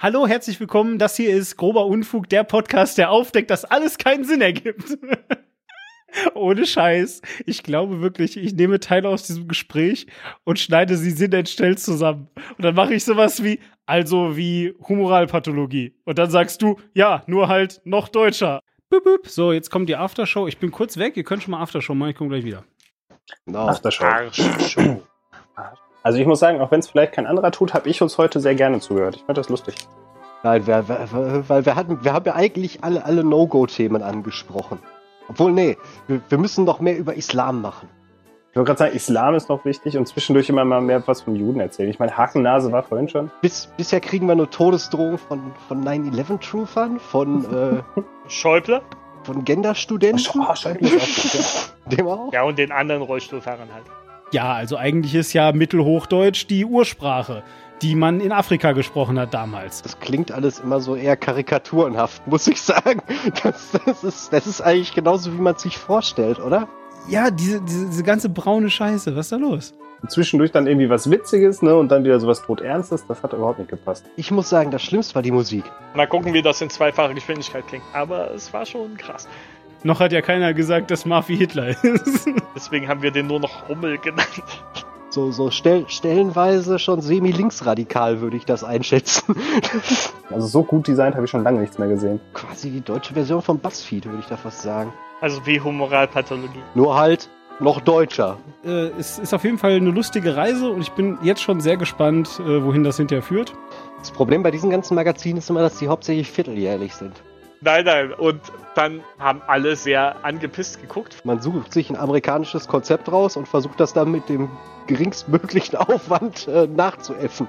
Hallo, herzlich willkommen. Das hier ist Grober Unfug, der Podcast, der aufdeckt, dass alles keinen Sinn ergibt. Ohne Scheiß. Ich glaube wirklich, ich nehme Teile aus diesem Gespräch und schneide sie sinnentstellt zusammen. Und dann mache ich sowas wie, also wie Humoralpathologie. Und dann sagst du, ja, nur halt noch deutscher. Büp, büp. So, jetzt kommt die Aftershow. Ich bin kurz weg. Ihr könnt schon mal Aftershow machen. Ich komme gleich wieder. Genau. Aftershow. Arschshow. Also ich muss sagen, auch wenn es vielleicht kein anderer tut, habe ich uns heute sehr gerne zugehört. Ich fand das lustig. Nein, wir, wir, weil wir hatten, wir haben ja eigentlich alle, alle No-Go-Themen angesprochen. Obwohl, nee, wir, wir müssen noch mehr über Islam machen. Ich wollte gerade sagen, Islam ist noch wichtig und zwischendurch immer mal mehr was vom Juden erzählen. Ich meine, Hakennase war vorhin schon. Bis, bisher kriegen wir nur Todesdrohungen von, von 9-11-Truthern, von äh, Schäuble. Von Genderstudenten. Oh, Schäuble ist auch Dem auch. Ja, und den anderen Rollstuhlfahrern halt. Ja, also eigentlich ist ja Mittelhochdeutsch die Ursprache, die man in Afrika gesprochen hat damals. Das klingt alles immer so eher karikaturenhaft, muss ich sagen. Das, das, ist, das ist eigentlich genauso, wie man es sich vorstellt, oder? Ja, diese, diese, diese ganze braune Scheiße, was ist da los? Zwischendurch dann irgendwie was Witziges, ne? Und dann wieder sowas todernstes, das hat überhaupt nicht gepasst. Ich muss sagen, das Schlimmste war die Musik. Mal gucken, wie das in zweifacher Geschwindigkeit klingt. Aber es war schon krass. Noch hat ja keiner gesagt, dass Murphy Hitler ist. Deswegen haben wir den nur noch Rummel genannt. So, so stell, stellenweise schon semi-linksradikal würde ich das einschätzen. Also so gut designt habe ich schon lange nichts mehr gesehen. Quasi die deutsche Version von BuzzFeed, würde ich da fast sagen. Also wie Humoralpathologie. Nur halt noch deutscher. Äh, es ist auf jeden Fall eine lustige Reise und ich bin jetzt schon sehr gespannt, äh, wohin das hinterher führt. Das Problem bei diesen ganzen Magazinen ist immer, dass die hauptsächlich vierteljährlich sind. Nein, nein. Und dann haben alle sehr angepisst geguckt. Man sucht sich ein amerikanisches Konzept raus und versucht das dann mit dem geringstmöglichen Aufwand äh, nachzuäffen.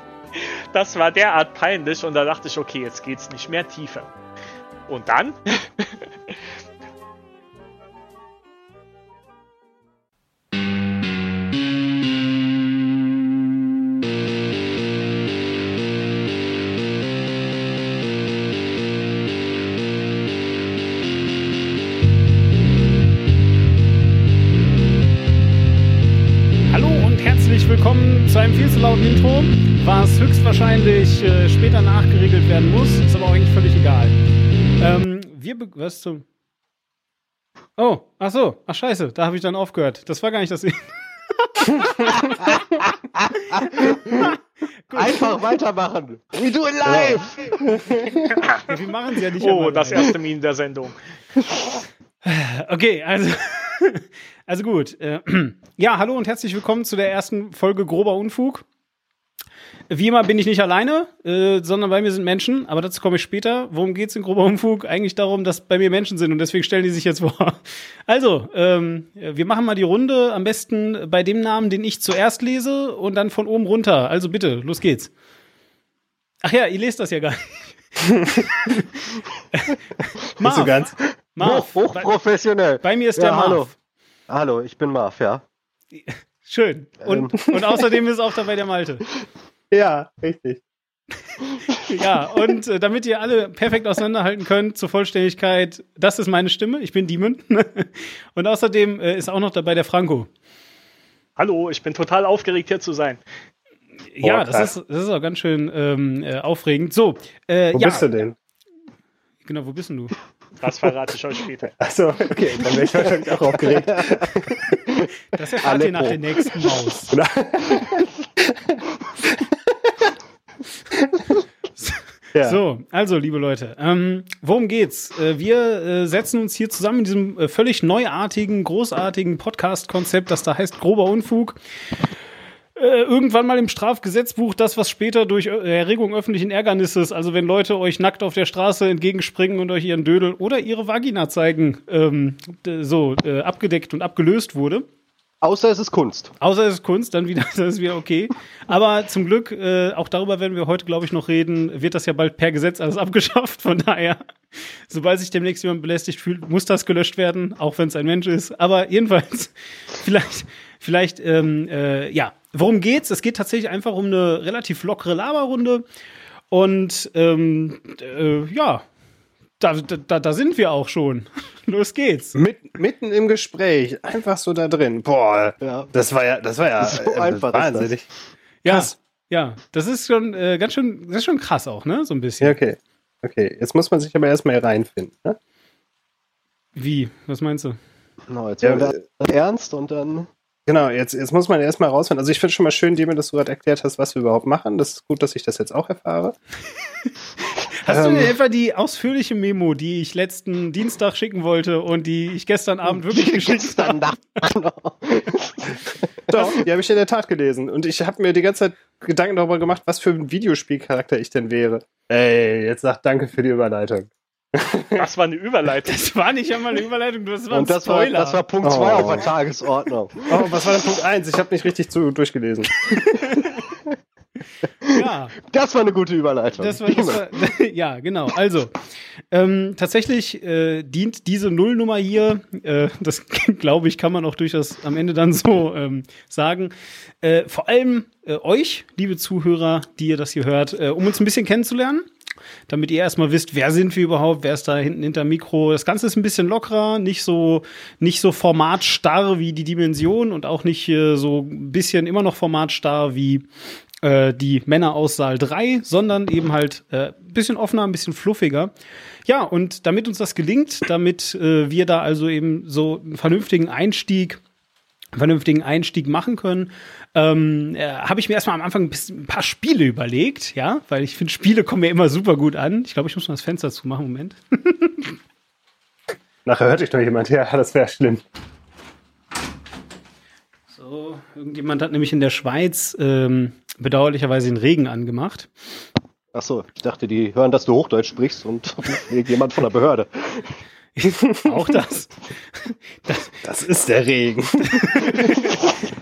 Das war derart peinlich und da dachte ich, okay, jetzt geht's nicht mehr tiefer. Und dann zu einem viel zu lauten Intro, was höchstwahrscheinlich äh, später nachgeregelt werden muss, ist aber auch eigentlich völlig egal. Ähm, wir, was zum. Oh, ach so, ach scheiße, da habe ich dann aufgehört. Das war gar nicht das. Einfach weitermachen. We do it live. wir machen es ja nicht. Oh, das erste Meme der Sendung. Okay, also also gut. Äh, ja, hallo und herzlich willkommen zu der ersten Folge Grober Unfug. Wie immer bin ich nicht alleine, äh, sondern bei mir sind Menschen, aber dazu komme ich später. Worum geht es in grober Unfug? Eigentlich darum, dass bei mir Menschen sind und deswegen stellen die sich jetzt vor. Also, ähm, wir machen mal die Runde, am besten bei dem Namen, den ich zuerst lese und dann von oben runter. Also bitte, los geht's. Ach ja, ihr lest das ja gar nicht. Marv, so ganz. Marv, hoch, hochprofessionell. Bei, bei, mir ist ja, der Marv. Hallo. Hallo, ich bin Marv, ja. Schön. Und, ähm. und außerdem ist auch dabei der Malte. Ja, richtig. ja, und äh, damit ihr alle perfekt auseinanderhalten könnt, zur Vollständigkeit, das ist meine Stimme, ich bin Demon. und außerdem äh, ist auch noch dabei der Franco. Hallo, ich bin total aufgeregt, hier zu sein. Ja, oh, das, ist, das ist auch ganz schön ähm, äh, aufregend. So, äh, wo ja, bist du denn? Genau, wo bist denn du? Das verrate ich euch später. Achso, okay, dann wäre ich wahrscheinlich auch aufgeregt. Das erfahrt ihr nach der nächsten Maus. Ja. So, also liebe Leute, ähm, worum geht's? Äh, wir äh, setzen uns hier zusammen in diesem äh, völlig neuartigen, großartigen Podcast-Konzept, das da heißt grober Unfug. Äh, irgendwann mal im Strafgesetzbuch das, was später durch äh, Erregung öffentlichen Ärgernisses, also wenn Leute euch nackt auf der Straße entgegenspringen und euch ihren Dödel oder ihre Vagina zeigen, ähm, so äh, abgedeckt und abgelöst wurde. Außer es ist Kunst. Außer es ist Kunst, dann wieder, das ist wieder okay. Aber zum Glück, äh, auch darüber werden wir heute, glaube ich, noch reden, wird das ja bald per Gesetz alles abgeschafft. Von daher, sobald sich demnächst jemand belästigt fühlt, muss das gelöscht werden, auch wenn es ein Mensch ist. Aber jedenfalls, vielleicht, vielleicht, ähm, äh, ja, Worum geht's? Es geht tatsächlich einfach um eine relativ lockere Laberrunde. Und ähm, äh, ja, da, da, da sind wir auch schon. Los geht's. Mit, mitten im Gespräch, einfach so da drin. Boah, ja. das war ja, das war ja so äh, einfach wahnsinnig. Ja. Krass. Ja, das ist schon äh, ganz schön, das ist schon krass auch, ne? So ein bisschen. Ja, okay. Okay, jetzt muss man sich aber erstmal hier reinfinden. Ne? Wie? Was meinst du? Genau, jetzt Ja, wir ernst und dann. Genau, jetzt, jetzt muss man erstmal rausfinden. Also ich finde schon mal schön, Demir, dass du gerade erklärt hast, was wir überhaupt machen. Das ist gut, dass ich das jetzt auch erfahre. Hast du Ähm. mir etwa die ausführliche Memo, die ich letzten Dienstag schicken wollte und die ich gestern Abend wirklich geschickt habe? Nacht. Doch, die habe ich in der Tat gelesen. Und ich habe mir die ganze Zeit Gedanken darüber gemacht, was für ein Videospielcharakter ich denn wäre. Ey, jetzt sag danke für die Überleitung. Das war eine Überleitung. Das war nicht einmal eine Überleitung, das war ein Und das war, Spoiler. das war Punkt 2 Oh. auf der Tagesordnung. Oh, was war denn Punkt 1? Ich habe nicht richtig zu, durchgelesen. ja. Das war eine gute Überleitung. Das war, das war, ja, genau. Also, ähm, tatsächlich äh, dient diese Nullnummer hier, äh, das glaube ich, kann man auch durchaus am Ende dann so ähm, sagen, äh, vor allem äh, euch, liebe Zuhörer, die ihr das hier hört, äh, um uns ein bisschen kennenzulernen. Damit ihr erstmal wisst, wer sind wir überhaupt, wer ist da hinten hinter Mikro. Das Ganze ist ein bisschen lockerer, nicht so, nicht so formatstarr wie die Dimension und auch nicht äh, so ein bisschen immer noch formatstarr wie äh, die Männer aus Saal 3, sondern eben halt äh, bisschen offener, ein bisschen fluffiger. Ja, und damit uns das gelingt, damit äh, wir da also eben so einen vernünftigen Einstieg vernünftigen Einstieg machen können, ähm, äh, habe ich mir erstmal am Anfang ein, bisschen, ein paar Spiele überlegt, ja, weil ich finde, Spiele kommen mir immer super gut an. Ich glaube, ich muss mal das Fenster zumachen, Moment. Nachher hört dich noch jemand. Ja, das wäre schlimm. So, irgendjemand hat nämlich in der Schweiz ähm, bedauerlicherweise den Regen angemacht. Achso, ich dachte, die hören, dass du Hochdeutsch sprichst und jemand von der Behörde. Auch das. Das ist der Regen.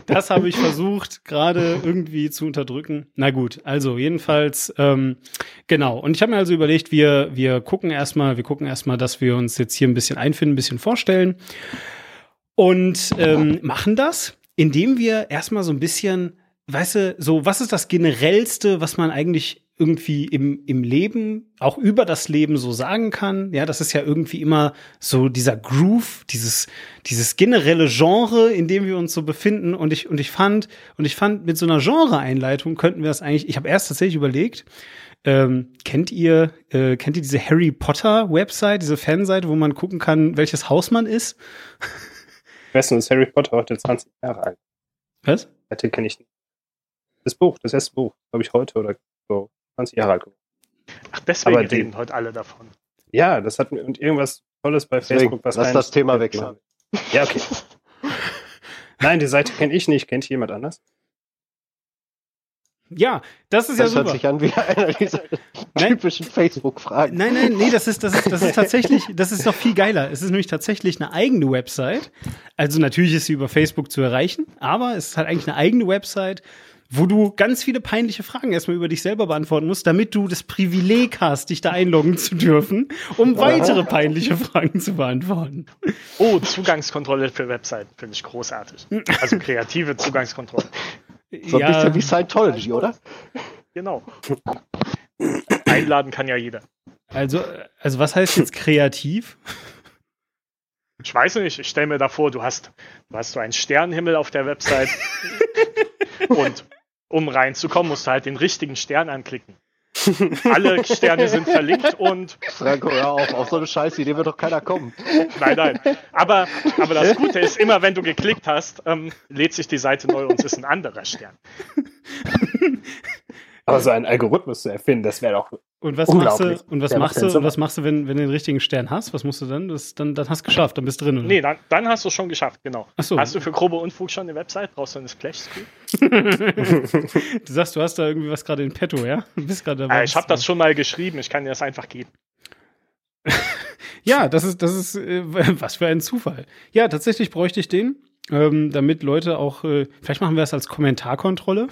Das habe ich versucht, gerade irgendwie zu unterdrücken. Na gut, also jedenfalls, ähm, genau. Und ich habe mir also überlegt, wir, wir gucken erstmal, wir gucken erstmal, dass wir uns jetzt hier ein bisschen einfinden, ein bisschen vorstellen. Und ähm, machen das, indem wir erstmal so ein bisschen, weißt du, so, was ist das Generellste, was man eigentlich irgendwie im, im Leben, auch über das Leben so sagen kann. Ja, das ist ja irgendwie immer so dieser Groove, dieses, dieses generelle Genre, in dem wir uns so befinden. Und ich, und ich fand, und ich fand, mit so einer Genre-Einleitung könnten wir das eigentlich, ich habe erst tatsächlich überlegt, ähm, kennt ihr, äh, kennt ihr diese Harry Potter Website, diese Fanseite, wo man gucken kann, welches Haus man ist? Nur, dass Harry Potter heute 20 Jahre alt. Was? Hätte kenne ich nicht. Das Buch, das erste Buch, glaube ich, heute oder so 20 Jahre alt geworden. Ach, deswegen Aber die- reden heute alle davon. Ja, das hat mir und irgendwas Tolles bei Deswegen, Facebook, was lass das Thema wechseln. Ja, okay. Nein, die Seite kenne ich nicht. Kennt jemand anders? Ja, das ist Das ja hört super. sich an wie einer dieser Nein. typischen Facebook-Fragen. Nein, nein, nee, das ist, das ist, das ist tatsächlich, das ist noch viel geiler. Es ist nämlich tatsächlich eine eigene Website. Also natürlich ist sie über Facebook zu erreichen, aber es ist halt eigentlich eine eigene Website, wo du ganz viele peinliche Fragen erstmal über dich selber beantworten musst, damit du das Privileg hast, dich da einloggen zu dürfen, um weitere peinliche Fragen zu beantworten. Oh, Zugangskontrolle für Webseiten finde ich großartig. Also kreative Zugangskontrolle. So ein bisschen wie Scientology, oder? Genau. Einladen kann ja jeder. also, also was heißt jetzt kreativ? Ich weiß nicht, ich stelle mir da vor, du hast, du hast so einen Sternenhimmel auf der Website und um reinzukommen, musst du halt den richtigen Stern anklicken. Alle Sterne sind verlinkt und Franco, hör auf, auf so eine Scheißidee wird doch keiner kommen. nein, nein. Aber, aber das Gute ist, immer wenn du geklickt hast, ähm, lädt sich die Seite neu und es ist ein anderer Stern. Aber so einen Algorithmus zu erfinden, das wäre doch. Und was machst du, und was machst du, und was machst du, wenn, wenn du den richtigen Stern hast? Was musst du dann? Das, dann, dann hast du geschafft, dann bist du drin, oder? Nee, dann, dann hast du es schon geschafft, genau. Ach so. Hast du für grobe Unfug schon eine Website? Brauchst du eine Splash-Screen? Du sagst, du hast da irgendwie was gerade in petto, ja? Du bist gerade dabei. Äh, ich habe das schon mal geschrieben, ich kann dir das einfach geben. Ja, das ist, das ist, äh, was für ein Zufall. Ja, tatsächlich bräuchte ich den, ähm, damit Leute auch, äh, vielleicht machen wir das als Kommentarkontrolle.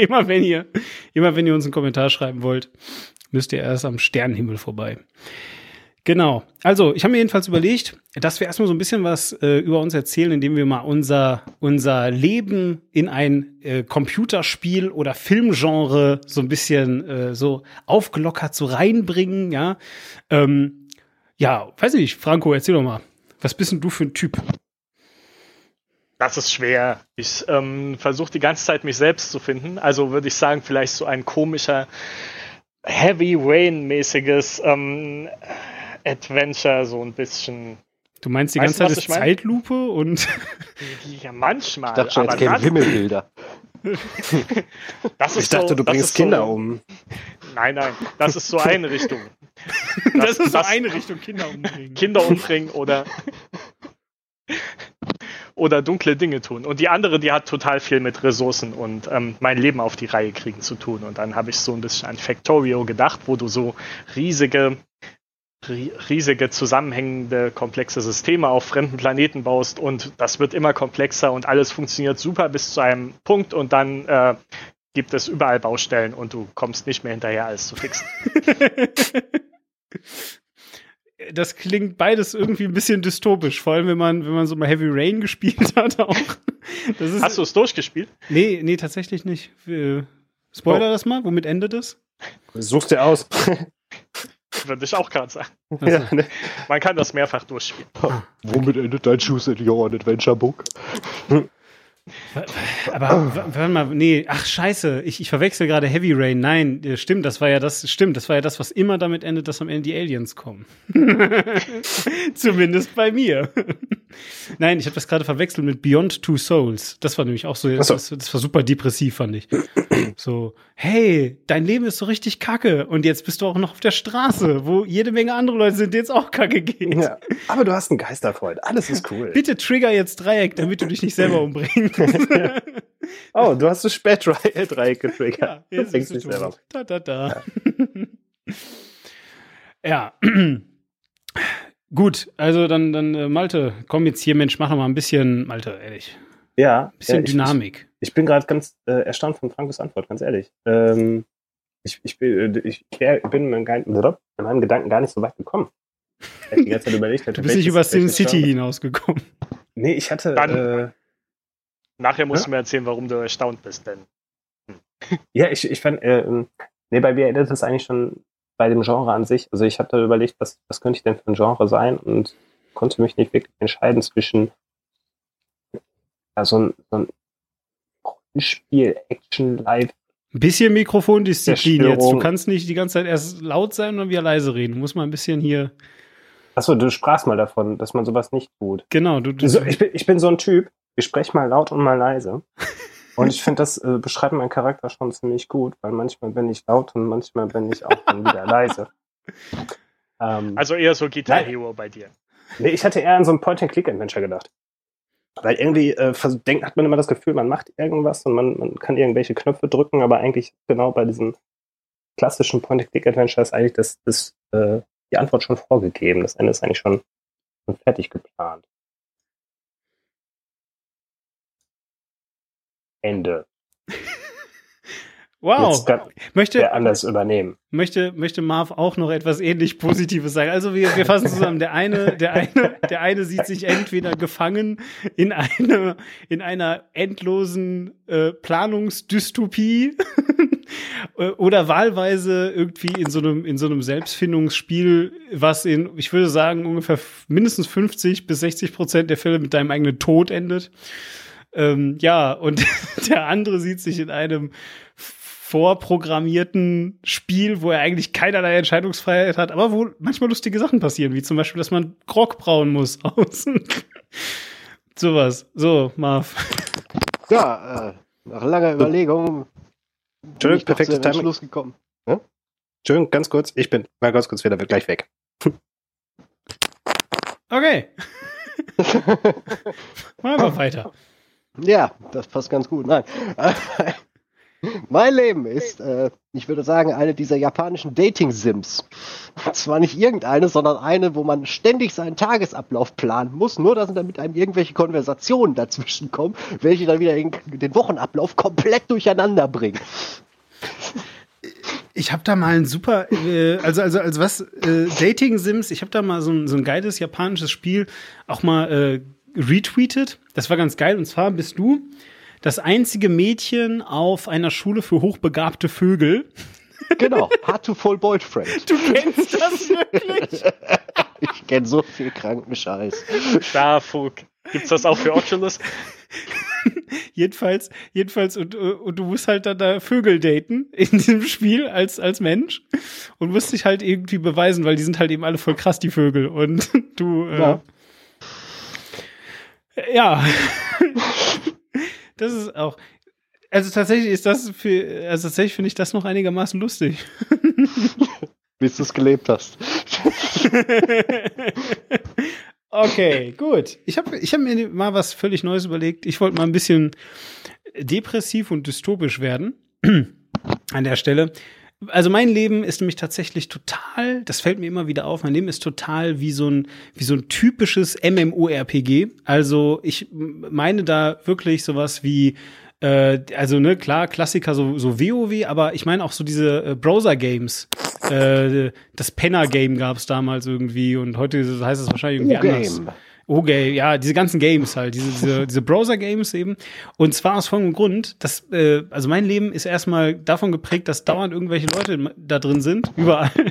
immer wenn ihr, immer wenn ihr uns einen Kommentar schreiben wollt, müsst ihr erst am Sternenhimmel vorbei. Genau. Also, ich habe mir jedenfalls überlegt, dass wir erstmal so ein bisschen was äh, über uns erzählen, indem wir mal unser, unser Leben in ein äh, Computerspiel oder Filmgenre so ein bisschen äh, so aufgelockert so reinbringen, ja. Ähm, ja, weiß nicht, Franco, erzähl doch mal. Was bist denn du für ein Typ? Das ist schwer. Ich ähm, versuche die ganze Zeit mich selbst zu finden. Also würde ich sagen, vielleicht so ein komischer Heavy Rain-mäßiges ähm, Adventure, so ein bisschen. Du meinst die Weißt ganze Zeit ist? Zeitlupe und Ja, manchmal. Ich dachte schon, jetzt kämen Himmelbilder. das ist Ich dachte, so, du das bringst ist so, Kinder um. Nein, nein, das ist so eine Richtung. das, ist so das- eine Richtung Kinder umbringen. Kinder umbringen oder oder dunkle Dinge tun. Und die andere, die hat total viel mit Ressourcen und ähm, mein Leben auf die Reihe kriegen zu tun. Und dann habe ich so ein bisschen an Factorio gedacht, wo du so riesige ri- riesige zusammenhängende komplexe Systeme auf fremden Planeten baust und das wird immer komplexer und alles funktioniert super bis zu einem Punkt und dann äh, gibt es überall Baustellen und du kommst nicht mehr hinterher, alles zu fixen. Das klingt beides irgendwie ein bisschen dystopisch, vor allem wenn man, wenn man so mal Heavy Rain gespielt hat auch. Das ist, Hast du es durchgespielt? Nee, nee, tatsächlich nicht. Äh, Spoiler Oh. das mal, womit endet es? Such's dir aus. Würde ich auch gerade sagen. ja, ne? Man kann das mehrfach durchspielen. Womit endet dein Choose Your Adventure Book? Aber warte mal, nee, ach scheiße, ich, ich verwechsel gerade Heavy Rain. Nein, stimmt, das war ja das, stimmt, das war ja das, was immer damit endet, dass am Ende die Aliens kommen. Zumindest bei mir. Nein, ich habe das gerade verwechselt mit Beyond Two Souls. Das war nämlich auch so, so. das, das war super depressiv, fand ich. So, hey, dein Leben ist so richtig kacke und jetzt bist du auch noch auf der Straße, wo jede Menge andere Leute sind, denen es auch kacke geht. ja. Aber du hast einen Geisterfreund. Alles ist cool. Bitte trigger jetzt Dreieck, damit du dich nicht selber umbringst. Oh, du hast das Spätdreieck getriggert. Ja, jetzt du selber. Da, da, da. Ja. Gut, also dann, dann äh, Malte, komm jetzt hier, Mensch, mach noch mal ein bisschen, Malte, ehrlich, Ja. ein bisschen ja, ich, Dynamik. Ich, ich bin gerade ganz äh, erstaunt von Frankos Antwort, ganz ehrlich. Ähm, ich, ich, bin- äh, ich bin in meinem, Gein- in meinem Gedanken gar nicht so weit gekommen. Ich die ganze Zeit überlegt, Du bist nicht über Sin City hin. hinausgekommen. Nee, ich hatte. Dann- Äh, Nachher musst Ja? du mir erzählen, warum du erstaunt bist, denn Ja, ich, ich fand, äh, ähm, nee, bei mir endet das eigentlich schon bei dem Genre an sich. Also ich hatte überlegt, was, was könnte ich denn für ein Genre sein und konnte mich nicht wirklich entscheiden zwischen ja, so ein, so ein Rollenspiel, Action, Live. Ein bisschen Mikrofondisziplin jetzt. Du kannst nicht die ganze Zeit erst laut sein und dann wieder leise reden. Du musst mal ein bisschen hier. Achso, du sprachst mal davon, dass man sowas nicht tut. Genau, du. du So, ich, bin, ich bin so ein Typ, ich spreche mal laut und mal leise. Und ich finde, das äh, beschreibt meinen Charakter schon ziemlich gut, weil manchmal bin ich laut und manchmal bin ich auch dann wieder leise. Ähm, also eher so Guitar. Hero bei dir. Nee, ich hatte eher an so ein Point-and-Click-Adventure gedacht. Weil irgendwie äh, denkt, hat man immer das Gefühl, man macht irgendwas und man, man kann irgendwelche Knöpfe drücken, aber eigentlich genau bei diesem klassischen Point-and-Click-Adventure ist eigentlich das, das, äh, die Antwort schon vorgegeben. Das Ende ist eigentlich schon, schon fertig geplant. Ende. wow. Möchte, wer anders übernehmen. möchte, möchte Marv auch noch etwas ähnlich Positives sagen. Also wir, wir fassen zusammen. Der eine, der eine, der eine sieht sich entweder gefangen in eine, in einer endlosen äh, Planungsdystopie oder wahlweise irgendwie in so einem, in so einem Selbstfindungsspiel, was in, ich würde sagen, ungefähr mindestens 50 bis 60 Prozent der Fälle mit deinem eigenen Tod endet. Ähm, ja, und der andere sieht sich in einem vorprogrammierten Spiel, wo er eigentlich keinerlei Entscheidungsfreiheit hat, aber wo manchmal lustige Sachen passieren, wie zum Beispiel, dass man Grog brauen muss außen. Sowas. So, Marv. Ja, äh, nach langer Überlegung bin zu perfektes Timing. Entschluss gekommen. Entschuldigung, ganz kurz, ich bin mal ganz kurz wieder gleich weg. Okay. Machen wir weiter. Ja, das passt ganz gut. Nein. Mein Leben ist, äh, ich würde sagen, eine dieser japanischen Dating-Sims. Zwar nicht irgendeine, sondern eine, wo man ständig seinen Tagesablauf planen muss, nur dass damit einem irgendwelche Konversationen dazwischen kommen, welche dann wieder den den Wochenablauf komplett durcheinander bringen. Ich habe da mal ein super, äh, also also als was äh, Dating Sims. Ich habe da mal so ein, so ein geiles japanisches Spiel auch mal äh, retweetet. Das war ganz geil. Und zwar bist du das einzige Mädchen auf einer Schule für hochbegabte Vögel. Genau, Hard to Full Boyfriend. Du kennst das wirklich? Ich kenne so viel kranken Scheiß. Starfug. Gibt's das auch für Oculus? jedenfalls, jedenfalls, und, und du musst halt dann da Vögel daten in diesem Spiel als, als Mensch und musst dich halt irgendwie beweisen, weil die sind halt eben alle voll krass, die Vögel. Und du, äh, Ja. das ist auch. Also tatsächlich ist das für, also tatsächlich finde ich das noch einigermaßen lustig. Bis du es gelebt hast. okay, gut. Ich habe ich hab mir mal was völlig Neues überlegt. Ich wollte mal ein bisschen depressiv und dystopisch werden an der Stelle. Also mein Leben ist nämlich tatsächlich total, das fällt mir immer wieder auf, mein Leben ist total wie so ein, wie so ein typisches MMORPG. Also ich meine da wirklich sowas wie äh, also ne, klar, Klassiker, so, so WoW, aber ich meine auch so diese äh, Browser-Games. Äh, das Penner-Game gab es damals irgendwie und heute heißt es wahrscheinlich irgendwie anders. O-Game. O-Game, ja, diese ganzen Games halt, diese, diese, diese Browser-Games eben. Und zwar aus folgendem Grund, dass, äh, also mein Leben ist erstmal davon geprägt, dass dauernd irgendwelche Leute da drin sind, überall.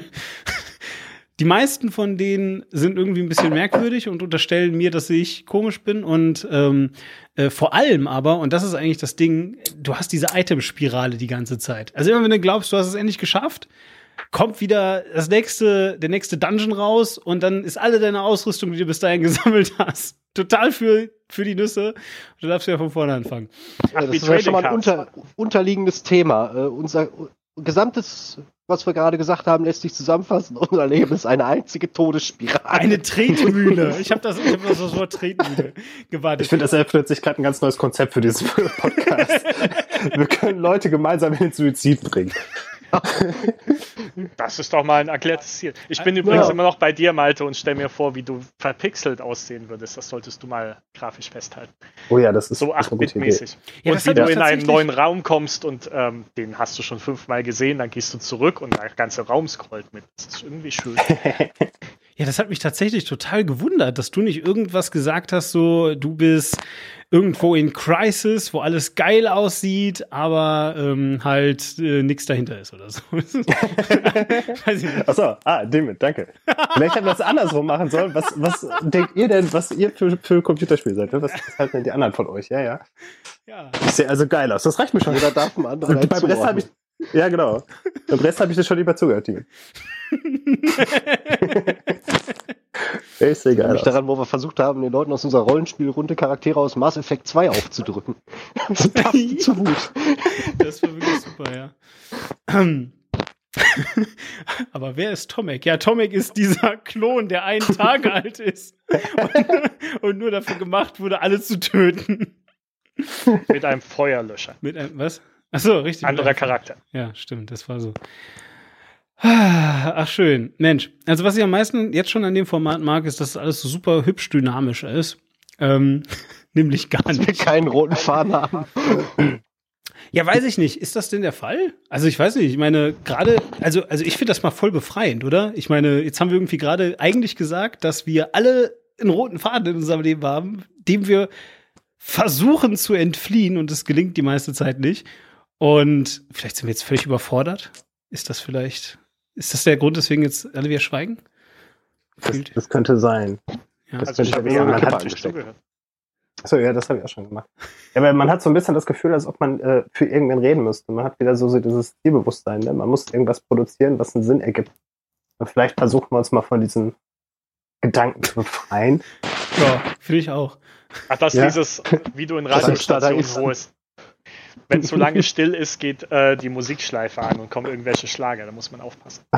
Die meisten von denen sind irgendwie ein bisschen merkwürdig und unterstellen mir, dass ich komisch bin. Und ähm, äh, vor allem aber, und das ist eigentlich das Ding, du hast diese Itemspirale die ganze Zeit. Also immer wenn du glaubst, du hast es endlich geschafft, kommt wieder das nächste, der nächste Dungeon raus und dann ist alle deine Ausrüstung, die du bis dahin gesammelt hast, total für, für die Nüsse. Du darfst ja von vorne anfangen. Ja, das ist ja schon mal ein unter, unterliegendes Thema. Äh, unser gesamtes, was wir gerade gesagt haben, lässt sich zusammenfassen. Unser Leben ist eine einzige Todesspirale. Eine Tretmühle. Ich habe das, ich hab das Wort Tretmühle gewartet. Ich finde, das eröffnet sich gerade ein ganz neues Konzept für diesen Podcast. Wir können Leute gemeinsam in den Suizid bringen. Das ist doch mal ein erklärtes Ziel. Ich bin übrigens immer noch bei dir, Malte, und stell mir vor, wie du verpixelt aussehen würdest. Das solltest du mal grafisch festhalten. Oh ja, das ist So das ist eine gute Idee. 8-Bit-mäßig. Ja, und wie du in einen neuen Raum kommst und ähm, den hast du schon fünfmal gesehen, dann gehst du zurück und der ganze Raum scrollt mit. Das ist irgendwie schön. Ja, das hat mich tatsächlich total gewundert, dass du nicht irgendwas gesagt hast, so du bist irgendwo in Crisis, wo alles geil aussieht, aber ähm, halt äh, nichts dahinter ist oder so. Weiß. Achso, ah, David, danke. Vielleicht hätten wir das andersrum machen sollen. Was, was denkt ihr denn, was ihr für, für Computerspiele seid? ne? Was, was halten denn die anderen von euch? Ja, ja. Ja. Ich sehe also geil aus. Das reicht mir schon. Jeder darf dem anderen beim Rest habe ich. Ja, genau. Beim Rest habe ich das schon lieber zugehört, Geil mich aus. daran, wo wir versucht haben, den Leuten aus unserer Rollenspielrunde Charaktere aus Mass Effect 2 aufzudrücken. Das passt zu gut. Das war wirklich super, ja. Aber wer ist Tomek? Ja, Tomek ist dieser Klon, der einen Tag alt ist und, und nur dafür gemacht wurde, alle zu töten. mit einem Feuerlöscher. Mit einem, was? Achso, richtig. Anderer Charakter. Ja, stimmt, das war so. Ach, schön. Mensch, also was ich am meisten jetzt schon an dem Format mag, ist, dass es alles super hübsch dynamisch ist. Ähm, nämlich gar Dass wir nicht. keinen roten Faden haben. Ja, weiß ich nicht. Ist das denn der Fall? Also ich weiß nicht. Ich meine, gerade, also, also ich finde das mal voll befreiend, oder? Ich meine, jetzt haben wir irgendwie gerade eigentlich gesagt, dass wir alle einen roten Faden in unserem Leben haben, dem wir versuchen zu entfliehen und es gelingt die meiste Zeit nicht. Und vielleicht sind wir jetzt völlig überfordert. Ist das vielleicht, ist das der Grund, weswegen jetzt alle wieder schweigen? Das, das könnte sein. Ja. Das Also ich könnte habe ja nur man hat, zugehört. Achso, ja, das habe ich auch schon gemacht. Ja, aber man hat so ein bisschen das Gefühl, als ob man äh, für irgendwen reden müsste. Man hat wieder so, so dieses Zielbewusstsein. Ne? Man muss irgendwas produzieren, was einen Sinn ergibt. Und vielleicht versuchen wir uns mal von diesen Gedanken zu befreien. ja, finde ich auch. Ach, das Ja. ist dieses, wie du in Radiostationen Dadaisten. Wenn es zu lange still ist, geht äh, die Musikschleife an und kommen irgendwelche Schlager. Da muss man aufpassen.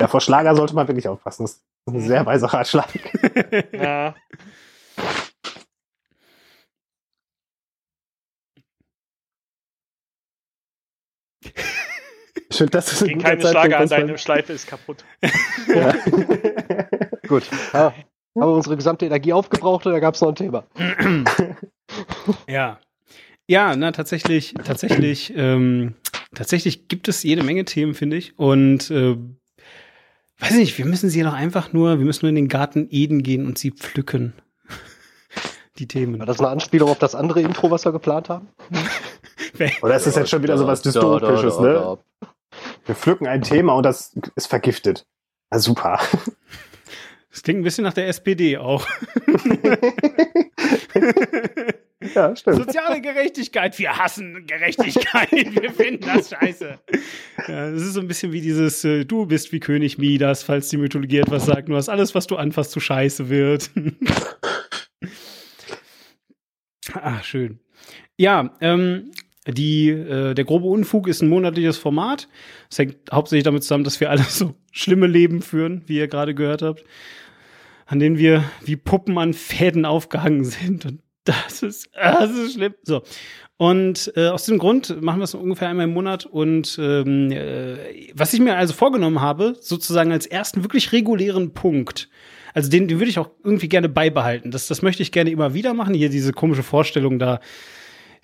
Ja, vor Schlager sollte man wirklich aufpassen. Das ist ein sehr weiser Ratschlag. Ja, Ich finde, das ist ein gehen guter keine Schlager an, deine Schleife ist kaputt. Ja. Gut. Ja, haben wir unsere gesamte Energie aufgebraucht oder gab es noch ein Thema? Ja. Ja, na, tatsächlich, tatsächlich, ähm, tatsächlich gibt es jede Menge Themen, finde ich. Und äh, weiß nicht, wir müssen sie doch einfach nur, wir müssen nur in den Garten Eden gehen und sie pflücken. Die Themen. War das eine Anspielung auf das andere Intro, was wir geplant haben? Oder ist das jetzt schon wieder so was Dystopisches, ne? Wir pflücken ein Thema und das ist vergiftet. Na super. Das klingt ein bisschen nach der SPD auch. Ja, stimmt. Soziale Gerechtigkeit, wir hassen Gerechtigkeit, wir finden das scheiße. Ja, das ist so ein bisschen wie dieses, äh, du bist wie König Midas, falls die Mythologie etwas sagt, nur hast alles, was du anfasst, zu scheiße wird. Ach, schön. Ja, ähm, die, äh, der grobe Unfug ist ein monatliches Format. Das hängt hauptsächlich damit zusammen, dass wir alle so schlimme Leben führen, wie ihr gerade gehört habt, an denen wir wie Puppen an Fäden aufgehangen sind. Und das ist, das ist schlimm. So. Und äh, aus diesem Grund machen wir es ungefähr einmal im Monat. Und ähm, äh, was ich mir also vorgenommen habe, sozusagen als ersten wirklich regulären Punkt, also den, den würde ich auch irgendwie gerne beibehalten. Das, das möchte ich gerne immer wieder machen. Hier diese komische Vorstellung da,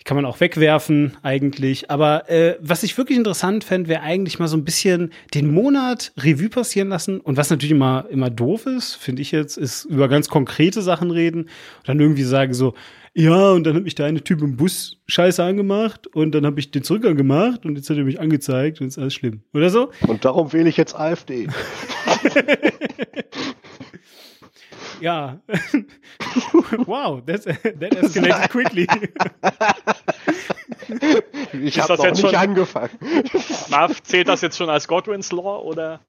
die kann man auch wegwerfen eigentlich. Aber äh, was ich wirklich interessant fände, wäre eigentlich mal so ein bisschen den Monat Revue passieren lassen. Und was natürlich immer, immer doof ist, finde ich jetzt, ist über ganz konkrete Sachen reden und dann irgendwie sagen so, ja, und dann hat mich der eine Typ im Bus scheiße angemacht und dann habe ich den zurück angemacht und jetzt hat er mich angezeigt und ist alles schlimm. Oder so? Und darum wähle ich jetzt AfD. Ja. wow, that's, that escalated quickly. Ich habe das noch jetzt nicht schon- angefangen. Marv, zählt das jetzt schon als Godwin's Law oder?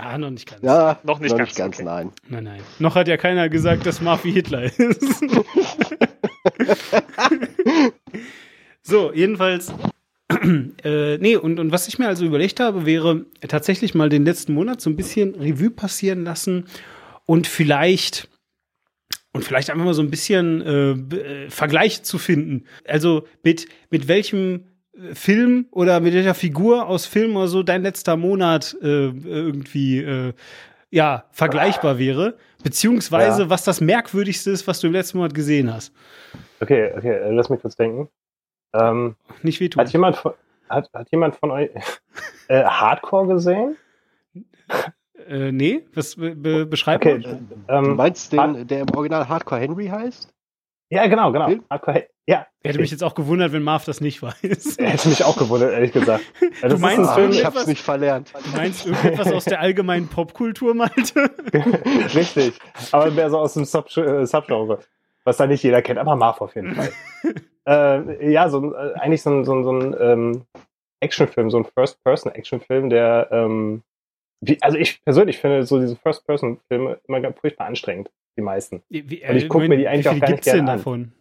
ah, noch nicht ganz. Ja, Noch nicht ganz, okay. nein. Nein, nein. Noch hat ja keiner gesagt, dass Marv wie Hitler ist. so, jedenfalls. Äh, nee, und, und was ich mir also überlegt habe, wäre tatsächlich mal den letzten Monat so ein bisschen Revue passieren lassen und vielleicht und vielleicht einfach mal so ein bisschen äh, äh, Vergleich zu finden. Also mit, mit welchem äh, Film oder mit welcher Figur aus Film oder so dein letzter Monat äh, irgendwie äh, ja vergleichbar wäre, beziehungsweise Ja. was das merkwürdigste ist, was du im letzten Monat gesehen hast. Okay, okay, äh, lass mich kurz denken. Ähm, Nicht wehtun. hat, jemand von, hat, hat jemand von euch äh, Hardcore gesehen? Äh, nee, was be be beschreib Okay, mal. Du ähm, meinst den, der im Original Hardcore Henry heißt? ja, genau, genau. Film? Hardcore, ja, Hätte mich jetzt auch gewundert, wenn Marv das nicht weiß. hätte mich auch gewundert, ehrlich gesagt. Das meinst, ist ich hab's nicht verlernt. Du meinst irgendetwas aus der allgemeinen Popkultur, Malte? Richtig. Aber mehr so aus dem Sub äh, Subgenre. Was da nicht jeder kennt, aber Marv auf jeden Fall. äh, ja, so ein, äh, eigentlich so ein, so ein, so ein ähm, Actionfilm, so ein First-Person-Actionfilm, der, ähm, wie, also ich persönlich finde so diese First-Person-Filme immer ganz furchtbar anstrengend, die meisten. Wie, wie, Und ich guck mir die eigentlich wie auch gar nicht gibt's denn gerne an. davon?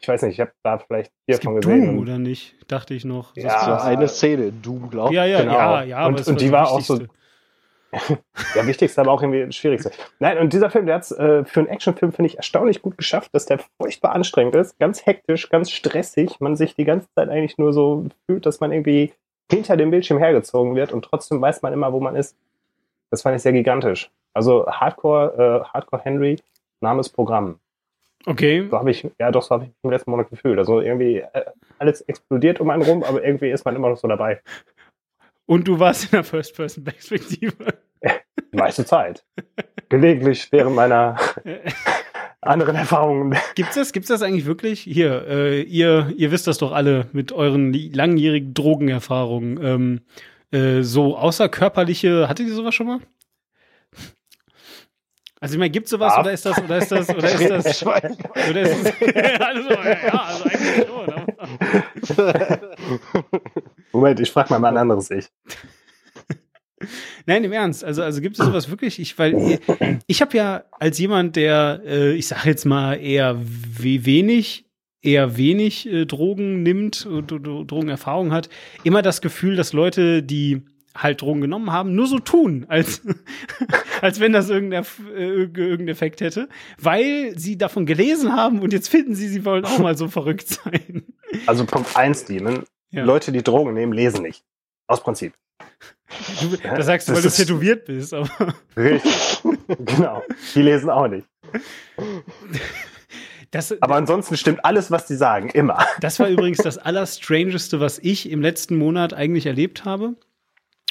Ich weiß nicht, ich habe da vielleicht vier von gesehen. Doom, oder nicht? Dachte ich noch. Ja. Das ist So eine Szene, Doom, glaub ja, ja, genau. ja, ja. aber Und- und die war auch so- Wichtigste. Ja, wichtigste, aber auch irgendwie das Schwierigste. Nein, und dieser Film, der hat es äh, für einen Actionfilm, finde ich, erstaunlich gut geschafft, dass der furchtbar anstrengend ist, ganz hektisch, ganz stressig, man sich die ganze Zeit eigentlich nur so fühlt, dass man irgendwie hinter dem Bildschirm hergezogen wird und trotzdem weiß man immer, wo man ist. Das fand ich sehr gigantisch. Also Hardcore, äh, Hardcore Henry, Name ist Programm. Okay. So habe ich, ja doch, so habe ich mich im letzten Monat gefühlt. Also irgendwie äh, alles explodiert um einen rum, aber irgendwie ist man immer noch so dabei. Und du warst in der First-Person-Perspektive. Die meiste Zeit. Gelegentlich während meiner anderen Erfahrungen. Gibt's das? Gibt's das eigentlich wirklich? Hier, äh, ihr, ihr wisst das doch alle mit euren langjährigen Drogenerfahrungen. Ähm, äh, so außerkörperliche, hattet ihr sowas schon mal? Also ich meine, gibt's sowas Ja. oder ist das, oder ist das, oder ist das, oder ist das, also, ja, also eigentlich schon. Aber. Moment, ich frage mal mein anderes Ich. Nein, im Ernst. Also, also gibt es sowas wirklich? Ich, weil ich, ich habe ja als jemand, der, äh, ich sage jetzt mal eher we wenig, eher wenig äh, Drogen nimmt und, Drogenerfahrung hat, immer das Gefühl, dass Leute, die halt Drogen genommen haben, nur so tun, als, als wenn das irgendein, äh, irgendeinen Effekt hätte, weil sie davon gelesen haben und jetzt finden sie, sie wollen auch mal so verrückt sein. Also Punkt 1, Demon. Ja. Leute, die Drogen nehmen, lesen nicht. Aus Prinzip. Du, das sagst du, weil du tätowiert bist, aber Richtig. genau. Die lesen auch nicht. das, Aber ansonsten stimmt alles, was die sagen. Immer. Das war übrigens das Allerstrangeste, was ich im letzten Monat eigentlich erlebt habe.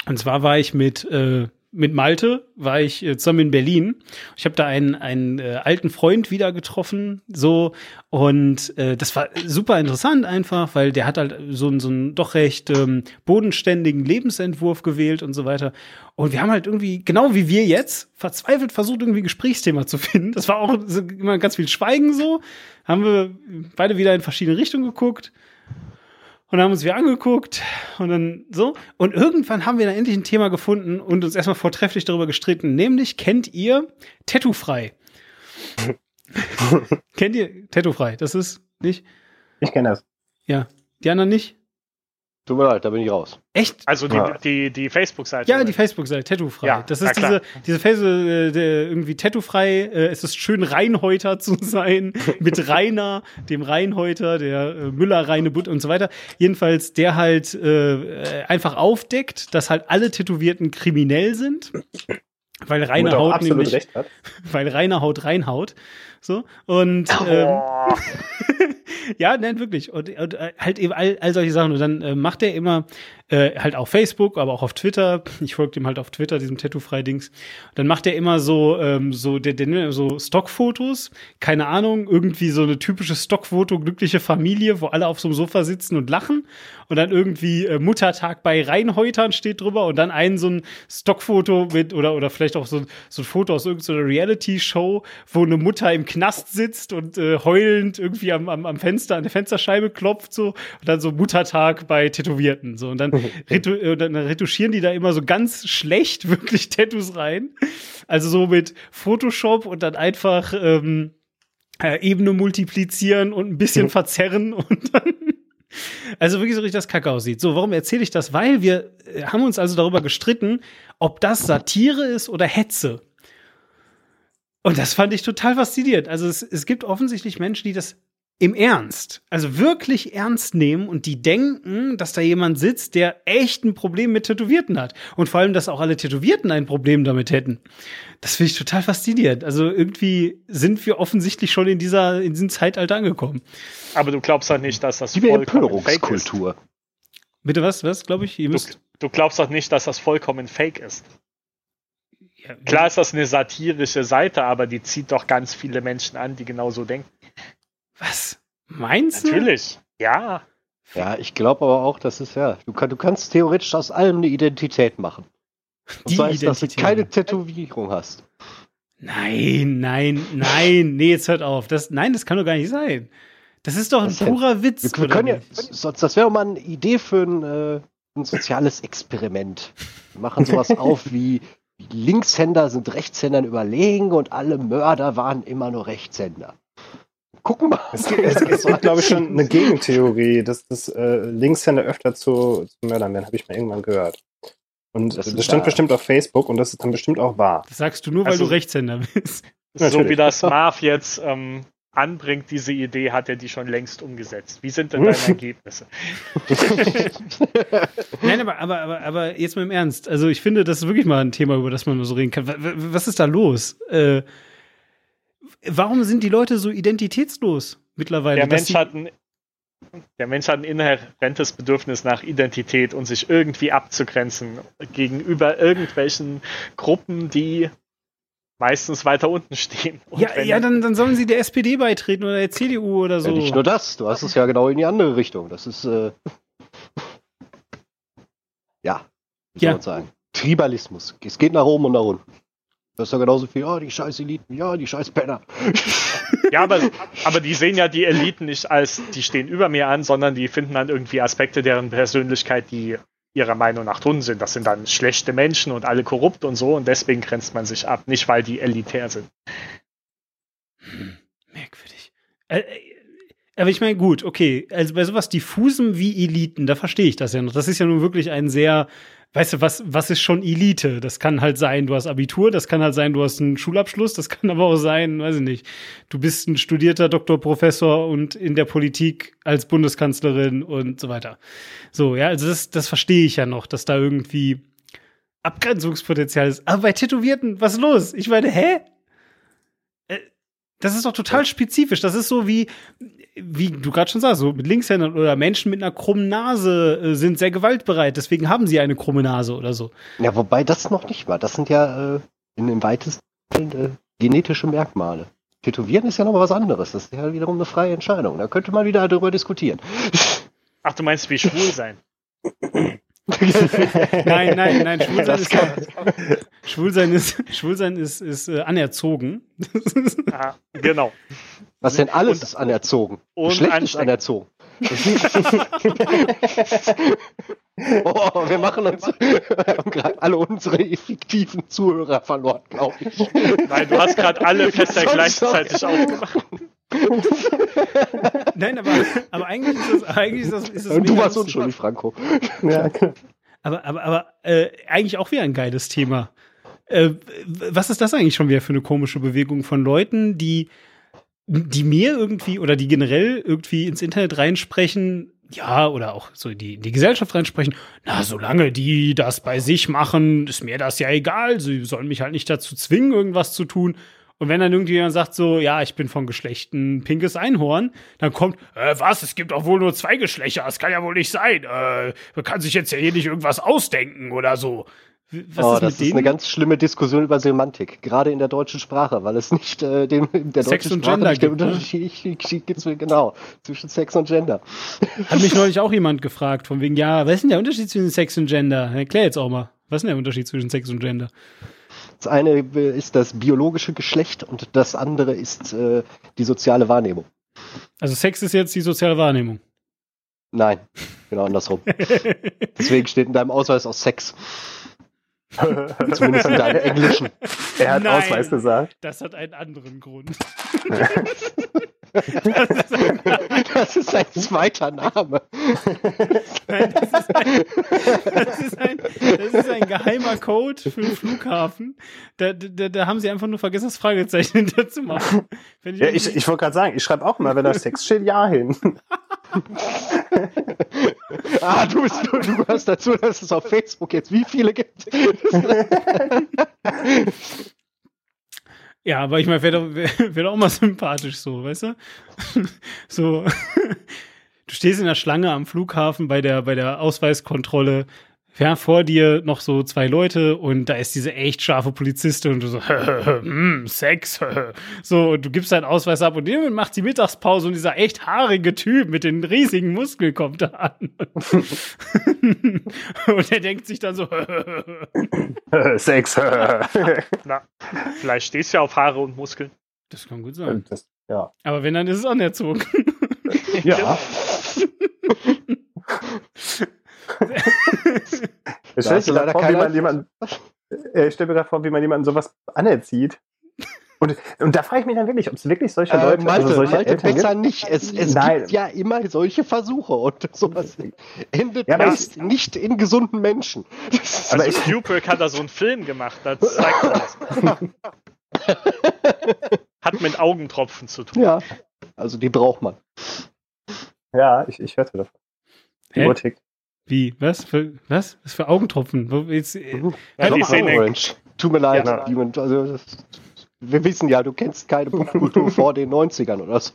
Und zwar war ich mit, äh, mit Malte war ich äh, zusammen in Berlin. Ich habe da einen, einen äh, alten Freund wieder getroffen, so und äh, das war super interessant einfach, weil der hat halt so, so einen doch recht ähm, bodenständigen Lebensentwurf gewählt und so weiter. Und wir haben halt irgendwie, genau wie wir jetzt, verzweifelt versucht, irgendwie ein Gesprächsthema zu finden. Das war auch immer ganz viel Schweigen so. Haben wir beide wieder in verschiedene Richtungen geguckt und haben uns wieder angeguckt und dann so. Und irgendwann haben wir dann endlich ein Thema gefunden und uns erstmal vortrefflich darüber gestritten. Nämlich, kennt ihr Tattoo-frei? kennt ihr Tattoo-frei? Das ist nicht? Ich kenne das. Ja. Die anderen nicht? Tut mir leid, da bin ich raus. Echt? Also die, Ja. die, die Facebook-Seite. Ja, die Facebook-Seite, Tattoo-frei. Ja, das ist diese, diese Facebook, äh, irgendwie Tattoo-frei, äh, es ist schön Reinhäuter zu sein, mit Rainer, dem Reinhäuter, der äh, Müller, Reine Butt und so weiter. Jedenfalls, der halt äh, äh, einfach aufdeckt, dass halt alle Tätowierten kriminell sind. Weil Rainer er Haut nämlich, recht hat. weil Rainer Haut reinhaut. So. Und ähm, Oh, ja, nein, wirklich. Und, und äh, halt eben all, all solche Sachen. Und dann äh, macht er immer äh, halt auf Facebook, aber auch auf Twitter. Ich folge dem halt auf Twitter, diesem Tattoo-Frei-Dings. Dann macht er immer so, ähm, so, der, der, so Stockfotos. Keine Ahnung, irgendwie so eine typische Stockfoto, glückliche Familie, wo alle auf so einem Sofa sitzen und lachen. Und dann irgendwie äh, Muttertag bei Reinhäutern steht drüber. Und dann ein so ein Stockfoto mit, oder, oder vielleicht auch so, so ein Foto aus irgendeiner Reality-Show, wo eine Mutter im Knast sitzt und äh, heulend irgendwie am, am, am Fenster, an der Fensterscheibe klopft so und dann so Muttertag bei Tätowierten so und dann, retu äh, dann retuschieren die da immer so ganz schlecht wirklich Tattoos rein, also so mit Photoshop und dann einfach ähm, äh, Ebene multiplizieren und ein bisschen verzerren und dann also wirklich so richtig das Kacke aussieht. So, warum erzähle ich das? Weil wir äh, haben uns also darüber gestritten, ob das Satire ist oder Hetze. Und das fand ich total faszinierend. Also es, es gibt offensichtlich Menschen, die das im Ernst, also wirklich ernst nehmen und die denken, dass da jemand sitzt, der echt ein Problem mit Tätowierten hat. Und vor allem, dass auch alle Tätowierten ein Problem damit hätten. Das finde ich total faszinierend. Also irgendwie sind wir offensichtlich schon in dieser, in diesem Zeitalter angekommen. aber du glaubst doch nicht, dass das Die vollkommen fake ist. Empörungskultur. Bitte was, was, glaube ich? Ihr Du, müsst. du glaubst doch nicht, dass das vollkommen fake ist. Ja, Klar ist das eine satirische Seite, aber die zieht doch ganz viele Menschen an, die genauso denken. Was? Meinst du? Natürlich. Ja. Ja, ich glaube aber auch, das ist ja, du, kann, du kannst theoretisch aus allem eine Identität machen. Und Die sei es, dass du Identität. keine Tätowierung hast. Nein, nein, nein. Nee, jetzt hört auf. Das, nein, das kann doch gar nicht sein. Das ist doch ein denn? purer Witz. Wir, wir können ja, sonst, das wäre mal eine Idee für ein, äh, ein soziales Experiment. Wir machen sowas auf wie Linkshänder sind Rechtshändern überlegen und alle Mörder waren immer nur Rechtshänder. Gucken wir Es gibt, es, es gibt glaube ich, schon eine Gegentheorie, dass das äh, Linkshänder öfter zu, zu Mördern werden, habe ich mal irgendwann gehört. Und Das das, stand ja- bestimmt auf Facebook und das ist dann bestimmt auch wahr. Das sagst du nur, weil Also- du Rechtshänder bist. So Natürlich. wie das Marv jetzt ähm, anbringt, diese Idee, hat er die schon längst umgesetzt. Wie sind denn deine Ergebnisse? Nein, aber, aber, aber, aber jetzt mal im Ernst. Also ich finde, das ist wirklich mal ein Thema, über das man mal so reden kann. Wa- wa- Was ist da los? Äh, warum sind die Leute so identitätslos mittlerweile? Der Mensch, hat ein, der Mensch hat ein inhärentes Bedürfnis nach Identität und sich irgendwie abzugrenzen gegenüber irgendwelchen Gruppen, die meistens weiter unten stehen. Und ja, ja dann, dann sollen sie der SPD beitreten oder der CDU oder so. Ja, nicht nur das, du hast es ja genau in die andere Richtung. Das ist, äh, ja, wie soll Ja. man sagen? Tribalismus. Es geht nach oben und nach unten. Das ist ja genauso viel, oh, die scheiß Eliten, ja, die scheiß Penner. Ja, aber, aber die sehen ja die Eliten nicht als, die stehen über mir an, sondern die finden dann irgendwie Aspekte deren Persönlichkeit, die ihrer Meinung nach drin sind. Das sind dann schlechte Menschen und alle korrupt und so und deswegen grenzt man sich ab, nicht weil die elitär sind. Merkwürdig. Äh, äh, aber ich meine, gut, okay. Also bei sowas diffusem wie Eliten, da verstehe ich das ja noch. Das ist ja nun wirklich ein sehr, weißt du, was, was ist schon Elite? Das kann halt sein, du hast Abitur, das kann halt sein, du hast einen Schulabschluss, das kann aber auch sein, weiß ich nicht, du bist ein studierter Doktor, Professor und in der Politik als Bundeskanzlerin und so weiter. So, ja, also das, das verstehe ich ja noch, dass da irgendwie Abgrenzungspotenzial ist. Aber bei Tätowierten, was ist los? Ich meine, hä? Äh, Das ist doch total spezifisch. Das ist so wie, wie du gerade schon sagst, so mit Linkshändern oder Menschen mit einer krummen Nase äh, sind sehr gewaltbereit, deswegen haben sie eine krumme Nase oder so. Ja, wobei das noch nicht war. Das sind ja äh, in den weitesten äh, genetische Merkmale. Tätowieren ist ja noch mal was anderes. Das ist ja wiederum eine freie Entscheidung. Da könnte man wieder darüber diskutieren. Ach, du meinst wie schwul sein? Nein, nein, nein, Schwulsein ist, kann- Schwulsein ist, Schwulsein ist, ist äh, anerzogen. Aha, genau. Was denn alles Und- ist anerzogen? und Geschlecht ist anerzogen. oh, wir machen uns wir haben gerade alle unsere fiktiven Zuhörer verloren, glaube ich. Nein, du hast gerade alle Fässer gleichzeitig aufgemacht. Nein, aber, aber eigentlich ist das, eigentlich ist das, ist das Und du warst unschuldig, Franco. ja. Aber, aber, aber äh, eigentlich auch wieder ein geiles Thema. Äh, was ist das eigentlich schon wieder für eine komische Bewegung von Leuten, die, die mir irgendwie oder die generell irgendwie ins Internet reinsprechen, ja, oder auch so in die, in die Gesellschaft reinsprechen, na, solange die das bei sich machen, ist mir das ja egal. Sie sollen mich halt nicht dazu zwingen, irgendwas zu tun. Und wenn dann irgendjemand sagt so, ja, ich bin von Geschlecht ein pinkes Einhorn, dann kommt, äh, was, es gibt doch wohl nur zwei Geschlechter, das kann ja wohl nicht sein. Äh, man kann sich jetzt ja hier nicht irgendwas ausdenken oder so. Was oh, ist das ist eine ganz schlimme Diskussion über Semantik, gerade in der deutschen Sprache, weil es nicht äh, den, in der Sex deutschen und Sprache Gender nicht gibt, ne? Unterschied gibt, genau, zwischen Sex und Gender. Hat mich neulich auch jemand gefragt, von wegen, ja, was ist denn der Unterschied zwischen Sex und Gender? Erklär jetzt auch mal. Was ist denn der Unterschied zwischen Sex und Gender? Das eine ist das biologische Geschlecht und das andere ist äh, die soziale Wahrnehmung. Also Sex ist jetzt die soziale Wahrnehmung. Nein, genau andersrum. Deswegen steht in deinem Ausweis auch Sex. Zumindest in deinem Englischen. Er hat Nein. Ausweis gesagt. Das hat einen anderen Grund. Das ist ein zweiter Name. Nein, das ist ein, das ist ein, das ist ein geheimer Code für den Flughafen. Da, da, da haben sie einfach nur vergessen, das Fragezeichen hinter zu machen. Wenn Ja, ich, ich wollte gerade sagen, ich schreibe auch immer, wenn da Sex steht, ja hin. Ah, du, bist, du, du gehörst dazu, dass es auf Facebook jetzt wie viele gibt. Ja, aber ich meine, wäre doch, wär, wär doch auch mal sympathisch so, weißt du? so, du stehst in der Schlange am Flughafen bei der, bei der Ausweiskontrolle. Ja, vor dir noch so zwei Leute und da ist diese echt scharfe Polizistin und du so, hm, Sex. so, und du gibst deinen Ausweis ab und jemand macht die Mittagspause und dieser echt haarige Typ mit den riesigen Muskeln kommt da an. und er denkt sich dann so, Sex. Na, vielleicht stehst du ja auf Haare und Muskeln. das kann gut sein. das, ja. Aber wenn, dann ist es anerzogen. ja. Ich stelle mir leider gerade vor, wie man jemanden, äh, ich stell mir gerade vor, wie man jemanden sowas anerzieht. Und, und da frage ich mich dann wirklich, ob es wirklich solche Äh, Leute, Malte, also solche Malte Eltern besser gibt. nicht. Es, es gibt ja immer solche Versuche und sowas endet Ja, aber meist nicht in gesunden Menschen. Aber also ich- Kubrick hat da so einen Film gemacht, da zeigt das. Hat mit Augentropfen zu tun. Ja, also die braucht man. Ja, ich, ich hörte davon. Die Hä? Uhr tickt. Wie? Was? Für, was? Was für Augentropfen? Jetzt, äh. Ja, die Orange. Tut mir leid, Ja. Demon. Also, das, wir wissen ja, du kennst keine Popkultur vor den 90ern oder so.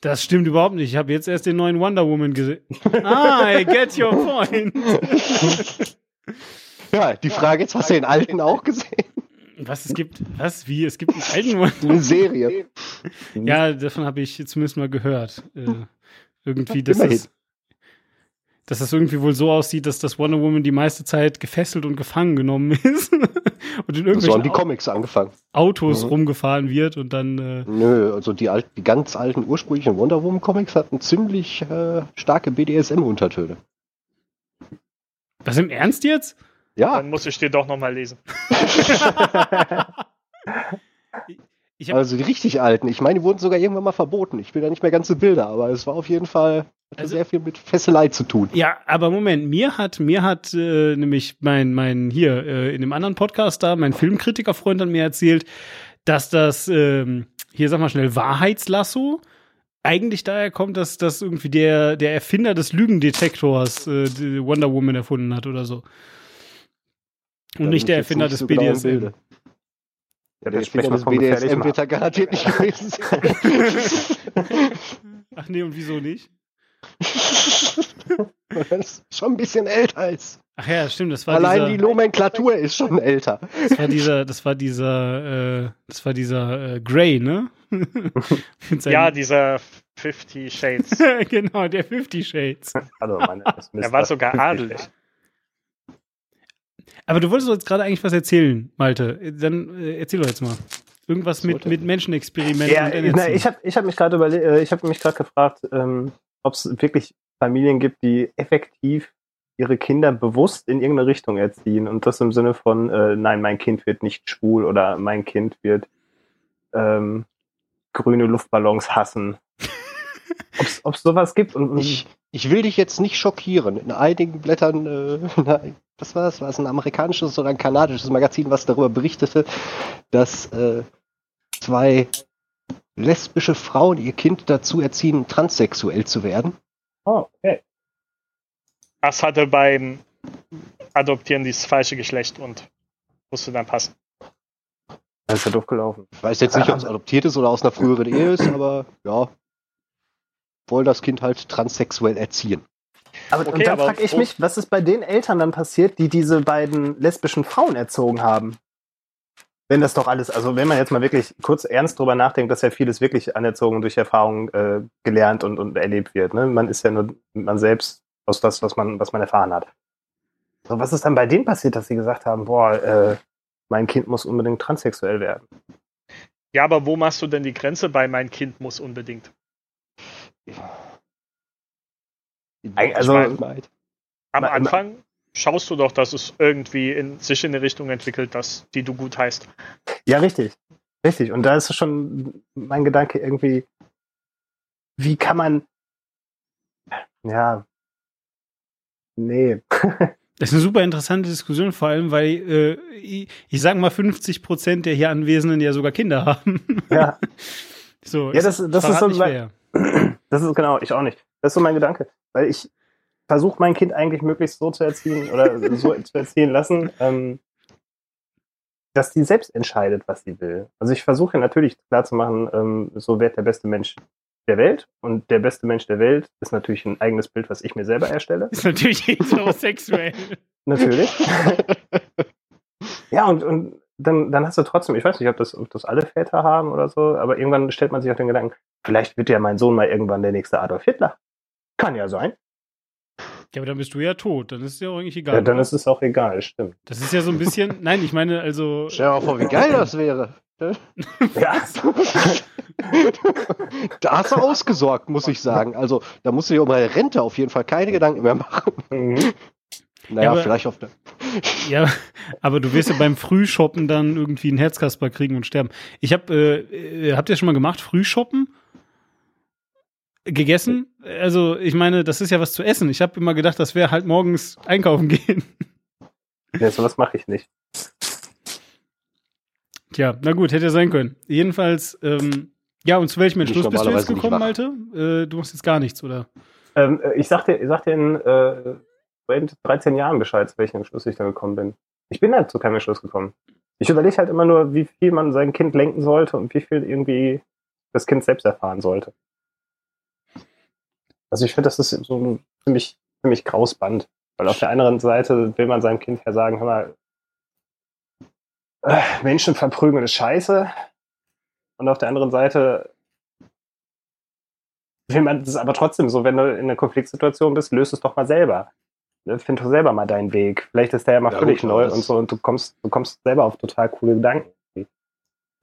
das stimmt überhaupt nicht. Ich habe jetzt erst den neuen Wonder Woman gesehen. Ah, I get your point. Ja, die Frage ist, hast du den alten auch gesehen? Was es gibt? Was? Wie? Es gibt einen alten Wonder Eine Serie. Ja, davon habe ich zumindest mal gehört. Äh, irgendwie, dass Immerhin. das, dass das irgendwie wohl so aussieht, dass das Wonder Woman die meiste Zeit gefesselt und gefangen genommen ist und in So haben irgendwelchen die Au Comics angefangen. Autos Mhm. rumgefahren wird und dann äh, Nö, also die, alt, die ganz alten ursprünglichen Wonder Woman Comics hatten ziemlich äh, starke BDSM-Untertöne. was im Ernst jetzt? Ja, Dann muss ich dir doch nochmal lesen. Also die richtig alten. Ich meine, die wurden sogar irgendwann mal verboten. Ich will da nicht mehr ganze Bilder, aber es war auf jeden Fall Also- sehr viel mit Fesselei zu tun. Ja, aber Moment, mir hat, mir hat äh, nämlich mein, mein hier äh, in dem anderen Podcast da, mein Filmkritikerfreund hat mir erzählt, dass das, ähm, hier sag mal schnell, Wahrheitslasso eigentlich daher kommt, dass das irgendwie der, der Erfinder des Lügendetektors äh, die Wonder Woman erfunden hat oder so. Und Da nicht der Erfinder des genau BDSM. Bilde. Ja, Der Erfinder des BDSM wird da garantiert nicht gewesen sein. Ach nee, und wieso nicht? Weil es schon ein bisschen älter ist. Ach ja, stimmt, das war Allein dieser, die Nomenklatur ist schon älter. das war dieser, das war dieser, äh, das war dieser äh, Grey, ne? Ja, dieser Fifty Shades. genau, der Fifty Shades. Hallo, meine, das Er war sogar 50 adelig. Aber du wolltest jetzt gerade eigentlich was erzählen, Malte. Dann äh, erzähl doch jetzt mal. Irgendwas mit, mit Menschenexperimenten Ja, und na, ich habe ich hab mich gerade überlegt, äh, ich habe mich gerade gefragt, ähm, ob es wirklich Familien gibt, die effektiv ihre Kinder bewusst in irgendeine Richtung erziehen und das im Sinne von, äh, nein, mein Kind wird nicht schwul oder mein Kind wird ähm, grüne Luftballons hassen. Ob es sowas gibt und, Ich, ich will dich jetzt nicht schockieren. In einigen Blättern, äh, nein, was war das? War es ein amerikanisches oder ein kanadisches Magazin, was darüber berichtete, dass äh, zwei lesbische Frauen ihr Kind dazu erziehen, transsexuell zu werden? oh, okay. Das hatte beim Adoptieren dieses falsche Geschlecht und musste dann passen. Das ist ja doof gelaufen. Ich weiß jetzt nicht, ob es adoptiert ist oder aus einer früheren Ehe ist, aber ja, wollen das Kind halt transsexuell erziehen. Aber Okay, und dann frage ich mich, was ist bei den Eltern dann passiert, die diese beiden lesbischen Frauen erzogen haben? Wenn das doch alles, also wenn man jetzt mal wirklich kurz ernst drüber nachdenkt, dass ja vieles wirklich anerzogen durch Erfahrung äh, gelernt und, und erlebt wird. Ne? Man ist ja nur man selbst aus das, was man, was man erfahren hat. So, was ist dann bei denen passiert, dass sie gesagt haben, boah, äh, mein Kind muss unbedingt transsexuell werden? Ja, aber wo machst du denn die Grenze bei mein Kind muss unbedingt? Also-. Am Anfang schaust du doch, dass es irgendwie in, sich in eine Richtung entwickelt, dass, die du gut heißt. Ja, richtig. Richtig. Und da ist schon mein Gedanke irgendwie, wie kann man, ja, nee. Das ist eine super interessante Diskussion, vor allem, weil äh, ich, ich sage mal 50 Prozent der hier Anwesenden ja sogar Kinder haben. ja, so, Ja, das- das ist so nicht mein- das ist genau, ich auch nicht. Das ist so mein Gedanke. Weil ich versuche mein Kind eigentlich möglichst so zu erziehen oder so zu erziehen lassen, ähm, dass die selbst entscheidet, was sie will. Also ich versuche natürlich klarzumachen, ähm, so wird der beste Mensch der Welt. Und der beste Mensch der Welt ist natürlich ein eigenes Bild, was ich mir selber erstelle. Ist natürlich heterosexuell. Natürlich. ja, und, und dann, dann hast du trotzdem, ich weiß nicht, ob das, ob das alle Väter haben oder so, aber irgendwann stellt man sich auch den Gedanken, vielleicht wird ja mein Sohn mal irgendwann der nächste Adolf Hitler. Kann ja sein. Ja, aber dann bist du ja tot. Dann ist es ja auch eigentlich egal. Ja, dann oder? ist es auch egal, stimmt. das ist ja so ein bisschen. Nein, ich meine, also. Stell dir mal vor, wie geil das wäre. Ja, Da hast du ausgesorgt, muss ich sagen. Also, da musst du dir um deine Rente auf jeden Fall keine Gedanken mehr machen. mhm. Naja, aber- vielleicht auf der. Ja, aber du wirst ja beim Frühshoppen dann irgendwie einen Herzkasper kriegen und sterben. Ich habe, äh, äh, habt ihr schon mal gemacht? Frühshoppen? Gegessen? Also, ich meine, das ist ja was zu essen. Ich habe immer gedacht, das wäre halt morgens einkaufen gehen. nee, sowas mache ich nicht. Tja, na gut, hätte ja sein können. Jedenfalls, ähm, ja, und zu welchem Entschluss bist du jetzt gekommen. Malte? Äh, du machst jetzt gar nichts, oder? Ähm, äh, ich sagte, ich sagte in äh, in 13 Jahren Bescheid, zu welchem Entschluss ich da gekommen bin. Ich bin halt zu keinem Entschluss gekommen. Ich überlege halt immer nur, wie viel man sein Kind lenken sollte und wie viel irgendwie das Kind selbst erfahren sollte. Also ich finde, das ist so ein ziemlich, ziemlich graues Band. Weil auf der anderen Seite will man seinem Kind ja sagen, hör mal, äh, Menschen verprügeln ist scheiße. Und auf der anderen Seite will man das aber trotzdem so, wenn du in einer Konfliktsituation bist, löst es doch mal selber. Ne, Find doch selber mal deinen Weg. Vielleicht ist der ja mal Ja, völlig gut, neu und so und du kommst, du kommst selber auf total coole Gedanken.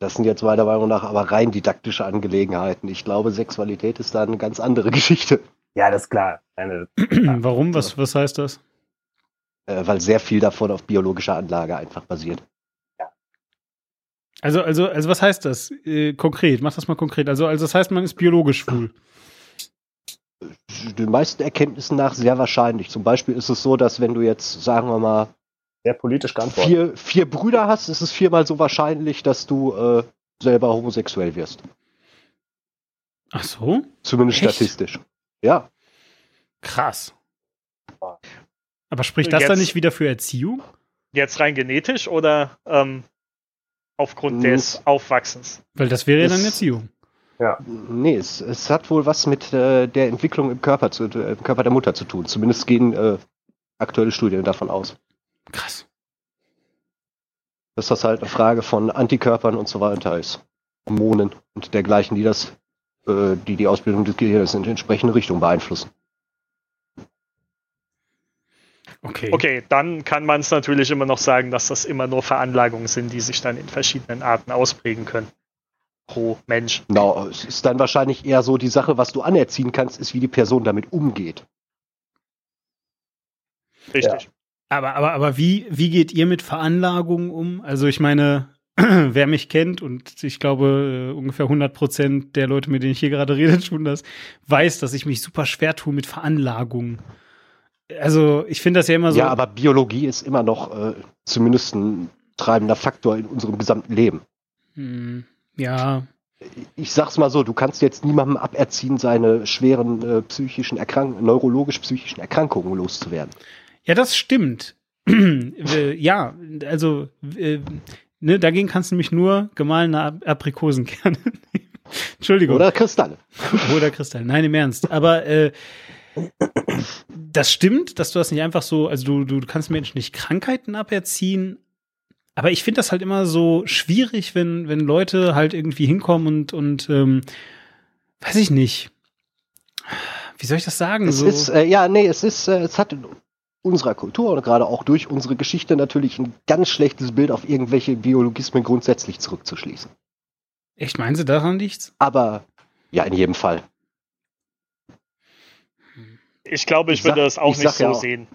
Das sind jetzt meiner Meinung nach aber rein didaktische Angelegenheiten. Ich glaube, Sexualität ist da eine ganz andere Geschichte. Ja, das ist klar. Eine, Warum? Was, was heißt das? Äh, weil sehr viel davon auf biologischer Anlage einfach basiert. Also, also, also was heißt das äh, konkret? Mach das mal konkret. Also, also das heißt, man ist biologisch schwul. Den meisten Erkenntnissen nach sehr wahrscheinlich. Zum Beispiel ist es so, dass wenn du jetzt, sagen wir mal, sehr politisch geantwortet. vier, vier Brüder hast, ist es viermal so wahrscheinlich, dass du äh, selber homosexuell wirst. Ach so? Zumindest Echt? statistisch. Ja. Krass. Aber spricht das Jetzt- dann nicht wieder für Erziehung? Jetzt rein genetisch oder ähm, aufgrund Hm. des Aufwachsens? Weil das wäre ja dann Erziehung. Nee, es, es hat wohl was mit äh, der Entwicklung im Körper, zu, äh, im Körper der Mutter zu tun. Zumindest gehen äh, aktuelle Studien davon aus. Krass. Dass das halt eine Frage von Antikörpern und so weiter ist. Hormonen und dergleichen, die das, äh, die die Ausbildung des Gehirns in die entsprechende Richtung beeinflussen. Okay. Okay, dann kann man es natürlich immer noch sagen, dass das immer nur Veranlagungen sind, die sich dann in verschiedenen Arten ausprägen können. Pro Mensch. Genau, es ist dann wahrscheinlich eher so die Sache, was du anerziehen kannst, ist, wie die Person damit umgeht. Richtig. Aber, aber, aber wie, wie geht ihr mit Veranlagungen um? Also ich meine, wer mich kennt und ich glaube äh, ungefähr 100 Prozent der Leute, mit denen ich hier gerade rede, tun das, weiß, dass ich mich super schwer tue mit Veranlagungen. Also ich finde das ja immer so. Ja, aber Biologie ist immer noch äh, zumindest ein treibender Faktor in unserem gesamten Leben. Hm, ja, Ich sag's mal so, du kannst jetzt niemandem aberziehen, seine schweren äh, psychischen Erkrank neurologisch-psychischen Erkrankungen loszuwerden. ja, das stimmt. Äh, ja, also äh, ne, dagegen kannst du nämlich nur gemahlene Ap- Aprikosenkerne nehmen. Entschuldigung. Oder Kristalle. Oder Kristall. Nein, im Ernst. Aber äh, das stimmt, dass du das nicht einfach so, also du, du kannst Menschen nicht Krankheiten aberziehen. Aber ich finde das halt immer so schwierig, wenn, wenn Leute halt irgendwie hinkommen und, und ähm, weiß ich nicht. Wie soll ich das sagen? Es so, ist, äh, ja, nee, es ist, äh, es hat unserer Kultur und gerade auch durch unsere Geschichte natürlich ein ganz schlechtes Bild auf irgendwelche Biologismen grundsätzlich zurückzuschließen. echt, meinen Sie daran nichts? Aber ja, in jedem Fall. Ich glaube, ich, Ich sag- würde das auch ich nicht sag ja so auch- sehen.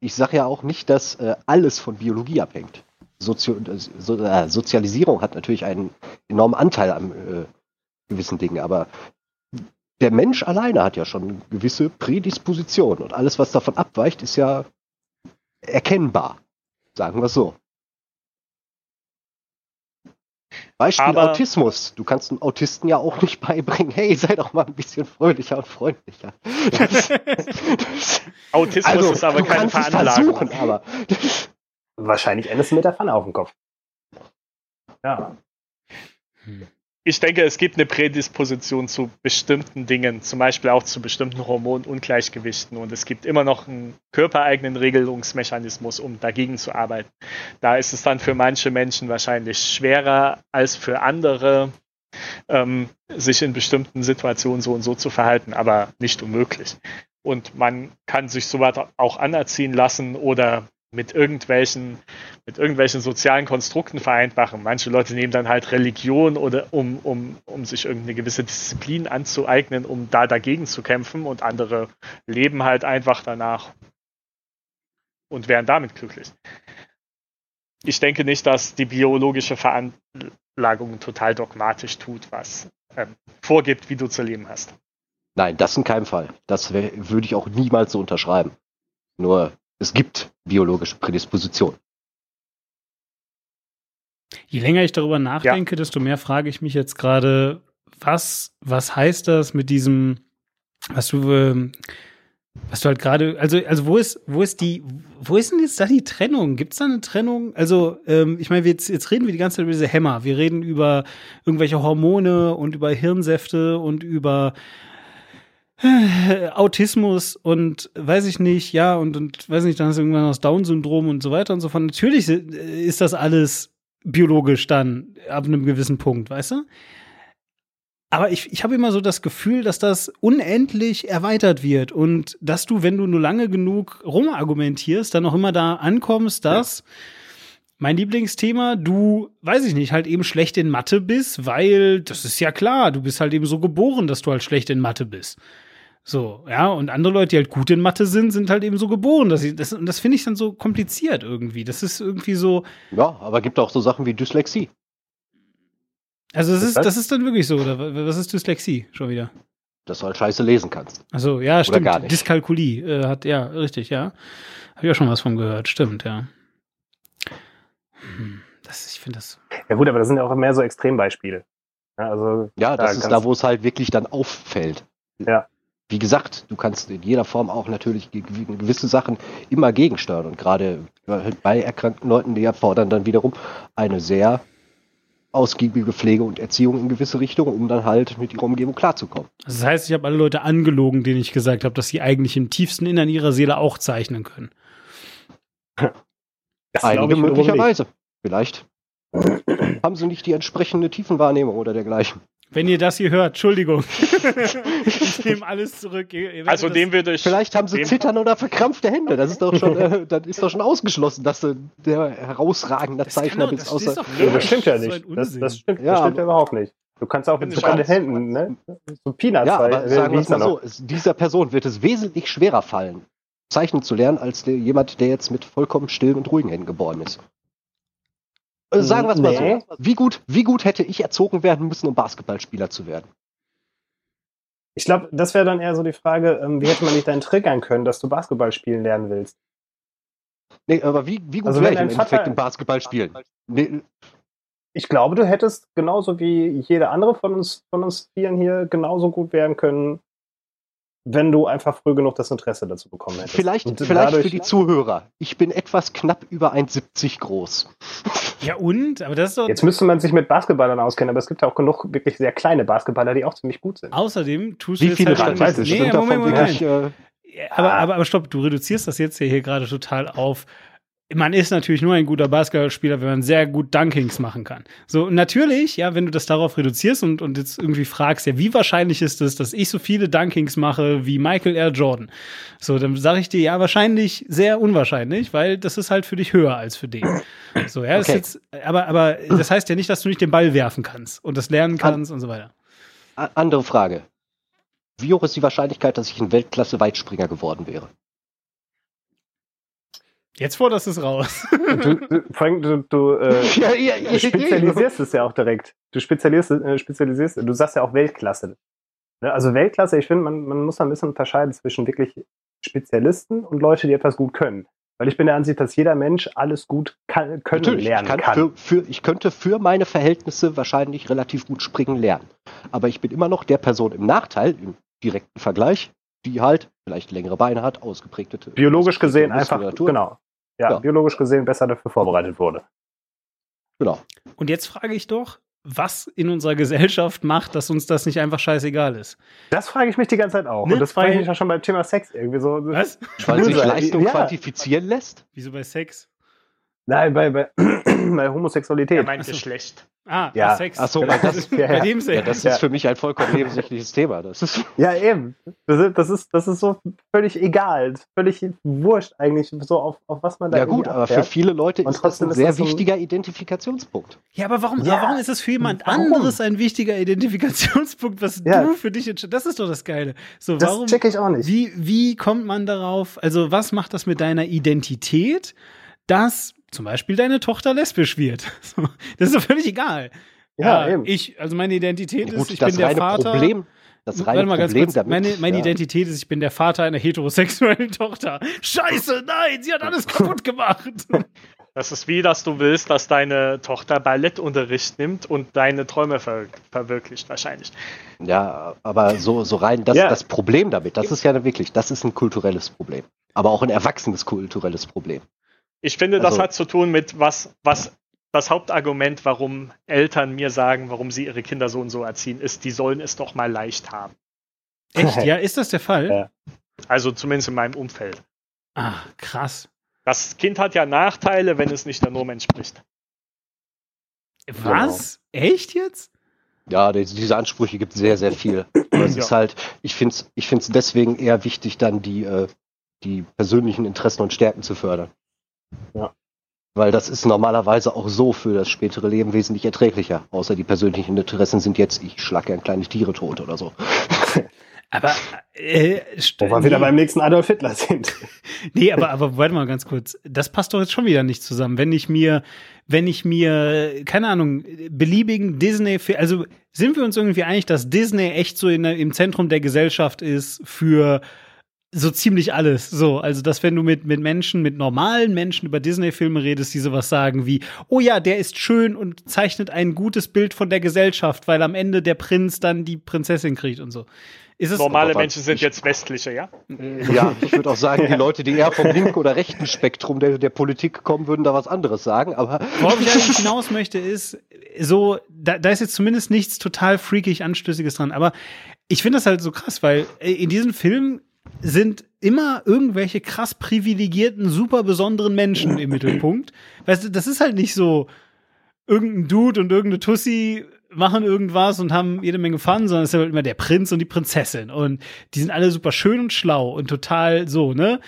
Ich sage ja auch nicht, dass äh, alles von Biologie abhängt. Sozio so, äh, Sozialisierung hat natürlich einen enormen Anteil an äh, gewissen Dingen, aber der Mensch alleine hat ja schon eine gewisse Prädisposition und alles, was davon abweicht, ist ja erkennbar. Sagen wir so. Beispiel Aber- Autismus. Du kannst einem Autisten ja auch nicht beibringen, hey, sei doch mal ein bisschen fröhlicher und freundlicher. Das, Autismus ist aber Also, du keine es Veranlagung. aber Wahrscheinlich endest du mit der Pfanne auf dem Kopf. Ja. Ich denke, es gibt eine Prädisposition zu bestimmten Dingen, zum Beispiel auch zu bestimmten Hormonungleichgewichten. Und es gibt immer noch einen körpereigenen Regelungsmechanismus, um dagegen zu arbeiten. Da ist es dann für manche Menschen wahrscheinlich schwerer als für andere, ähm, sich in bestimmten Situationen so und so zu verhalten, aber nicht unmöglich. Und man kann sich sowas auch anerziehen lassen oder mit irgendwelchen, mit irgendwelchen sozialen Konstrukten vereinfachen. Manche Leute nehmen dann halt Religion oder um, um, um sich irgendeine gewisse Disziplin anzueignen, um da dagegen zu kämpfen und andere leben halt einfach danach und wären damit glücklich. Ich denke nicht, dass die biologische Veranlagung total dogmatisch tut, was ähm, vorgibt, wie du zu leben hast. Nein, das in keinem Fall. Das würde ich auch niemals so unterschreiben. Nur, es gibt biologische Prädispositionen. Je länger ich darüber nachdenke, desto mehr frage ich mich jetzt gerade, was, was heißt das mit diesem, was du, ähm, was du halt gerade, also, also wo ist, wo ist die, wo ist denn jetzt da die Trennung? Gibt es da eine Trennung? Also, ähm, ich meine, wir jetzt, jetzt reden wir die ganze Zeit über diese Hämmer. Wir reden über irgendwelche Hormone und über Hirnsäfte und über äh, Autismus und weiß ich nicht, ja, und, und weiß nicht, dann hast du irgendwann das Down-Syndrom und so weiter und so fort. Natürlich si- ist das alles biologisch dann ab einem gewissen Punkt, weißt du? Aber ich, ich habe immer so das Gefühl, dass das unendlich erweitert wird und dass du, wenn du nur lange genug rumargumentierst, dann auch immer da ankommst, dass mein Lieblingsthema, du, weiß ich nicht, halt eben schlecht in Mathe bist, weil das ist ja klar, du bist halt eben so geboren, dass du halt schlecht in Mathe bist. So, ja, und andere Leute, die halt gut in Mathe sind, sind halt eben so geboren. Dass sie, das, und das finde ich dann so kompliziert irgendwie. Das ist irgendwie so, Ja, aber gibt auch so Sachen wie Dyslexie. also das ist, ist das? das ist dann wirklich so. Oder wa- was ist Dyslexie schon wieder? Dass du halt scheiße lesen kannst. Also ja, stimmt. gar nicht. Dyskalkulie äh, hat, ja, richtig, ja. Habe ich auch schon was von gehört, stimmt, ja. Hm, Das, ich finde das. Ja gut, aber das sind ja auch mehr so Extrembeispiele. Ja, also Ja, das Ja, ist da, wo es halt wirklich dann auffällt. Ja. Wie gesagt, du kannst in jeder Form auch natürlich ge- ge- gewisse Sachen immer gegensteuern. Und gerade bei erkrankten Leuten, die erfordern dann wiederum eine sehr ausgiebige Pflege und Erziehung in gewisse Richtungen, um dann halt mit ihrer Umgebung klarzukommen. Also das heißt, ich habe alle Leute angelogen, denen ich gesagt habe, dass sie eigentlich im tiefsten Innern ihrer Seele auch zeichnen können. Das Einige möglicherweise. Vielleicht haben sie nicht die entsprechende Tiefenwahrnehmung oder dergleichen. Wenn ihr das hier hört, Entschuldigung. ich nehme alles zurück. Ihr- ihr werdet Also dem würde ich. Vielleicht haben sie zittern oder verkrampfte Hände. Das ist doch schon, äh, das ist doch schon ausgeschlossen, dass du der herausragender Das kann Zeichner bist. das Außer. Das stimmt ja so nicht. Das, das stimmt, Ja, das stimmt aber- ja überhaupt nicht. Du kannst auch mit den. Händen, ne? So Peanuts, ja, aber äh, sagen wir es mal noch? so, es, dieser Person wird es wesentlich schwerer fallen, zeichnen zu lernen, als der, jemand, der jetzt mit vollkommen stillen und ruhigen Händen geboren ist. Also sagen wir es mal Nee. so. Wie gut, wie gut hätte ich erzogen werden müssen, um Basketballspieler zu werden? Ich glaube, das wäre dann eher so die Frage, ähm, wie hätte man dich dann triggern können, dass du Basketball spielen lernen willst? Nee, aber wie, wie gut Also wäre ich im Endeffekt im Basketballspielen? Nee, Ich glaube, du hättest genauso wie jeder andere von uns, von uns Vieren hier genauso gut werden können, wenn du einfach früh genug das Interesse dazu bekommen hättest. vielleicht Und vielleicht für die Zuhörer. Ich bin etwas knapp über 1,70 groß. Ja, und? Aber das ist doch. Jetzt müsste man sich mit Basketballern auskennen, aber es gibt ja auch genug wirklich sehr kleine Basketballer, die auch ziemlich gut sind. Außerdem tust du Wie jetzt viele halt ich, nee, sind Moment, davon Moment, wirklich, Moment. äh, Aber, aber, aber stopp, du reduzierst das jetzt hier, hier gerade total auf. Man ist natürlich nur ein guter Basketballspieler, wenn man sehr gut Dunkings machen kann. So, natürlich, ja, wenn du das darauf reduzierst und, und jetzt irgendwie fragst, ja, wie wahrscheinlich ist es, dass ich so viele Dunkings mache wie Michael R. Jordan? So, dann sage ich dir, ja, wahrscheinlich sehr unwahrscheinlich, weil das ist halt für dich höher als für den. So, ja, Okay. ist jetzt, aber, aber das heißt ja nicht, dass du nicht den Ball werfen kannst und das lernen kannst und so weiter. Andere Frage. Wie hoch ist die Wahrscheinlichkeit, dass ich ein Weltklasse-Weitspringer geworden wäre? Jetzt forderst du es raus. Du, du, allem, du, du, äh, ja, ja, du spezialisierst es ja auch direkt. Du spezialisierst, äh, spezialisierst, du sagst ja auch Weltklasse. Ne? Also Weltklasse, ich finde, man, man muss da ein bisschen unterscheiden zwischen wirklich Spezialisten und Leute, die etwas gut können. Weil ich bin der Ansicht, dass jeder Mensch alles gut kann, können Natürlich, lernen ich, kann kann. Für, für, ich könnte für meine Verhältnisse wahrscheinlich relativ gut springen lernen. Aber ich bin immer noch der Person im Nachteil, im direkten Vergleich, die halt vielleicht längere Beine hat, ausgeprägte. biologisch gesehen einfach, genau. Ja, Ja. biologisch gesehen besser dafür vorbereitet wurde. genau. Und jetzt frage ich doch, was in unserer Gesellschaft macht, dass uns das nicht einfach scheißegal ist. Das frage ich mich die ganze Zeit auch. Ne? Und das frage ich mich auch schon beim Thema Sex irgendwie so. Was? Weil sich. Leistung Ja. quantifizieren lässt. Wieso bei Sex? Nein, bei, bei, bei Homosexualität. Er meint. Geschlecht. Ah, Ja. Sex. Ach so, weil das- Ja, bei ja. dem Sex. Ja, das Ja. ist für mich ein vollkommen nebensächliches Thema. Das ist Ja, eben. Das ist, das ist, das ist so völlig egal. Völlig wurscht eigentlich, so auf, auf was man da ja gut, aber für viele Leute ist das trotzdem ein ist sehr das so wichtiger Identifikationspunkt. ja, aber warum, Ja. warum ist es für jemand Warum? anderes ein wichtiger Identifikationspunkt, was Ja. du für dich entscheidest? Das ist doch das Geile. So, Das warum, check ich auch nicht. wie, wie kommt man darauf? Also, was macht das mit deiner Identität, dass zum Beispiel deine Tochter lesbisch wird? Das ist doch völlig egal. Ja, eben. Ich, also meine Identität Ja, ist, gut, ich das bin der reine Vater. Problem, das reine Warte mal ganz Problem kurz. damit. meine meine ja. Identität ist, ich bin der Vater einer heterosexuellen Tochter. Scheiße, nein, sie hat alles kaputt gemacht. Das ist wie, dass du willst, dass deine Tochter Ballettunterricht nimmt und deine Träume ver verwirklicht, wahrscheinlich. Ja, aber so, so rein, das, Ja. das Problem damit, das ist ja wirklich, das ist ein kulturelles Problem. Aber auch ein erwachsenes kulturelles Problem. Ich finde, das Also- hat zu tun mit was, was das Hauptargument, warum Eltern mir sagen, warum sie ihre Kinder so und so erziehen, ist, die sollen es doch mal leicht haben. Echt, ja, ist das der Fall? Ja. Also zumindest in meinem Umfeld. Ah, krass. Das Kind hat ja Nachteile, wenn es nicht der Norm entspricht. Was? Echt jetzt? Ja, die- diese Ansprüche gibt es sehr, sehr viel. Aber es Ja. ist halt, ich finde es ich find's deswegen eher wichtig, dann die, äh, die persönlichen Interessen und Stärken zu fördern. Ja. Weil das ist normalerweise auch so für das spätere Leben wesentlich erträglicher. Außer die persönlichen Interessen sind jetzt, ich schlage gern kleine Tiere tot oder so. Aber äh, Wo wir nee, wieder beim nächsten Adolf Hitler sind. nee, aber aber warte mal ganz kurz. Das passt doch jetzt schon wieder nicht zusammen. Wenn ich mir wenn ich mir keine Ahnung beliebigen Disney also sind wir uns irgendwie einig, dass Disney echt so in, im Zentrum der Gesellschaft ist für so ziemlich alles. So, also dass wenn du mit mit Menschen, mit normalen Menschen über Disney-Filme redest, die sowas sagen wie, oh ja, der ist schön und zeichnet ein gutes Bild von der Gesellschaft, weil am Ende der Prinz dann die Prinzessin kriegt und so. Ist es Normale Menschen sind jetzt westliche, ja? Ja, ich würde auch sagen, die Leute, die eher vom linken oder rechten Spektrum der, der Politik kommen, würden da was anderes sagen. Aber Worauf ich eigentlich hinaus möchte, ist, so, da, da ist jetzt zumindest nichts total freakig Anstößiges dran. Aber ich finde das halt so krass, weil äh, in diesem Film sind immer irgendwelche krass privilegierten, super besonderen Menschen im Mittelpunkt. Weißt du, das ist halt nicht so, irgendein Dude und irgendeine Tussi machen irgendwas und haben jede Menge Fun, sondern es ist halt immer der Prinz und die Prinzessin. Und die sind alle super schön und schlau und total so, ne?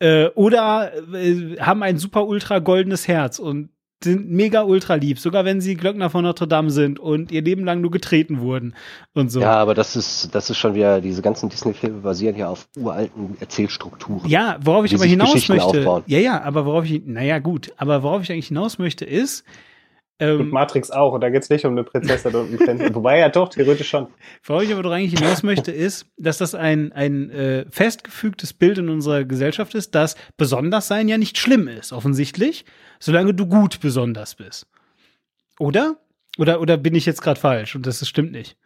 Äh, oder äh, haben ein super ultra goldenes Herz und sind mega ultra lieb, sogar wenn sie Glöckner von Notre Dame sind und ihr Leben lang nur getreten wurden und so. ja, aber das ist, das ist schon wieder, diese ganzen Disney-Filme basieren ja auf uralten Erzählstrukturen. Ja, worauf ich aber hinaus möchte. aufbauen. Ja, ja, aber worauf ich, naja, gut, aber worauf ich eigentlich hinaus möchte ist, Und ähm, Matrix auch. Und da geht es nicht um eine Prinzessin und einen Prinzen. Wobei ja doch, theoretisch schon. worauf ich aber doch eigentlich hinaus möchte ist, dass das ein, ein äh, festgefügtes Bild in unserer Gesellschaft ist, dass besonders sein ja nicht schlimm ist, offensichtlich, solange du gut besonders bist. Oder? Oder, oder bin ich jetzt gerade falsch und das stimmt nicht?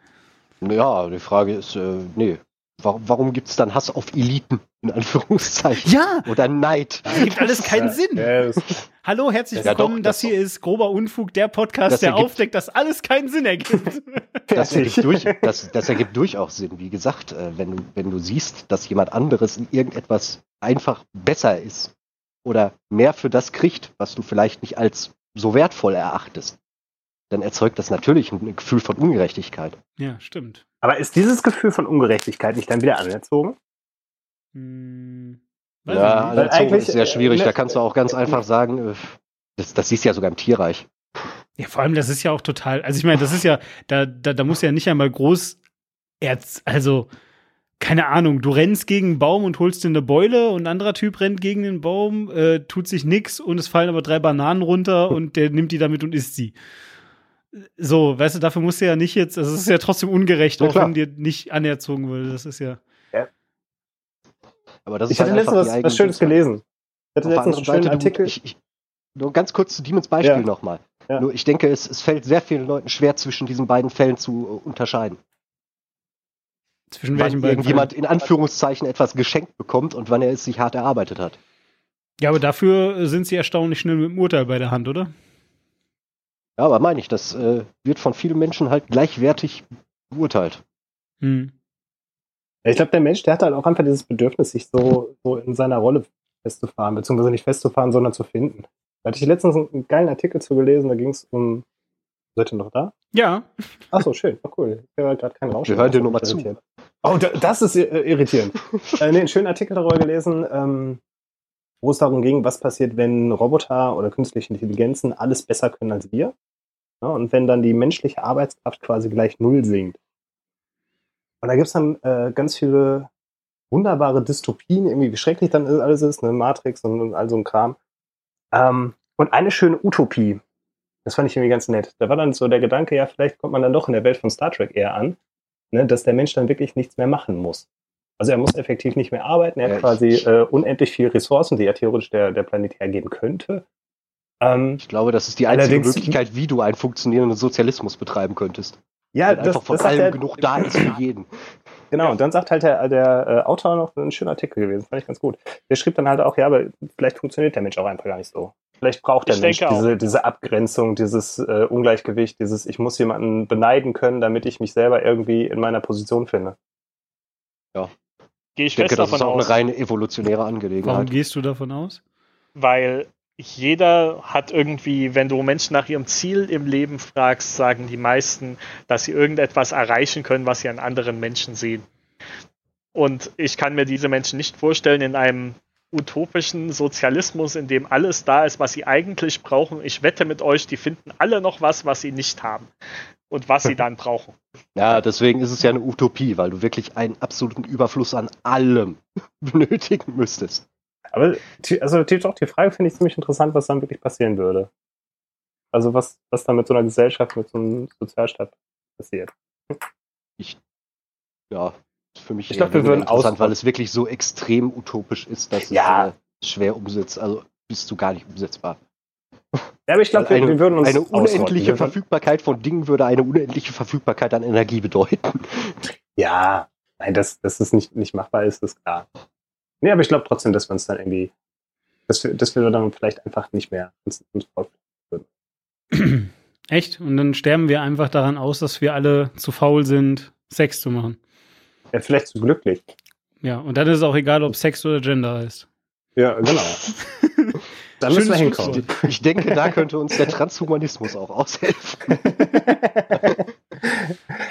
Ja, die Frage ist, äh, nee, warum, warum gibt es dann Hass auf Eliten, in Anführungszeichen? Ja, Oder Neid? das gibt alles keinen Sinn. Ja, das, Hallo, herzlich Ja, doch, willkommen. das, das hier ist grober Unfug, der Podcast, Das der ergibt- aufdeckt, dass alles keinen Sinn ergibt. Das ergibt, durch, das, das ergibt durchaus Sinn. Wie gesagt, äh, wenn du, wenn du siehst, dass jemand anderes in irgendetwas einfach besser ist oder mehr für das kriegt, was du vielleicht nicht als so wertvoll erachtest, dann erzeugt das natürlich ein Gefühl von Ungerechtigkeit. ja, stimmt. Aber ist dieses Gefühl von Ungerechtigkeit nicht dann wieder anerzogen? Hm, Ja, anerzogen ist sehr schwierig. äh, Da kannst du auch ganz einfach sagen, äh, das, das siehst du ja sogar im Tierreich. Ja, vor allem, das ist ja auch total, also ich meine, das ist ja, da, da, da muss ja nicht einmal groß, Erz, also, keine Ahnung, du rennst gegen einen Baum und holst dir eine Beule und ein anderer Typ rennt gegen den Baum, äh, tut sich nix und es fallen aber drei Bananen runter und der nimmt die damit und isst sie. So, weißt du, dafür musst du ja nicht jetzt, also es ist ja trotzdem ungerecht, Ja, auch klar. wenn dir nicht anerzogen würde. Das ist ja. Aber das Ich ist hatte halt letztens einfach die was, was Schönes eigene- gelesen. Ich hatte letztens einen schönen Seite, Artikel. Du, ich, ich, nur ganz kurz zu Demons Beispiel Ja. nochmal. Ja. Nur ich denke, es, es fällt sehr vielen Leuten schwer, zwischen diesen beiden Fällen zu äh, unterscheiden. Zwischen Wann welchen beiden. irgendjemand in Anführungszeichen etwas geschenkt bekommt und wann er es sich hart erarbeitet hat. Ja, aber dafür äh, sind sie erstaunlich schnell mit dem Urteil bei der Hand, oder? Ja, aber meine ich, das äh, wird von vielen Menschen halt gleichwertig beurteilt. Hm. Ich glaube, der Mensch, der hat halt auch einfach dieses Bedürfnis, sich so, so in seiner Rolle festzufahren, beziehungsweise nicht festzufahren, sondern zu finden. Da hatte ich letztens einen geilen Artikel zu gelesen, da ging es um. Seid ihr noch da? Ja. Achso, schön, oh, cool. Ich höre gerade keinen Rauschen. Wir hören dir Das nur mal ist zu. irritierend. Oh, da, das ist äh, irritierend. äh, nee, einen schönen Artikel darüber gelesen, ähm, wo es darum ging, was passiert, wenn Roboter oder künstliche Intelligenzen alles besser können als wir. Ja, und wenn dann die menschliche Arbeitskraft quasi gleich null sinkt. Und da gibt's dann äh, ganz viele wunderbare Dystopien, irgendwie wie schrecklich dann alles ist, ne, Matrix und, und all so ein Kram. Ähm, und eine schöne Utopie, das fand ich irgendwie ganz nett. Da war dann so der Gedanke, ja, vielleicht kommt man dann doch in der Welt von Star Trek eher an, ne, dass der Mensch dann wirklich nichts mehr machen muss. Also er muss effektiv nicht mehr arbeiten, er Ja, hat ich- quasi äh, unendlich viel Ressourcen, die ja theoretisch der, der Planet hergeben könnte. Ähm, Ich glaube, das ist die einzige Möglichkeit, wie du einen funktionierenden Sozialismus betreiben könntest. ja, Wenn das, einfach von das allem genug da ist für jeden. Genau, und dann sagt halt der, der äh, Autor noch einen schönen Artikel gewesen, fand ich ganz gut. Der schrieb dann halt auch, ja, aber vielleicht funktioniert der Mensch auch einfach gar nicht so. Vielleicht braucht der Ich Mensch auch. diese, diese Abgrenzung, dieses äh, Ungleichgewicht, dieses, ich muss jemanden beneiden können, damit ich mich selber irgendwie in meiner Position finde. Gehe ich Ich denke, fest das ist davon auch eine aus. reine evolutionäre Warum Angelegenheit. gehst du davon aus? weil jeder hat irgendwie, wenn du Menschen nach ihrem Ziel im Leben fragst, sagen die meisten, dass sie irgendetwas erreichen können, was sie an anderen Menschen sehen. Und ich kann mir diese Menschen nicht vorstellen in einem utopischen Sozialismus, in dem alles da ist, was sie eigentlich brauchen. Ich wette mit euch, die finden alle noch was, was sie nicht haben und was sie dann brauchen. Ja, deswegen ist es ja eine Utopie, weil du wirklich einen absoluten Überfluss an allem benötigen müsstest. Aber die- also die, doch, die Frage finde ich ziemlich interessant, was dann wirklich passieren würde. Also was, was dann mit so einer Gesellschaft, mit so einem Sozialstaat passiert. Ja, ist für mich Ich glaub, wir würden interessant, aus- weil es wirklich so extrem utopisch ist, dass Ja. es äh, schwer umsetzt. Also bist du gar nicht umsetzbar. Ja, aber ich glaube, wir, eine, wir würden uns eine unendliche Verfügbarkeit von Dingen würde eine unendliche Verfügbarkeit an Energie bedeuten. Ja, Nein, dass, dass das nicht, nicht machbar ist, ist klar. Nee, aber ich glaube trotzdem, dass wir uns dann irgendwie, dass wir, dass wir dann vielleicht einfach nicht mehr uns, uns würden. Echt? Und dann sterben wir einfach daran aus, dass wir alle zu faul sind, Sex zu machen. Ja, vielleicht zu glücklich. Ja, und dann ist es auch egal, ob Sex oder Gender heißt. Ja, genau. da müssen wir hinkommen. Ich denke, da könnte uns der Transhumanismus auch aushelfen.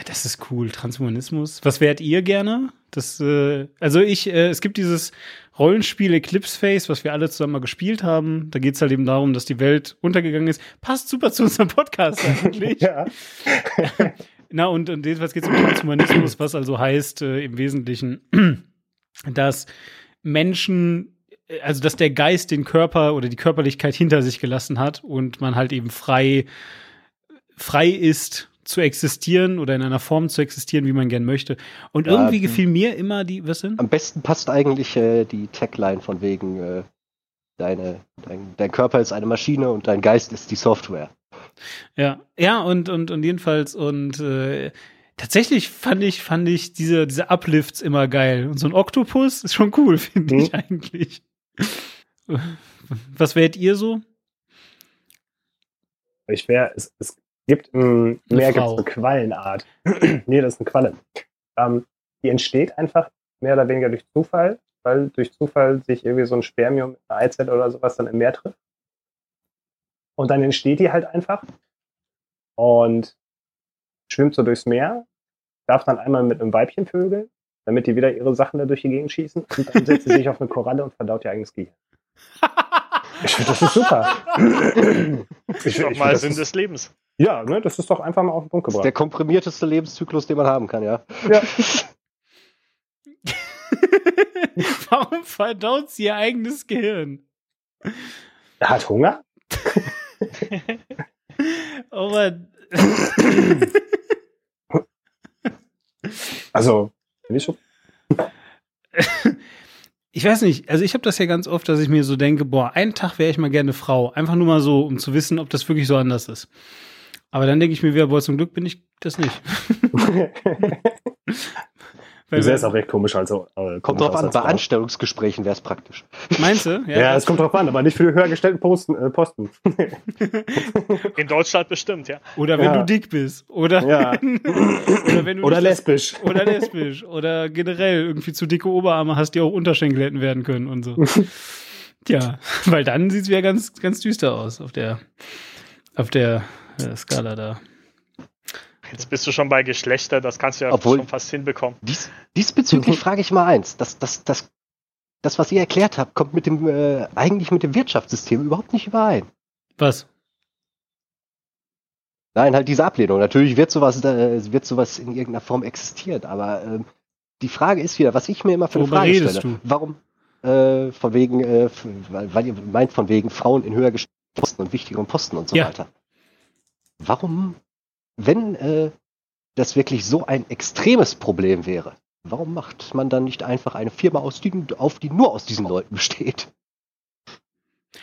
Das ist cool, Transhumanismus. Was wärt ihr gerne? Das, äh, also ich, äh, es gibt dieses Rollenspiel Eclipse Face, was wir alle zusammen mal gespielt haben. Da geht es halt eben darum, dass die Welt untergegangen ist. Passt super zu unserem Podcast eigentlich. ja. Na, und, und jedenfalls geht es um Transhumanismus, was also heißt äh, im Wesentlichen, dass Menschen, also dass der Geist den Körper oder die Körperlichkeit hinter sich gelassen hat und man halt eben frei, frei ist zu existieren oder in einer Form zu existieren, wie man gern möchte. Und Ja, irgendwie hm. gefiel mir immer die, was denn? Am besten passt eigentlich äh, die Tagline von wegen, äh, deine, dein, dein Körper ist eine Maschine und dein Geist ist die Software. Ja, ja, und, und, und jedenfalls, und äh, tatsächlich fand ich, fand ich diese, diese Uplifts immer geil. Und so ein Oktopus ist schon cool, finde Mhm. ich eigentlich. Was wärt ihr so? Ich wäre, es, es gibt im Eine Meer gibt's eine Quallenart. nee, das ist eine Qualle. Ähm, die entsteht einfach mehr oder weniger durch Zufall, weil durch Zufall sich irgendwie so ein Spermium mit einer Eizelle oder sowas dann im Meer trifft. Und dann entsteht die halt einfach und schwimmt so durchs Meer, darf dann einmal mit einem Weibchen vögeln, damit die wieder ihre Sachen da durch die Gegend schießen und dann setzt sie sich auf eine Koralle und verdaut ihr eigenes Gehirn. Ich finde, das ist super. Ich, Ist doch ich mal find, das Sinn des Lebens. ja, ne, das ist doch einfach mal auf den Punkt Das ist gebracht. der komprimierteste Lebenszyklus, den man haben kann, ja. Ja. Warum verdaut sie ihr eigenes Gehirn? Er hat Hunger? Oh Mann. Also, schon. Ich weiß nicht, also ich habe das ja ganz oft, dass ich mir so denke, boah, einen Tag wäre ich mal gerne Frau. Einfach nur mal so, um zu wissen, ob das wirklich so anders ist. Aber dann denke ich mir wieder, boah, zum Glück bin ich das nicht. Weil, Du sähst auch recht komisch, also. Äh, Kommt drauf an, bei. Anstellungsgesprächen wäre es praktisch. meinst du? Ja, es kommt drauf an, aber nicht für die höher gestellten Posten. Äh, Posten. In Deutschland bestimmt, ja. Oder wenn Ja. du dick bist. Oder, Ja. oder wenn du Oder lesbisch. Oder lesbisch. Oder generell irgendwie zu dicke Oberarme hast, die auch Unterschenkel hätten werden können und so. Tja, weil dann sieht es wieder ganz, ganz düster aus auf der, auf der äh, Skala da. Jetzt bist du schon bei Geschlechter, das kannst du ja Obwohl- schon fast hinbekommen. Dies, diesbezüglich frage ich mal eins. Das, das, das, das, was ihr erklärt habt, kommt mit dem, äh, eigentlich mit dem Wirtschaftssystem überhaupt nicht überein. Was? Nein, halt diese Ablehnung. Natürlich wird sowas, äh, wird sowas in irgendeiner Form existieren, aber ähm, die Frage ist wieder, was ich mir immer für eine Frage stelle. du? Warum, äh, von wegen, äh, weil, weil ihr meint von wegen Frauen in höher gestellten Posten und wichtigeren Posten und so Ja. weiter. Warum, wenn äh, das wirklich so ein extremes Problem wäre, warum macht man dann nicht einfach eine Firma aus, die, auf, die nur aus diesen Leuten besteht?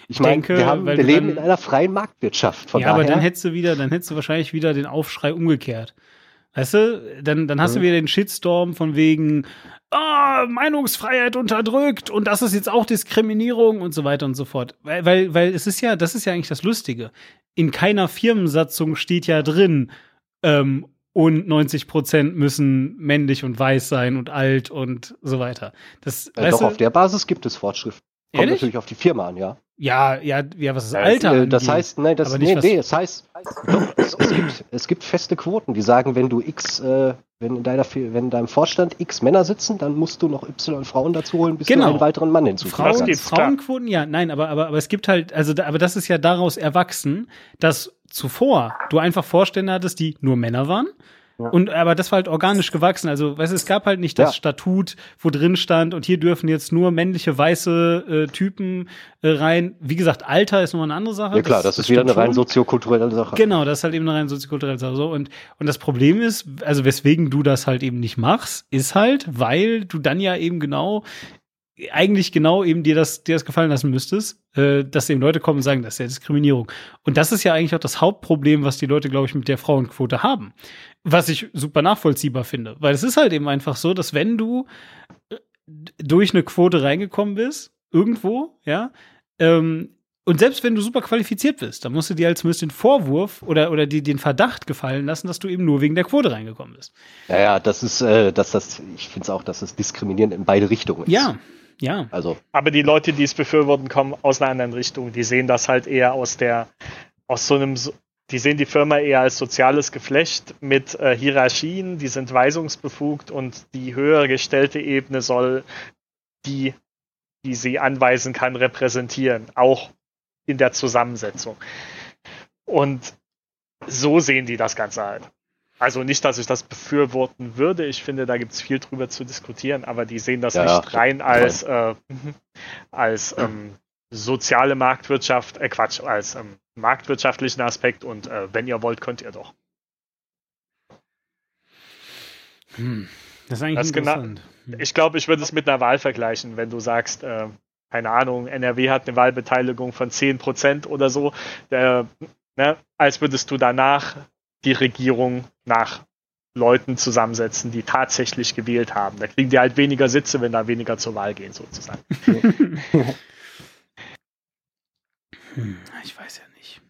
Ich meine, denke, wir, haben, wir du leben dann- in einer freien Marktwirtschaft. Von ja, daher, aber dann hättest du wieder, dann hättest du wahrscheinlich wieder den Aufschrei umgekehrt. Weißt du, dann, dann hast du Mhm. wieder den Shitstorm von wegen, ah, Meinungsfreiheit unterdrückt und das ist jetzt auch Diskriminierung und so weiter und so fort. Weil, weil, weil es ist ja, das ist ja eigentlich das Lustige. In keiner Firmensatzung steht ja drin, ähm, und 90 Prozent müssen männlich und weiß sein und alt und so weiter. Das, äh, doch du, auf der Basis gibt es Fortschritt. Kommt Ehrlich? natürlich auf die Firma an, ja. ja, ja, ja, was das Ja, Alter Äh, das heißt, nein, das, nee, nee, das heißt, doch, es, es, gibt, es gibt feste Quoten, die sagen, wenn du X, äh, wenn in deiner, wenn in deinem Vorstand X Männer sitzen, dann musst du noch Y Frauen dazu holen, bis Genau. du einen weiteren Mann hinzufügen Frauen, kannst. Frauenquoten, ja, nein, aber, aber, aber es gibt halt, also, aber das ist ja daraus erwachsen, dass zuvor du einfach Vorstände hattest, die nur Männer waren. Ja. Und aber das war halt organisch gewachsen. Also, weißt du, es gab halt nicht das Ja. Statut, wo drin stand, und hier dürfen jetzt nur männliche weiße äh, Typen äh, rein. Wie gesagt, Alter ist nochmal eine andere Sache. Ja klar, das, ist wieder eine rein soziokulturelle Sache. Genau, das ist halt eben eine rein soziokulturelle Sache. So, und, und das Problem ist, also weswegen du das halt eben nicht machst, ist halt, weil du dann ja eben genau eigentlich genau eben dir das, dir das gefallen lassen müsstest, äh, dass eben Leute kommen und sagen, das ist ja Diskriminierung. Und das ist ja eigentlich auch das Hauptproblem, was die Leute, glaube ich, mit der Frauenquote haben. Was ich super nachvollziehbar finde. Weil es ist halt eben einfach so, dass wenn du äh, durch eine Quote reingekommen bist, irgendwo, ja, ähm, und selbst wenn du super qualifiziert bist, dann musst du dir als zumindest den Vorwurf oder, oder die, den Verdacht gefallen lassen, dass du eben nur wegen der Quote reingekommen bist. Ja, ja, das ist, äh, dass das, ich finde es auch, dass es diskriminierend in beide Richtungen ist. Ja, ja. Also, Aber die Leute, die es befürworten, kommen aus einer anderen Richtung. Die sehen das halt eher aus der, aus so einem, die sehen die Firma eher als soziales Geflecht mit äh, Hierarchien, die sind weisungsbefugt und die höher gestellte Ebene soll die, die sie anweisen kann, repräsentieren, auch in der Zusammensetzung. Und so sehen die das Ganze halt. Also nicht, dass ich das befürworten würde. Ich finde, da gibt es viel drüber zu diskutieren, aber die sehen das Ja, nicht rein als, äh, als ähm, soziale Marktwirtschaft, äh Quatsch, als ähm, marktwirtschaftlichen Aspekt und äh, wenn ihr wollt, könnt ihr doch. Hm. Das ist eigentlich Das ist genau- interessant. Hm. Ich glaube, ich würde es mit einer Wahl vergleichen, wenn du sagst, äh, keine Ahnung, NRW hat eine Wahlbeteiligung von 10% oder so, der, ne, als würdest du danach die Regierung nach Leuten zusammensetzen, die tatsächlich gewählt haben. Da kriegen die halt weniger Sitze, wenn da weniger zur Wahl gehen, sozusagen. Hm, ich weiß ja nicht.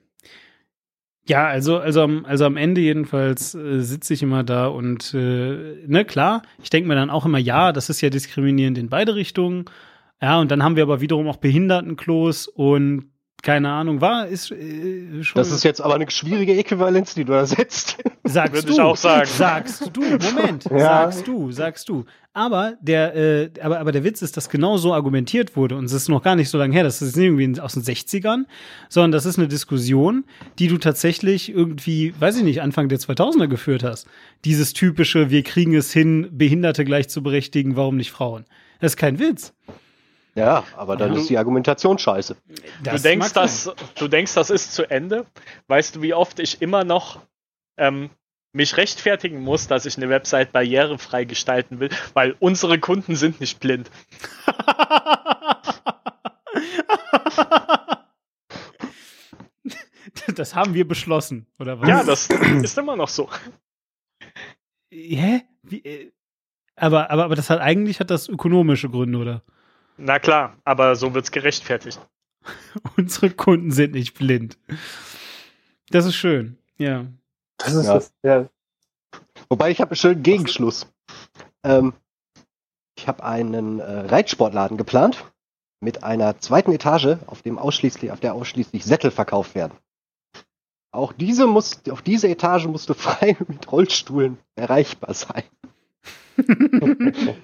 Ja, also, also, am- also am Ende jedenfalls äh, sitze ich immer da und, äh, ne, klar, ich denke mir dann auch immer, ja, das ist ja diskriminierend in beide Richtungen. Ja, und dann haben wir aber wiederum auch Behindertenklos und keine Ahnung, war, ist äh, schon. das ist jetzt aber eine schwierige Äquivalenz, die du da setzt. Sagst Würde du, ich auch sagen. Sagst du, Moment, Ja. sagst du, sagst du. Aber der, äh, aber, aber der Witz ist, dass genau so argumentiert wurde und es ist noch gar nicht so lange her, das ist nicht irgendwie aus den 60ern, sondern das ist eine Diskussion, die du tatsächlich irgendwie, weiß ich nicht, Anfang der 2000er geführt hast. Dieses typische, wir kriegen es hin, Behinderte gleich zu berechtigen, warum nicht Frauen? Das ist kein Witz. Ja, aber dann Ja. ist die Argumentation scheiße. Das du, denkst, das, du denkst, das ist zu Ende. Weißt du, wie oft ich immer noch ähm, mich rechtfertigen muss, dass ich eine Website barrierefrei gestalten will, weil unsere Kunden sind nicht blind. das haben wir beschlossen, oder was? Ja, das ist immer noch so. Hä? Wie, äh, aber, aber, aber das hat eigentlich hat das ökonomische Gründe, oder? Na klar, aber so wird's gerechtfertigt. Unsere Kunden sind nicht blind. Das ist schön. Ja. Das ist Ja. das, ja. Wobei ich habe einen schönen Gegenschluss. Ähm, ich habe einen äh, Reitsportladen geplant mit einer zweiten Etage, auf dem ausschließlich, auf der ausschließlich Sättel verkauft werden. Auch diese muss, auf diese Etage musste frei mit Rollstuhlen erreichbar sein.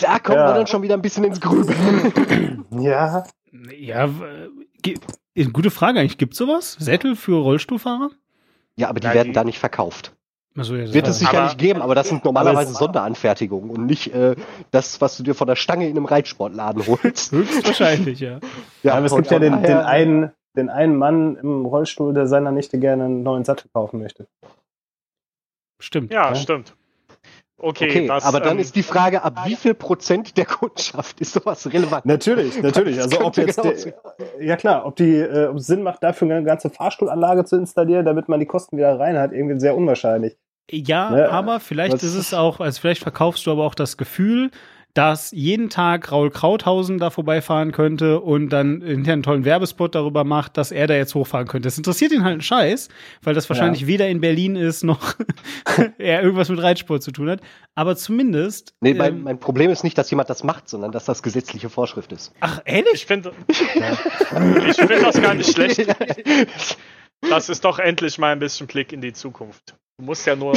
Da kommt Ja. man dann schon wieder ein bisschen ins Grübeln. ja, Ja, äh, gute Frage eigentlich. Gibt sowas? Sättel für Rollstuhlfahrer? Ja, aber die Na, werden die- da nicht verkauft. Also, ja, Wird es sicherlich Aber- geben, aber das sind normalerweise es- Sonderanfertigungen und nicht äh, das, was du dir von der Stange in einem Reitsportladen holst. Höchstwahrscheinlich, ja. ja, aber es gibt ja den, den, einen, den einen Mann im Rollstuhl, der seiner Nichte gerne einen neuen Sattel kaufen möchte. Stimmt. Ja, Ja. stimmt. Okay, Okay, das, aber dann ähm, ist die Frage, ab wie viel Prozent der Kundschaft ist sowas relevant? Natürlich, natürlich. Also ob jetzt genauso- der, ja klar, ob die, äh, ob es Sinn macht, dafür eine ganze Fahrstuhlanlage zu installieren, damit man die Kosten wieder rein hat, irgendwie sehr unwahrscheinlich. Ja, Ne, aber vielleicht was- ist es auch, also vielleicht verkaufst du aber auch das Gefühl, dass jeden Tag Raul Krauthausen da vorbeifahren könnte und dann hinterher einen tollen Werbespot darüber macht, dass er da jetzt hochfahren könnte. Das interessiert ihn halt einen Scheiß, weil das wahrscheinlich weder in Berlin ist, noch er irgendwas mit Reitsport zu tun hat. Aber zumindest. Nee, mein, ähm, mein Problem ist nicht, dass jemand das macht, sondern dass das gesetzliche Vorschrift ist. ach, ehrlich? ich finde ich finde das gar nicht schlecht. Das ist doch endlich mal ein bisschen Blick in die Zukunft. Du musst ja nur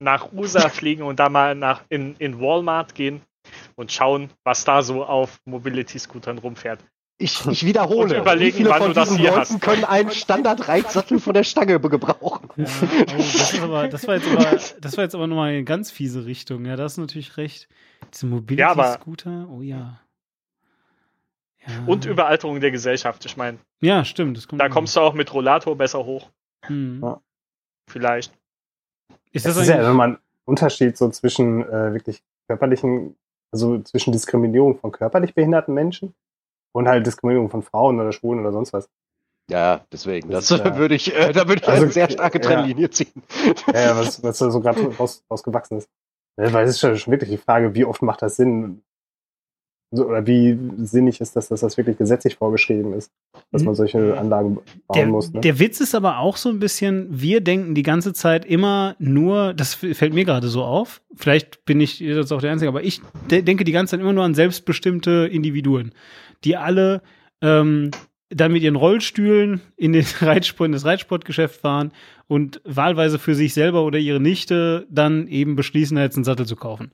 nach USA fliegen und da mal nach, in, in Walmart gehen und schauen, was da so auf Mobility-Scootern rumfährt. Ich, ich wiederhole. Und überlegen, wie viele wann von du das diesen Leuten hast. können einen Standard-Reitsattel von der Stange gebrauchen? Ja, oh, das, ist aber, das war jetzt aber, das war jetzt aber nochmal eine ganz fiese Richtung. Ja, da hast du natürlich recht. Diese Ja, Mobility-Scooter, oh ja. ja. Und Überalterung der Gesellschaft. Ich meine, Ja, stimmt. Das kommt da kommst du auch mit Rollator besser hoch. Hm. Ja. Vielleicht. Ist Das das ist ja nochmal ein Unterschied so zwischen äh, wirklich körperlichen Also zwischen Diskriminierung von körperlich behinderten Menschen und halt Diskriminierung von Frauen oder Schwulen oder sonst was. Ja, deswegen. Das, Das äh, würde ich, äh, da würde ich also, eine sehr starke ja. Trennlinie ziehen. Ja, ja was, was da so gerade raus, rausgewachsen ist. Ja, weil es ist schon schon wirklich die Frage, wie oft macht das Sinn? Oder wie sinnig ist das, dass das wirklich gesetzlich vorgeschrieben ist, dass man solche Anlagen bauen Der, muss. Ne? der Witz ist aber auch so ein bisschen, wir denken die ganze Zeit immer nur, das fällt mir gerade so auf, vielleicht bin ich jetzt auch der Einzige, aber ich de denke die ganze Zeit immer nur an selbstbestimmte Individuen, die alle ähm, dann mit ihren Rollstühlen in, den Reitsport, in das Reitsportgeschäft fahren und wahlweise für sich selber oder ihre Nichte dann eben beschließen, jetzt einen Sattel zu kaufen.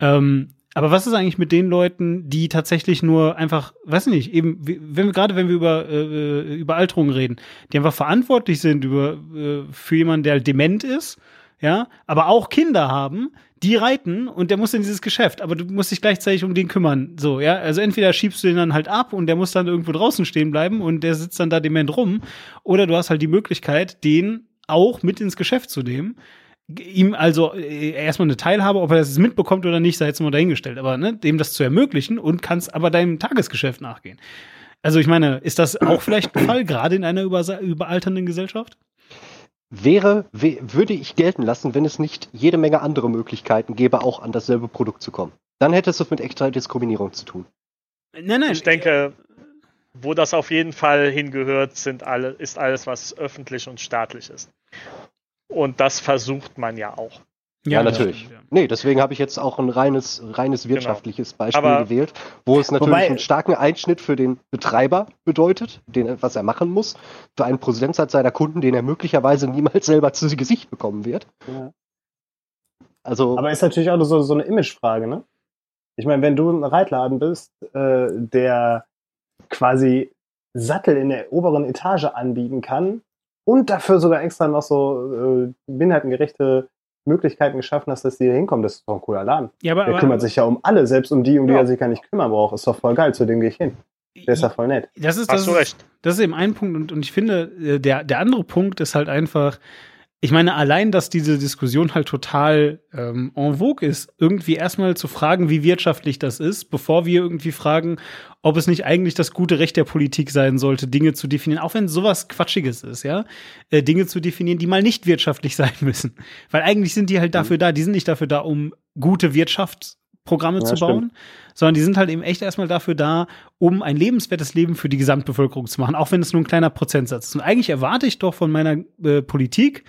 Ähm, aber was ist eigentlich mit den Leuten, die tatsächlich nur einfach, weiß nicht, eben, wenn wir gerade wenn wir über äh, über Alterung reden, die einfach verantwortlich sind über äh, für jemanden, der halt dement ist, ja, aber auch Kinder haben, die reiten und der muss in dieses Geschäft, aber du musst dich gleichzeitig um den kümmern, so, ja, also entweder schiebst du den dann halt ab und der muss dann irgendwo draußen stehen bleiben und der sitzt dann da dement rum, oder du hast halt die Möglichkeit, den auch mit ins Geschäft zu nehmen ihm also äh, erstmal eine Teilhabe, ob er das mitbekommt oder nicht, sei jetzt mal dahingestellt, aber ne, dem das zu ermöglichen und kannst aber deinem Tagesgeschäft nachgehen. Also ich meine, ist das auch vielleicht ein Fall, gerade in einer überalternden Gesellschaft? Wäre, würde ich gelten lassen, wenn es nicht jede Menge andere Möglichkeiten gäbe, auch an dasselbe Produkt zu kommen. Dann hätte es was mit extra Diskriminierung zu tun. Nein, nein. Ich denke, wo das auf jeden Fall hingehört, sind alle, ist alles, was öffentlich und staatlich ist. Und das versucht man ja auch. Ja, das natürlich. ja. Nee, deswegen habe ich jetzt auch ein reines, reines wirtschaftliches Beispiel Aber- gewählt, wo es natürlich Wobei- einen starken Einschnitt für den Betreiber bedeutet, den, was er machen muss, für einen Prozentsatz seiner Kunden, den er möglicherweise niemals selber zu Gesicht bekommen wird. Ja. Also, Aber ist natürlich auch so, so eine Imagefrage, ne? Ich meine, wenn du ein Reitladen bist, äh, der quasi Sattel in der oberen Etage anbieten kann und dafür sogar extra noch so äh, behindertengerechte Möglichkeiten geschaffen hast, dass die hier hinkommen, das ist doch ein cooler Laden. Ja, aber, Der aber, kümmert sich ja um alle, selbst um die, um die Ja. er sich gar nicht kümmern braucht. Ist doch voll geil, zu dem gehe ich hin. Der ist ja voll nett. das ist das Hast du ist, recht. Das ist eben ein Punkt und, und ich finde, äh, der, der andere Punkt ist halt einfach, ich meine, allein, dass diese Diskussion halt total ähm, en vogue ist, irgendwie erstmal zu fragen, wie wirtschaftlich das ist, bevor wir irgendwie fragen, ob es nicht eigentlich das gute Recht der Politik sein sollte, Dinge zu definieren, auch wenn sowas Quatschiges ist, ja, äh, Dinge zu definieren, die mal nicht wirtschaftlich sein müssen. Weil eigentlich sind die halt dafür da, die sind nicht dafür da, um gute Wirtschaftsprogramme Ja, zu stimmt. bauen, sondern die sind halt eben echt erstmal dafür da, um ein lebenswertes Leben für die Gesamtbevölkerung zu machen, auch wenn es nur ein kleiner Prozentsatz ist. Und eigentlich erwarte ich doch von meiner äh, Politik,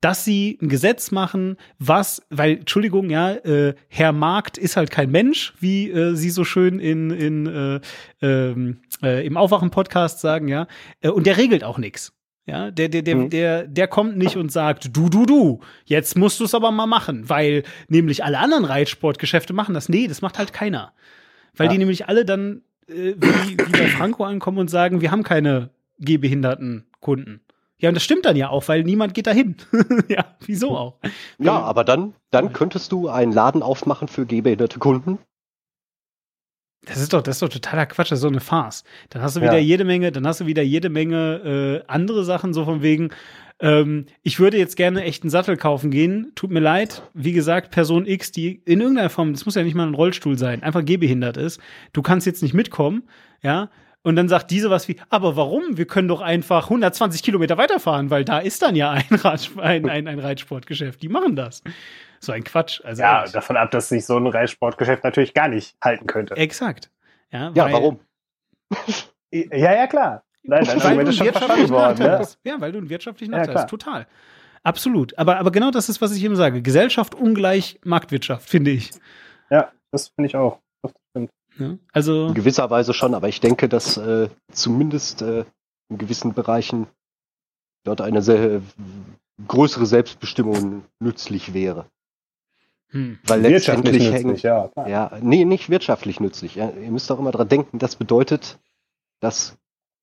dass sie ein Gesetz machen, was, weil, Entschuldigung, ja, äh, Herr Markt ist halt kein Mensch, wie äh, Sie so schön in, in, äh, ähm, äh, im Aufwachen-Podcast sagen, ja, äh, und der regelt auch nichts. Ja, der, der, der, Mhm. der, der kommt nicht und sagt, du, du, du, jetzt musst du es aber mal machen, weil nämlich alle anderen Reitsportgeschäfte machen das. Nee, das macht halt keiner. Weil Ja. die nämlich alle dann, äh, wie, wie bei Franco ankommen und sagen, wir haben keine gehbehinderten Kunden. Ja, und das stimmt dann ja auch, weil niemand geht dahin. ja, wieso auch? ja, aber dann, dann könntest du einen Laden aufmachen für gehbehinderte Kunden. Das ist doch, das ist doch totaler Quatsch, das ist so eine Farce. Dann hast du Ja. wieder jede Menge, dann hast du wieder jede Menge äh, andere Sachen, so von wegen, ähm, ich würde jetzt gerne echt einen Sattel kaufen gehen. Tut mir leid, wie gesagt, Person X, die in irgendeiner Form, das muss ja nicht mal ein Rollstuhl sein, einfach gehbehindert ist. Du kannst jetzt nicht mitkommen, ja. Und dann sagt diese was wie, aber warum? Wir können doch einfach 120 Kilometer weiterfahren, weil da ist dann ja ein, Rad, ein, ein, ein Reitsportgeschäft. Die machen das. So ein Quatsch. Also Ja, ehrlich. davon ab, dass sich so ein Reitsportgeschäft natürlich gar nicht halten könnte. exakt. Ja, Ja, weil- warum? Ja, ja, klar. Nein, weil du schon wirtschaftlichen worden. Nachteil Ne? hast. Ja, weil du einen wirtschaftlichen Ja, Nachteil klar. hast. Total. Absolut. Aber, aber genau das ist, was ich eben sage. Gesellschaft ungleich Marktwirtschaft, finde ich. Ja, das finde ich auch. Das stimmt. Ja? Also, In gewisser Weise schon, aber ich denke, dass äh, zumindest äh, in gewissen Bereichen dort eine sehr äh, größere Selbstbestimmung nützlich wäre. Hm. Weil Wirtschaftlich letztendlich nützlich, hängen, ja. ja, nee, nicht wirtschaftlich nützlich. Ja. Ihr müsst auch immer dran denken, das bedeutet, dass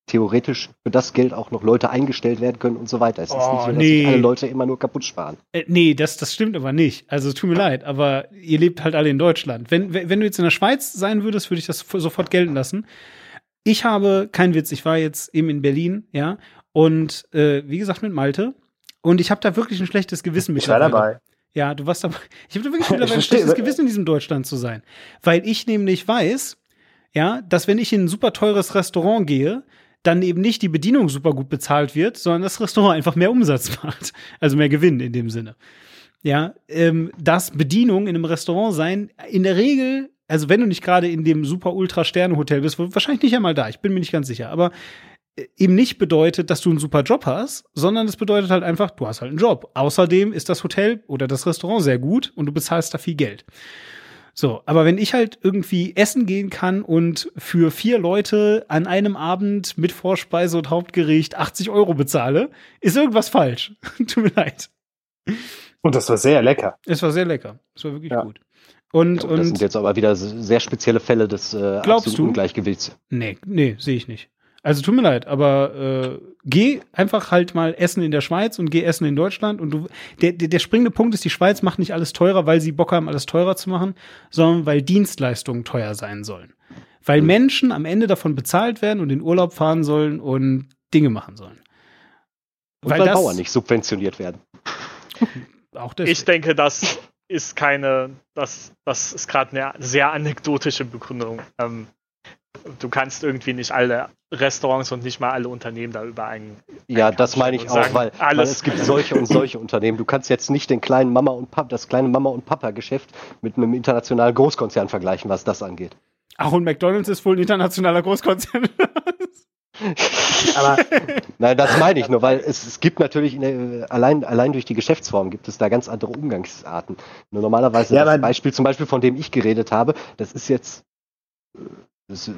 theoretisch für das Geld auch noch Leute eingestellt werden können und so weiter. Es ist Oh, nicht so, dass nee. sich alle Leute immer nur kaputt sparen. Äh, nee, das, das stimmt aber nicht. Also, es tut mir leid, aber ihr lebt halt alle in Deutschland. Wenn, wenn wenn du jetzt in der Schweiz sein würdest, würde ich das sofort gelten lassen. Ich habe, kein Witz, ich war jetzt eben in Berlin, ja, und äh, wie gesagt mit Malte. Und ich habe da wirklich ein schlechtes Gewissen Ich war dabei. Ja, du warst aber. Ich habe wirklich wieder ein schlechtes Gewissen in diesem Deutschland zu sein. Weil ich nämlich weiß, ja, dass wenn ich in ein super teures Restaurant gehe, dann eben nicht die Bedienung super gut bezahlt wird, sondern das Restaurant einfach mehr Umsatz macht. Also mehr Gewinn in dem Sinne. Ja, ähm, dass Bedienung in einem Restaurant sein, in der Regel, also wenn du nicht gerade in dem super ultra Sterne Hotel bist, wahrscheinlich nicht einmal da, ich bin mir nicht ganz sicher, aber eben nicht bedeutet, dass du einen super Job hast, sondern es bedeutet halt einfach, du hast halt einen Job. Außerdem ist das Hotel oder das Restaurant sehr gut und du bezahlst da viel Geld. So, aber wenn ich halt irgendwie essen gehen kann und für vier Leute an einem Abend mit Vorspeise und Hauptgericht 80 Euro bezahle, ist irgendwas falsch. Tut mir leid. Und das war sehr lecker. Es war sehr lecker. Es war wirklich Ja. gut. Und, Ja, das sind und jetzt aber wieder sehr spezielle Fälle des äh, Glaubst absoluten du? Ungleichgewichts. nee, nee, sehe ich nicht. Also tut mir leid, aber äh, geh einfach halt mal essen in der Schweiz und geh essen in Deutschland. Und du, der, der, der springende Punkt ist, die Schweiz macht nicht alles teurer, weil sie Bock haben, alles teurer zu machen, sondern weil Dienstleistungen teuer sein sollen. Weil Mhm. Menschen am Ende davon bezahlt werden und in Urlaub fahren sollen und Dinge machen sollen. Und weil, Bauern nicht subventioniert werden. Auch deswegen. Ich denke, das ist keine, das, das ist gerade eine sehr anekdotische Begründung. Ähm, du kannst irgendwie nicht alle Restaurants und nicht mal alle Unternehmen da über einen. Ja, das meine ich auch, sagen, weil, alles- weil es gibt solche und solche Unternehmen. Du kannst jetzt nicht den kleinen Mama und Papa, das kleine Mama und Papa Geschäft mit einem internationalen Großkonzern vergleichen, was das angeht. Ach, und McDonalds ist wohl ein internationaler Großkonzern. Aber Nein, das meine ich nur, weil es, es gibt natürlich der, allein, allein durch die Geschäftsform gibt es da ganz andere Umgangsarten. Nur normalerweise Ja, das Beispiel zum Beispiel, von dem ich geredet habe, das ist jetzt, äh, das äh,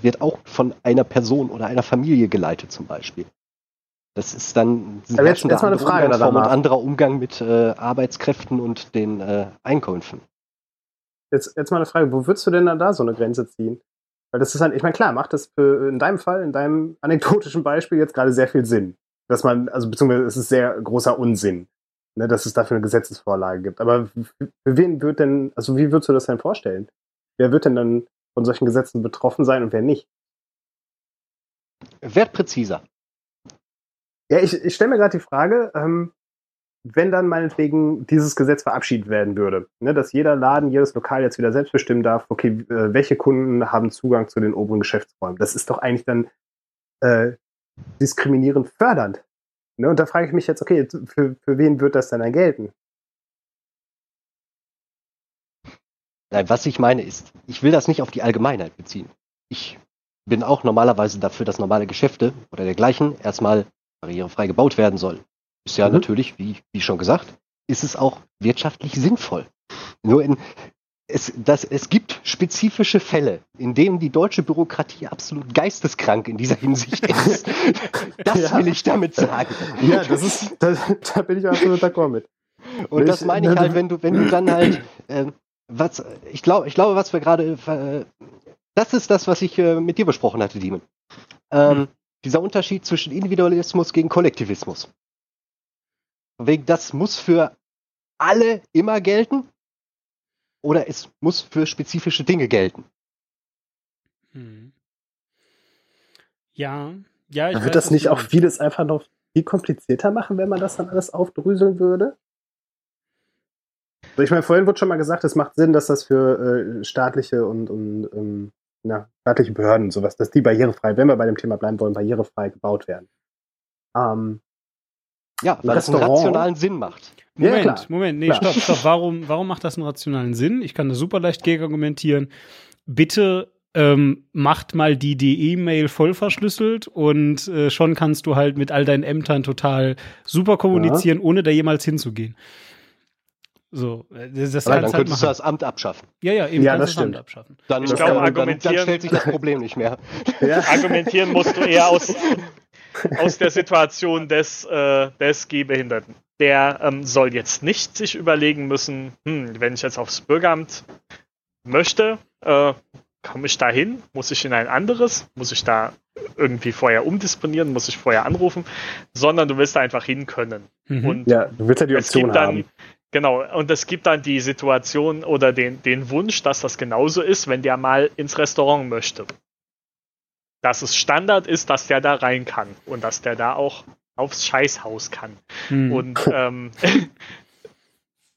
wird auch von einer Person oder einer Familie geleitet zum Beispiel. Das ist dann Aber jetzt- herrschen da jetzt mal eine Frage Umgangsformen und anderer Umgang mit äh, Arbeitskräften und den äh, Einkünften. jetzt, jetzt mal eine Frage, wo würdest du denn dann da so eine Grenze ziehen? Weil das ist halt, ich meine, klar, macht das für, in deinem Fall, in deinem anekdotischen Beispiel jetzt gerade sehr viel Sinn. Dass man, also beziehungsweise es ist sehr großer Unsinn, ne, dass es dafür eine Gesetzesvorlage gibt. Aber für wen wird denn, also wie würdest du das denn vorstellen? Wer wird denn dann von solchen Gesetzen betroffen sein und wer nicht? Werd präziser. Ja, ich, ich stelle mir gerade die Frage, ähm, wenn dann meinetwegen dieses Gesetz verabschiedet werden würde, ne, dass jeder Laden, jedes Lokal jetzt wieder selbst bestimmen darf, okay, äh, welche Kunden haben Zugang zu den oberen Geschäftsräumen. Das ist doch eigentlich dann äh, diskriminierend fördernd. Ne, und da frage ich mich jetzt, okay, für, für wen wird das denn dann gelten? Nein, was ich meine ist, ich will das nicht auf die Allgemeinheit beziehen. Ich bin auch normalerweise dafür, dass normale Geschäfte oder dergleichen erstmal barrierefrei gebaut werden sollen. Ist ja Mhm. natürlich, wie, wie schon gesagt, ist es auch wirtschaftlich sinnvoll. Nur in, es, das, es gibt spezifische Fälle, in denen die deutsche Bürokratie absolut geisteskrank in dieser Hinsicht ist. Das Ja. will ich damit sagen. Ja, das ist, da, da bin ich absolut d'accord mit. Und das meine ich halt, wenn du, wenn du dann halt, ähm, was, ich glaube, ich glaube, was wir gerade, äh, das ist das, was ich äh, mit dir besprochen hatte, Demon. Ähm, Dieser Unterschied zwischen Individualismus gegen Kollektivismus. Wegen, das muss für alle immer gelten oder es muss für spezifische Dinge gelten. Hm. Ja, ja, ich Wird das nicht auch vieles einfach noch viel komplizierter machen, wenn man das dann alles aufdröseln würde? Also ich meine, vorhin wurde schon mal gesagt, es macht Sinn, dass das für äh, staatliche und, und ähm, na, staatliche Behörden und sowas, dass die barrierefrei, wenn wir bei dem Thema bleiben wollen, barrierefrei gebaut werden. Ähm, Ja, weil es einen rationalen Sinn macht. Ja, Moment, klar. Moment, nee, Klar. stopp, stopp. Warum, warum macht das einen rationalen Sinn? Ich kann das super leicht gegen argumentieren. Bitte ähm, macht mal die die E-Mail voll verschlüsselt und äh, schon kannst du halt mit all deinen Ämtern total super kommunizieren, ohne da jemals hinzugehen. So, äh, das, das kannst dann halt könntest du das Amt abschaffen. Ja, ja, eben Ja, das du Amt stimmt. abschaffen. Dann, Ich glaube, dann, dann, dann argumentieren- stellt sich das Problem nicht mehr. ja. Argumentieren musst du eher aus, aus der Situation des, äh, des Gehbehinderten. Der ähm, soll jetzt nicht sich überlegen müssen, hm, wenn ich jetzt aufs Bürgeramt möchte, äh, komme ich da hin? Muss ich in ein anderes? Muss ich da irgendwie vorher umdisponieren? Muss ich vorher anrufen? Sondern du willst da einfach hin können. Mhm. Und ja, du willst ja die Option dann, haben. Genau, und es gibt dann die Situation oder den, den Wunsch, dass das genauso ist, wenn der mal ins Restaurant möchte. Dass es Standard ist, dass der da rein kann und dass der da auch aufs Scheißhaus kann. Hm. Und ähm,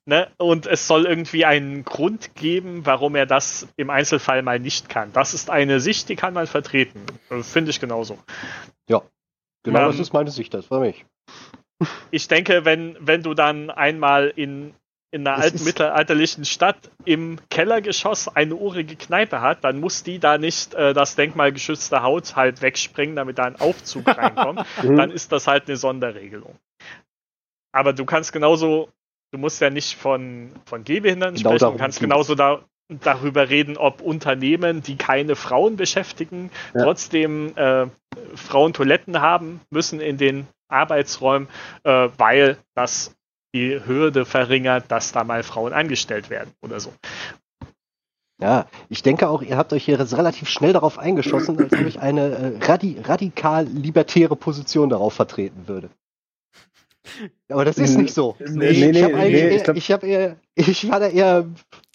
Ne? Und es soll irgendwie einen Grund geben, warum er das im Einzelfall mal nicht kann. Das ist eine Sicht, die kann man vertreten. Finde ich genauso. Ja. Genau, Ähm, das ist meine Sicht, das war mich. Ich denke, wenn, wenn du dann einmal in, in einer alten mittelalterlichen Stadt im Kellergeschoss eine urige Kneipe hat, dann muss die da nicht äh, das denkmalgeschützte Haus halt wegspringen, damit da ein Aufzug reinkommt. Mhm. dann ist das halt eine Sonderregelung. Aber du kannst genauso, du musst ja nicht von, von Gehbehinderten Genau sprechen, du kannst genauso da, darüber reden, ob Unternehmen, die keine Frauen beschäftigen, Ja. trotzdem äh, Frauentoiletten haben müssen in den Arbeitsräumen, äh, weil das die Hürde verringert, dass da mal Frauen angestellt werden oder so. Ja, ich denke auch, ihr habt euch hier relativ schnell darauf eingeschossen, als ob ich eine äh, radi radikal libertäre Position darauf vertreten würde. Aber das ist nicht so. nee, ich, nee, ich, hab nee, eher, ich glaub- ich, hab eher, ich war da eher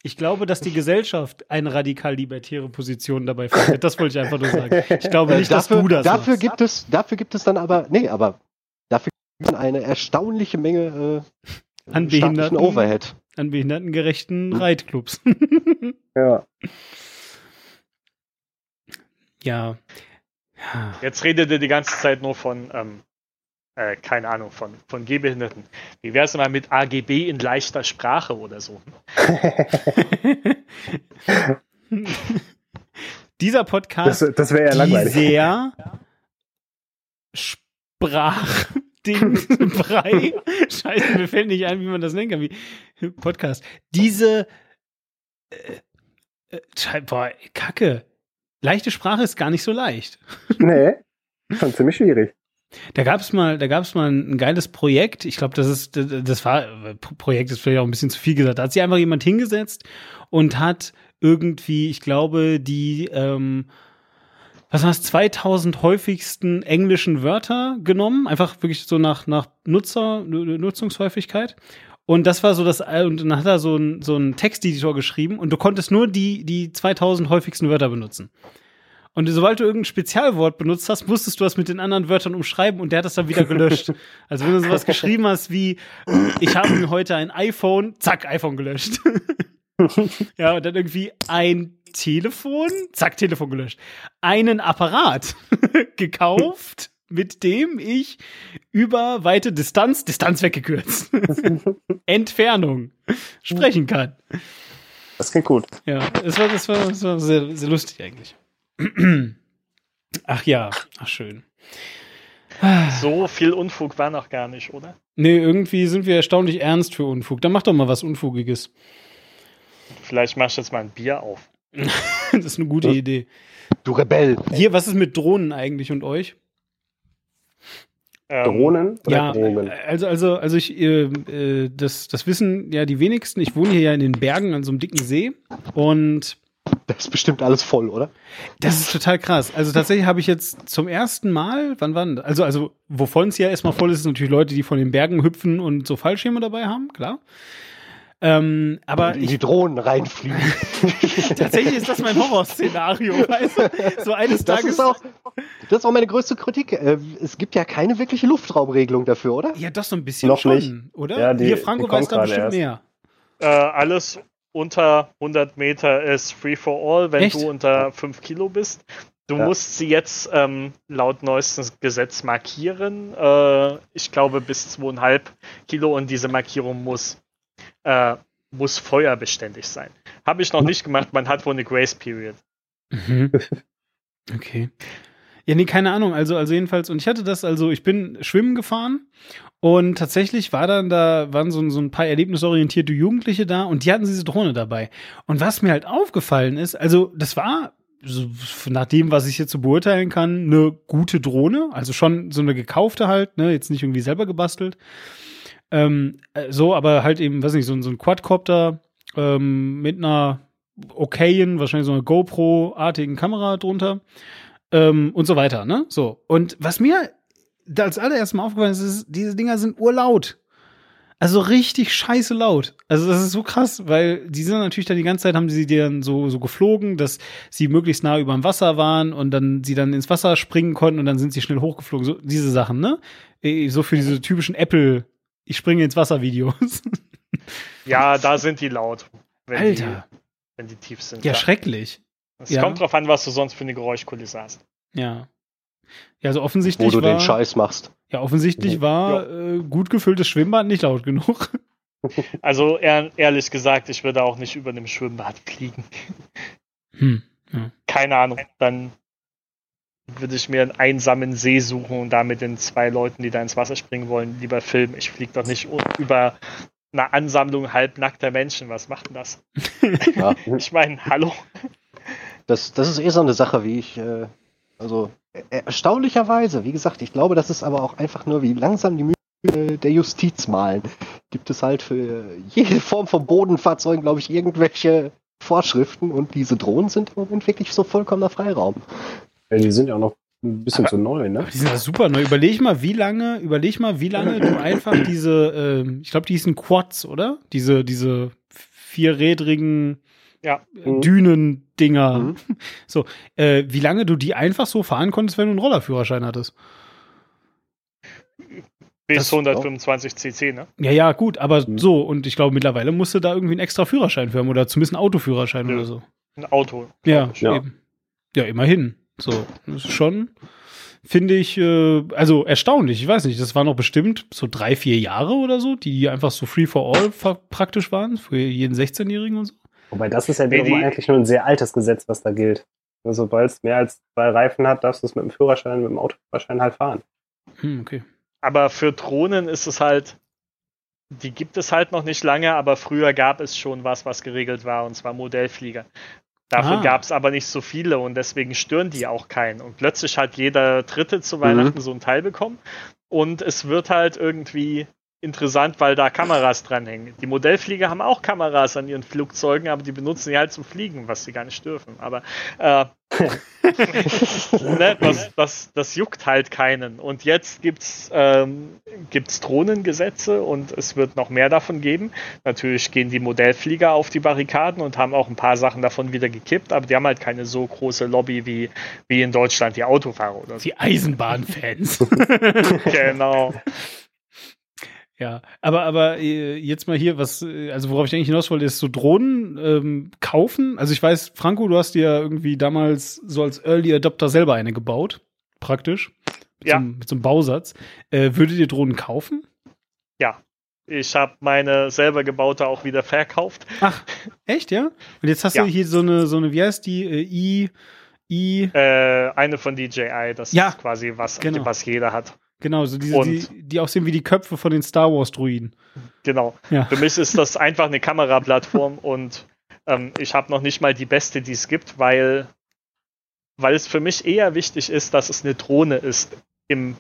Ich glaube, dass die Gesellschaft eine radikal libertäre Position dabei vertritt. Das wollte ich einfach nur sagen. Ich glaube nicht, dass dafür, du das dafür machst. gibt es, dafür gibt es dann aber, nee, aber dafür gibt es eine erstaunliche Menge äh, An Behinderten. Overhead. An behindertengerechten Hm. Reitclubs. Ja. ja. Jetzt redet ihr die ganze Zeit nur von, ähm, äh, keine Ahnung, von, von Gehbehinderten. Wie wäre es mal mit AGB in leichter Sprache oder so? Dieser Podcast Das, das wäre ja langweilig. sehr Sprachding-Brei. Scheiße, mir fällt nicht ein, wie man das nennen kann. Wie Podcast. Diese äh, äh, boah, Kacke. Leichte Sprache ist gar nicht so leicht. Nee, schon ziemlich schwierig. Da gab es mal, da mal ein, ein geiles Projekt. Ich glaube, das ist, das war Projekt ist vielleicht auch ein bisschen zu viel gesagt. Da hat sich einfach jemand hingesetzt und hat irgendwie, ich glaube, die ähm, was war das, 2000 häufigsten englischen Wörter genommen, einfach wirklich so nach nach Nutzer Nutzungshäufigkeit. Und das war so das, und dann hat er so ein so ein Texteditor geschrieben und du konntest nur die die 2000 häufigsten Wörter benutzen. Und sobald du irgendein Spezialwort benutzt hast, musstest du das mit den anderen Wörtern umschreiben und der hat das dann wieder gelöscht. also wenn du sowas geschrieben hast wie, ich habe mir heute ein iPhone, zack, iPhone gelöscht. ja, und dann irgendwie ein Telefon, zack, Telefon gelöscht. Einen Apparat gekauft, mit dem ich über weite Distanz, Distanz weggekürzt, Entfernung sprechen kann. Das klingt gut. Ja, das war, das war, das war sehr, sehr lustig eigentlich. Ach ja, ach schön. So viel Unfug war noch gar nicht, oder? Nee, irgendwie sind wir erstaunlich ernst für Unfug. Dann mach doch mal was Unfugiges. Vielleicht machst du jetzt mal ein Bier auf. Das ist eine gute Idee. Du Rebell. Hier, was ist mit Drohnen eigentlich und euch? Ähm, Drohnen oder Ja, Drogen? also, also, also ich, äh, äh, das, das wissen ja die wenigsten. Ich wohne hier ja in den Bergen an so einem dicken See und Das ist bestimmt alles voll, oder? Das ist total krass. Also tatsächlich habe ich jetzt zum ersten Mal, wann wann? Also also wovon es ja erstmal voll ist, sind natürlich Leute, die von den Bergen hüpfen und so Fallschirme dabei haben, klar. Ähm, aber in ich, die Drohnen reinfliegen. tatsächlich ist das mein Horrorszenario, weißt du? So eines Das Tages. ist auch, das ist auch meine größte Kritik. Äh, Es gibt ja keine wirkliche Luftraumregelung dafür, oder? ja, doch so ein bisschen Noch schon, nicht. oder? Ja, die- Hier Franco weiß da bestimmt erst. mehr. äh, alles unter 100 Meter ist free for all, wenn Echt? du unter 5 Kilo bist. Du Ja. musst sie jetzt ähm, laut neuestem Gesetz markieren. Äh, ich glaube bis 2,5 Kilo und diese Markierung muss, äh, muss feuerbeständig sein. Habe ich noch nicht gemacht, man hat wohl eine Grace Period. Mhm. Okay. Ja, nee, keine Ahnung. Also, also jedenfalls, und ich hatte das, also ich bin schwimmen gefahren und tatsächlich war dann da, waren so, so ein paar erlebnisorientierte Jugendliche da und die hatten diese Drohne dabei. Und was mir halt aufgefallen ist, also das war, so, nach dem, was ich jetzt so beurteilen kann, eine gute Drohne. Also schon so eine gekaufte halt, ne, jetzt nicht irgendwie selber gebastelt. Ähm, äh, so, aber halt eben, weiß nicht, so, ein- so ein Quadcopter ähm, mit einer okayen, wahrscheinlich so eine GoPro-artigen Kamera drunter ähm, und so weiter, ne? So. Und was mir als allererstes mal aufgefallen ist, ist, diese Dinger sind urlaut. Also richtig scheiße laut. Also das ist so krass, weil die sind natürlich dann die ganze Zeit, haben sie die dann so, so geflogen, dass sie möglichst nah über dem Wasser waren und dann sie dann ins Wasser springen konnten und dann sind sie schnell hochgeflogen. So diese Sachen, ne? Eh, So für diese typischen Apple, ich springe ins Wasser Videos. Ja, da sind die laut. Wenn Alter. Die, wenn die tief sind. Ja, schrecklich. Es ja. kommt drauf an, was du sonst für eine Geräuschkulisse hast. Ja. Ja, also Wo offensichtlich du war, den Scheiß machst. ja, offensichtlich war äh, gut gefülltes Schwimmbad nicht laut genug. Also ehr, ehrlich gesagt, ich würde auch nicht über einem Schwimmbad fliegen. Hm. Keine Ahnung. Dann würde ich mir einen einsamen See suchen und da mit den zwei Leuten, die da ins Wasser springen wollen, lieber filmen. Ich fliege doch nicht über eine Ansammlung halbnackter Menschen. Was macht denn das? Ja. Ich meine, hallo. Das, das ist eh so eine Sache, wie ich, äh, also äh, erstaunlicherweise, wie gesagt, ich glaube, das ist aber auch einfach nur, wie langsam die Mühe der Justiz malen. Gibt es halt für jede Form von Bodenfahrzeugen, glaube ich, irgendwelche Vorschriften und diese Drohnen sind im Moment wirklich so vollkommener Freiraum. Ja, die sind ja auch noch ein bisschen Aber- zu neu, ne? Die sind ja super neu. Überleg mal, wie lange, überleg mal, wie lange du einfach diese, ähm, ich glaube, die hießen Quads, oder? Diese, diese vierrädrigen Ja. äh, Dünen-Dinger. Mhm. So, äh, wie lange du die einfach so fahren konntest, wenn du einen Rollerführerschein hattest. Bis Das- 125 cc, ne? Ja, ja, gut, aber Mhm. so, und ich glaube, mittlerweile musst du da irgendwie einen extra Führerschein für haben oder zumindest einen Autoführerschein Nö. oder so. Ein Auto. Ja. Ja. eben. Ja, immerhin. So, das ist schon, finde ich, äh, also erstaunlich. Ich weiß nicht, das waren noch bestimmt so drei, vier Jahre oder so, die einfach so free for all praktisch waren, für jeden 16-Jährigen und so. Wobei das ist ja wiederum die- eigentlich nur ein sehr altes Gesetz, was da gilt. Also, Sobald es mehr als zwei Reifen hat, darfst du es mit dem Führerschein, mit dem Autoführerschein halt fahren. Hm, okay. Aber für Drohnen ist es halt, die gibt es halt noch nicht lange, aber früher gab es schon was, was geregelt war, und zwar Modellflieger. Davon Ah. gab es aber nicht so viele und deswegen stören die auch keinen. Und plötzlich hat jeder Dritte zu Weihnachten so ein Teil bekommen. Und es wird halt irgendwie interessant, weil da Kameras dranhängen. Die Modellflieger haben auch Kameras an ihren Flugzeugen, aber die benutzen die halt zum Fliegen, was sie gar nicht dürfen. Aber äh, ne, das, das, das juckt halt keinen. Und jetzt gibt's ähm, gibt's Drohnengesetze und es wird noch mehr davon geben. Natürlich gehen die Modellflieger auf die Barrikaden und haben auch ein paar Sachen davon wieder gekippt, aber die haben halt keine so große Lobby wie, wie in Deutschland die Autofahrer oder so. Die Eisenbahnfans. genau. Ja, aber, aber äh, jetzt mal hier, was, äh, also worauf ich eigentlich hinaus wollte, ist so Drohnen ähm, kaufen. Also ich weiß, Franco, du hast dir ja irgendwie damals so als Early Adopter selber eine gebaut, praktisch. Mit, Ja. so, einem- mit so einem Bausatz. Äh, würdet ihr Drohnen kaufen? Ich habe meine selber gebaute auch wieder verkauft. Ach, echt, ja? Und jetzt hast Ja. du hier so eine, so eine, wie heißt die, äh, I, I, Äh, eine von DJI, das Ja, ist quasi was, genau. was jeder hat. Genau, so diese, Und- die, die aussehen wie die Köpfe von den Star Wars Druiden. Genau. Ja. Für mich ist das einfach eine Kameraplattform und ähm, ich habe noch nicht mal die beste, die es gibt, weil, weil es für mich eher wichtig ist, dass es eine Drohne ist im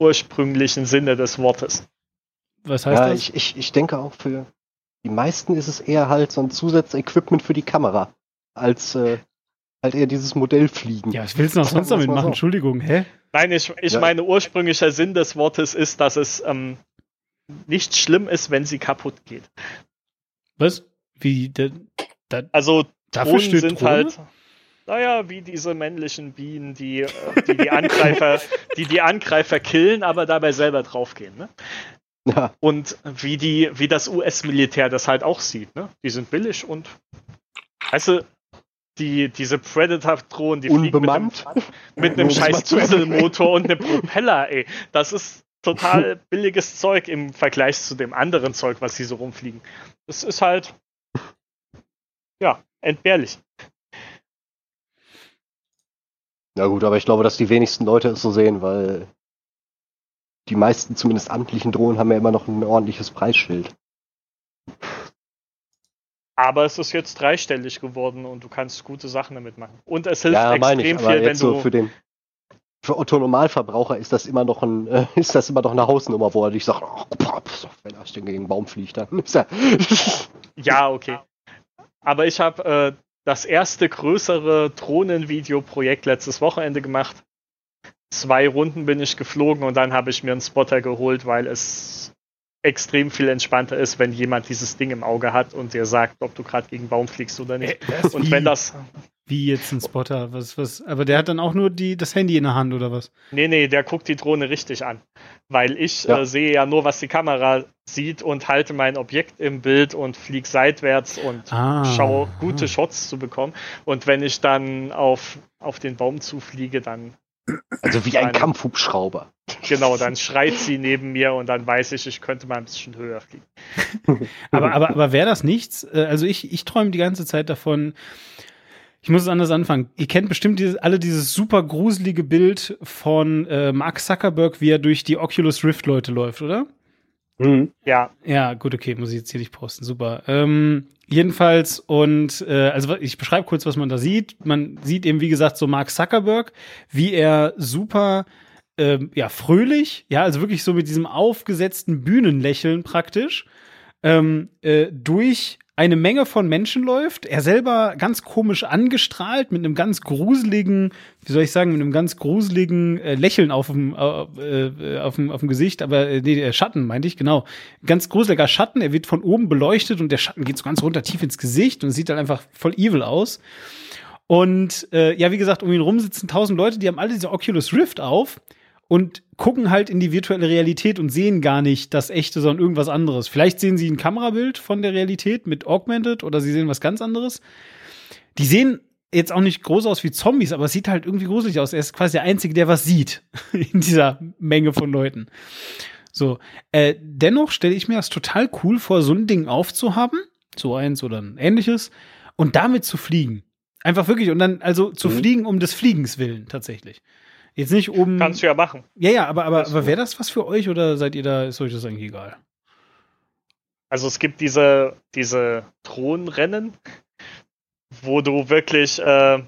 ursprünglichen Sinne des Wortes. Was heißt ja, das? ich, ich, ich denke auch für die meisten ist es eher halt so ein Zusatzequipment für die Kamera, als äh, halt eher dieses Modellfliegen. ja, was willst du noch sonst damit machen? so. Entschuldigung, hä? Nein, ich, ich Ja. meine, ursprünglicher Sinn des Wortes ist, dass es ähm, nicht schlimm ist, wenn sie kaputt geht. Was? Wie, da, da, Also Dafür Drohnen sind Drohne? halt, naja, wie diese männlichen Bienen, die äh, die, die Angreifer, die die Angreifer killen, aber dabei selber draufgehen. Ne? Ja, Und wie die, wie das US-Militär das halt auch sieht, ne? Die sind billig und weißt du, die, diese Predator-Drohnen, die fliegen mit einem, unbemannt. mit einem scheiß Dieselmotor und einem Propeller, ey. Das ist total billiges Zeug im Vergleich zu dem anderen Zeug, was sie so rumfliegen. Das ist halt, ja, entbehrlich. Ja gut, aber ich glaube, dass die wenigsten Leute es so sehen, weil die meisten, zumindest amtlichen Drohnen, haben ja immer noch ein ordentliches Preisschild. Aber es ist jetzt dreistellig geworden und du kannst gute Sachen damit machen. Und es hilft Ja, extrem ich, viel, wenn jetzt so du. für den für Otto Normalverbraucher ist das immer noch ein, äh, ist das immer noch eine Hausnummer, wo er nicht sagt, oh, pff, wenn er gegen einen Baum fliegt, dann ist er. Ja, okay. Aber ich habe äh, das erste größere Drohnenvideoprojekt letztes Wochenende gemacht. Zwei Runden bin ich geflogen und dann habe ich mir einen Spotter geholt, weil es extrem viel entspannter ist, wenn jemand dieses Ding im Auge hat und dir sagt, ob du gerade gegen einen Baum fliegst oder nicht. Und wie, wenn das. wie jetzt ein Spotter? Was, was, aber der hat dann auch nur die, das Handy in der Hand oder was? Nee, nee, der guckt die Drohne richtig an. Weil ich Ja. äh, sehe ja nur, was die Kamera sieht und halte mein Objekt im Bild und fliege seitwärts und Ah. schaue, gute Shots zu bekommen. Und wenn ich dann auf, auf den Baum zufliege, dann, Also wie ein Kampfhubschrauber. genau, dann schreit sie neben mir und dann weiß ich, ich könnte mal ein bisschen höher fliegen. Aber, aber, aber wäre das nichts? Äh, Also ich, ich träume die ganze Zeit davon. Ich muss es anders anfangen. Ihr kennt bestimmt dieses, alle dieses super gruselige Bild von äh, Mark Zuckerberg, wie er durch die Oculus Rift Leute läuft, oder? Mhm. Ja, Ja, gut, okay, muss ich jetzt hier nicht posten. Super. Ähm, jedenfalls, und äh, also ich beschreibe kurz, was man da sieht. Man sieht eben, wie gesagt, so Mark Zuckerberg, wie er super ähm, ja, fröhlich, ja, also wirklich so mit diesem aufgesetzten Bühnenlächeln praktisch, ähm, äh, durch eine Menge von Menschen läuft. Er selber ganz komisch angestrahlt mit einem ganz gruseligen, wie soll ich sagen, mit einem ganz gruseligen äh, Lächeln auf dem, äh, äh, auf dem, auf dem Gesicht, aber äh, nee, der Schatten meinte ich, genau. Ganz gruseliger Schatten, er wird von oben beleuchtet und der Schatten geht so ganz runter tief ins Gesicht und sieht dann einfach voll evil aus. Und äh, ja, wie gesagt, um ihn rum sitzen tausend Leute, die haben alle diese Oculus Rift auf und gucken halt in die virtuelle Realität und sehen gar nicht das echte, sondern irgendwas anderes. Vielleicht sehen sie ein Kamerabild von der Realität mit Augmented oder sie sehen was ganz anderes. Die sehen jetzt auch nicht groß aus wie Zombies, aber es sieht halt irgendwie gruselig aus. Er ist quasi der Einzige, der was sieht in dieser Menge von Leuten. So, äh, dennoch stelle ich mir das total cool vor, so ein Ding aufzuhaben, so eins oder ein ähnliches, und damit zu fliegen. Einfach wirklich, und dann also zu Mhm. fliegen um des Fliegens willen, tatsächlich. Jetzt nicht um. kannst du ja machen. Ja, ja, aber, aber, aber wäre das was für euch oder seid ihr da, ist euch das eigentlich egal? Also es gibt diese, diese Drohnenrennen, wo du wirklich äh,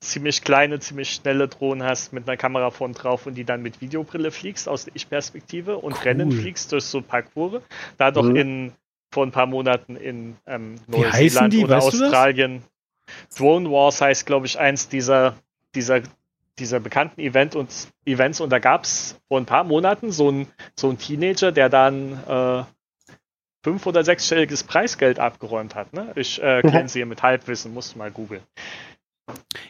ziemlich kleine, ziemlich schnelle Drohnen hast mit einer Kamera vorn drauf und die dann mit Videobrille fliegst aus der Ich-Perspektive und Cool. Rennen fliegst durch so Parcours. Da doch Mhm. in vor ein paar Monaten in ähm, Neuseeland oder Weißt? Australien. Drone Wars heißt, glaube ich, eins dieser, dieser, dieser bekannten Event und, Events und da gab es vor ein paar Monaten so einen so einen Teenager, der dann äh, fünf- oder sechsstelliges Preisgeld abgeräumt hat. Ne? Ich äh, glänze hier mit Halbwissen, musst du mal googeln.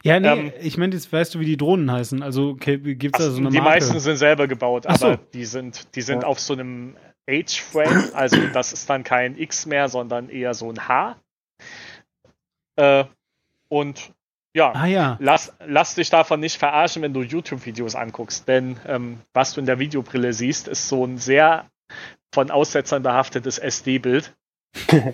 Ja, nee, Ähm, ich meine, jetzt weißt du, wie die Drohnen heißen. Also okay, gibt's da so eine die Marke? meisten sind selber gebaut, Ach so. aber die sind, die sind Ja. auf so einem H-Frame, also das ist dann kein X mehr, sondern eher so ein H. Äh, und ja, Ah ja. lass, lass dich davon nicht verarschen, wenn du YouTube-Videos anguckst, denn ähm, was du in der Videobrille siehst, ist so ein sehr von Aussetzern behaftetes SD-Bild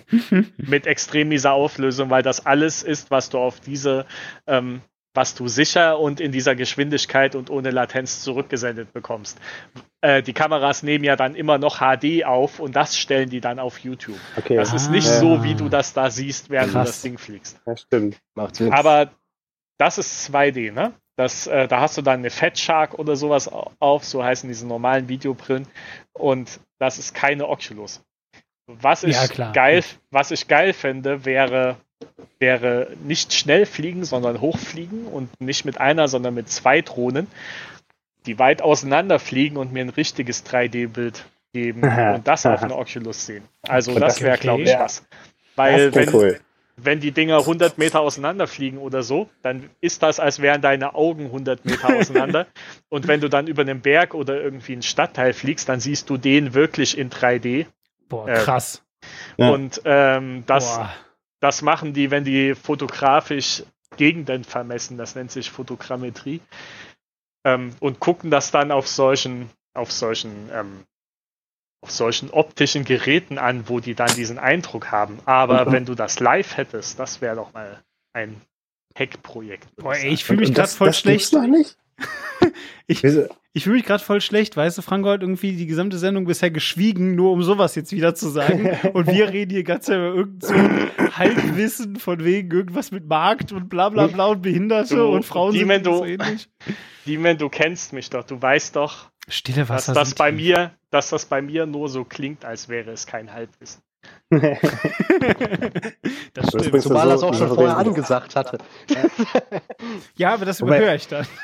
mit extrem mieser Auflösung, weil das alles ist, was du auf diese, ähm, was du sicher und in dieser Geschwindigkeit und ohne Latenz zurückgesendet bekommst. Äh, die Kameras nehmen ja dann immer noch HD auf und das stellen die dann auf YouTube. Okay, Das ist nicht Ah. so, wie du das da siehst, während Krass. du das Ding fliegst. ja, stimmt. Macht Sinn. Aber das ist 2D, ne? Das, äh, da hast du dann eine Fat Shark oder sowas au- auf, so heißen diese normalen Videobrillen. Und das ist keine Oculus. Was ich Ja, klar. geil, was ich geil fände, wäre, wäre nicht schnell fliegen, sondern hochfliegen und nicht mit einer, sondern mit zwei Drohnen, die weit auseinander fliegen und mir ein richtiges 3D-Bild geben Aha, und das auf aha. einer Oculus sehen. Also Okay, das wäre, okay. glaube ich, Ja. was. Weil wenn, cool. Wenn die Dinger 100 Meter auseinander fliegen oder so, dann ist das, als wären deine Augen 100 Meter auseinander. Und wenn du dann über einen Berg oder irgendwie einen Stadtteil fliegst, dann siehst du den wirklich in 3D. Boah, Äh, krass. Ja. Und ähm, das, Boah. das machen die, wenn die fotografisch Gegenden vermessen. Das nennt sich Fotogrammetrie. Ähm, und gucken das dann auf solchen, auf solchen, ähm, auf solchen optischen Geräten an, wo die dann diesen Eindruck haben. Aber Mhm. wenn du das live hättest, das wäre doch mal ein Hack-Projekt. ich ey, ich fühle mich gerade voll das schlecht. noch nicht? Ich-? Ich fühle mich gerade voll schlecht, weißt du, Franco hat irgendwie die gesamte Sendung bisher geschwiegen, nur um sowas jetzt wieder zu sagen. Und wir reden hier ganz über irgend so Halbwissen von wegen irgendwas mit Markt und bla bla bla und Behinderte Du, und Frauen die, sind wenn du- so ähnlich. Diemen, du kennst mich doch. Du weißt doch, Stille dass Wasser. das sind bei mir, dass das bei mir nur so klingt, als wäre es kein Halbwissen. das Das stimmt. du Zumal er es so auch schon vorher angesagt hatte. Ja, aber das überhöre ich dann.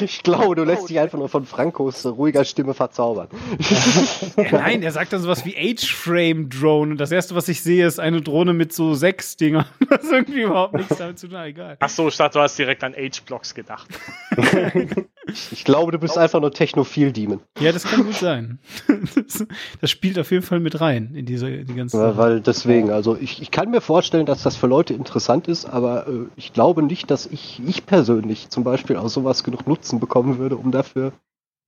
Ich glaube, du lässt dich einfach nur von Frankos ruhiger Stimme verzaubern. Ja, nein, er sagt dann sowas wie H-Frame-Drone. Und das erste, was ich sehe, ist eine Drohne mit so sechs Dingern. Das ist irgendwie überhaupt nichts damit zu tun. Na, egal. Ach so, ich dachte, du hast direkt an H-Blocks gedacht. Ich glaube, du bist einfach nur Technophil-Demon. Ja, das kann gut sein. Das, das spielt auf jeden Fall mit rein in diese die ganze Ja, Sache. weil deswegen, also ich, ich kann mir vorstellen, dass das für Leute interessant ist, aber äh, ich glaube nicht, dass ich, ich persönlich zum Beispiel aus sowas genug Nutzen bekommen würde, um dafür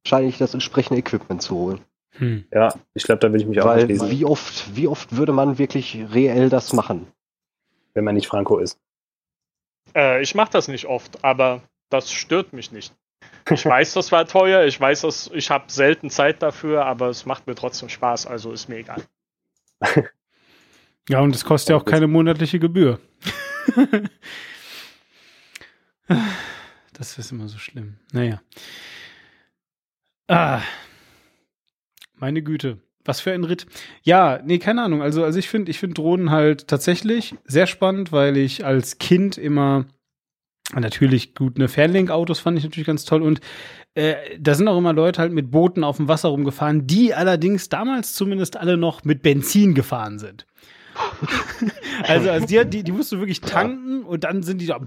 wahrscheinlich das entsprechende Equipment zu holen. Hm. Ja, ich glaube, da würde ich mich auch Weil anschließen, wie oft, wie oft würde man wirklich reell das machen? wenn man nicht Franco ist. Äh, ich mache das nicht oft, aber das stört mich nicht. Ich weiß, das war teuer, ich weiß, dass ich habe selten Zeit dafür, aber es macht mir trotzdem Spaß, also ist mir egal. Ja, und es kostet ja auch keine monatliche Gebühr. das ist immer so schlimm. Naja. Ah. Meine Güte. Was für ein Ritt. Ja, nee, keine Ahnung. Also, also ich finde, ich finde Drohnen halt tatsächlich sehr spannend, weil ich als Kind immer natürlich gut, ne, Fernlink-Autos fand ich natürlich ganz toll und äh, da sind auch immer Leute halt mit Booten auf dem Wasser rumgefahren, die allerdings damals zumindest alle noch mit Benzin gefahren sind. also, also die, die, die musst du wirklich tanken und dann sind die da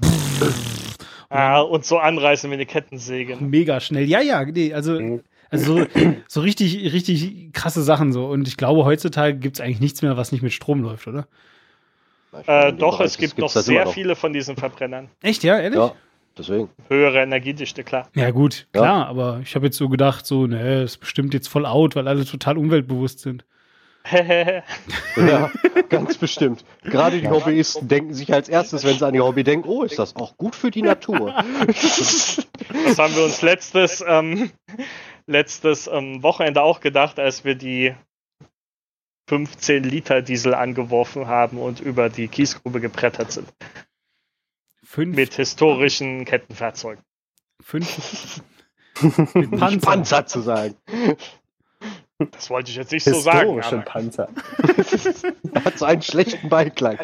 Ah, und so anreißen wie eine Kettensäge. mega schnell. Ja, ja, nee, also, Mhm. also so, so richtig, richtig krasse Sachen so. Und ich glaube, heutzutage gibt es eigentlich nichts mehr, was nicht mit Strom läuft, oder? Äh, doch, es gibt noch sehr viele von diesen Verbrennern. Echt, ja, ehrlich? Ja, deswegen. Höhere Energiedichte, klar. Ja, gut, Ja. klar, aber ich habe jetzt so gedacht, so, ne, ist bestimmt jetzt voll out, weil alle total umweltbewusst sind. Ja, ganz bestimmt. Gerade die Hobbyisten denken sich als erstes, wenn sie an ihr Hobby denken, oh, ist das auch gut für die Natur. Das haben wir uns letztes, ähm, letztes ähm, Wochenende auch gedacht, als wir die 15 Liter Diesel angeworfen haben und über die Kiesgrube gebrettert sind. Fünf, Mit historischen Kettenfahrzeugen. fünf mit Panzer. Panzer zu sagen. Das wollte ich jetzt nicht so sagen. Historische Aber Panzer. Hat so einen schlechten Beiklang.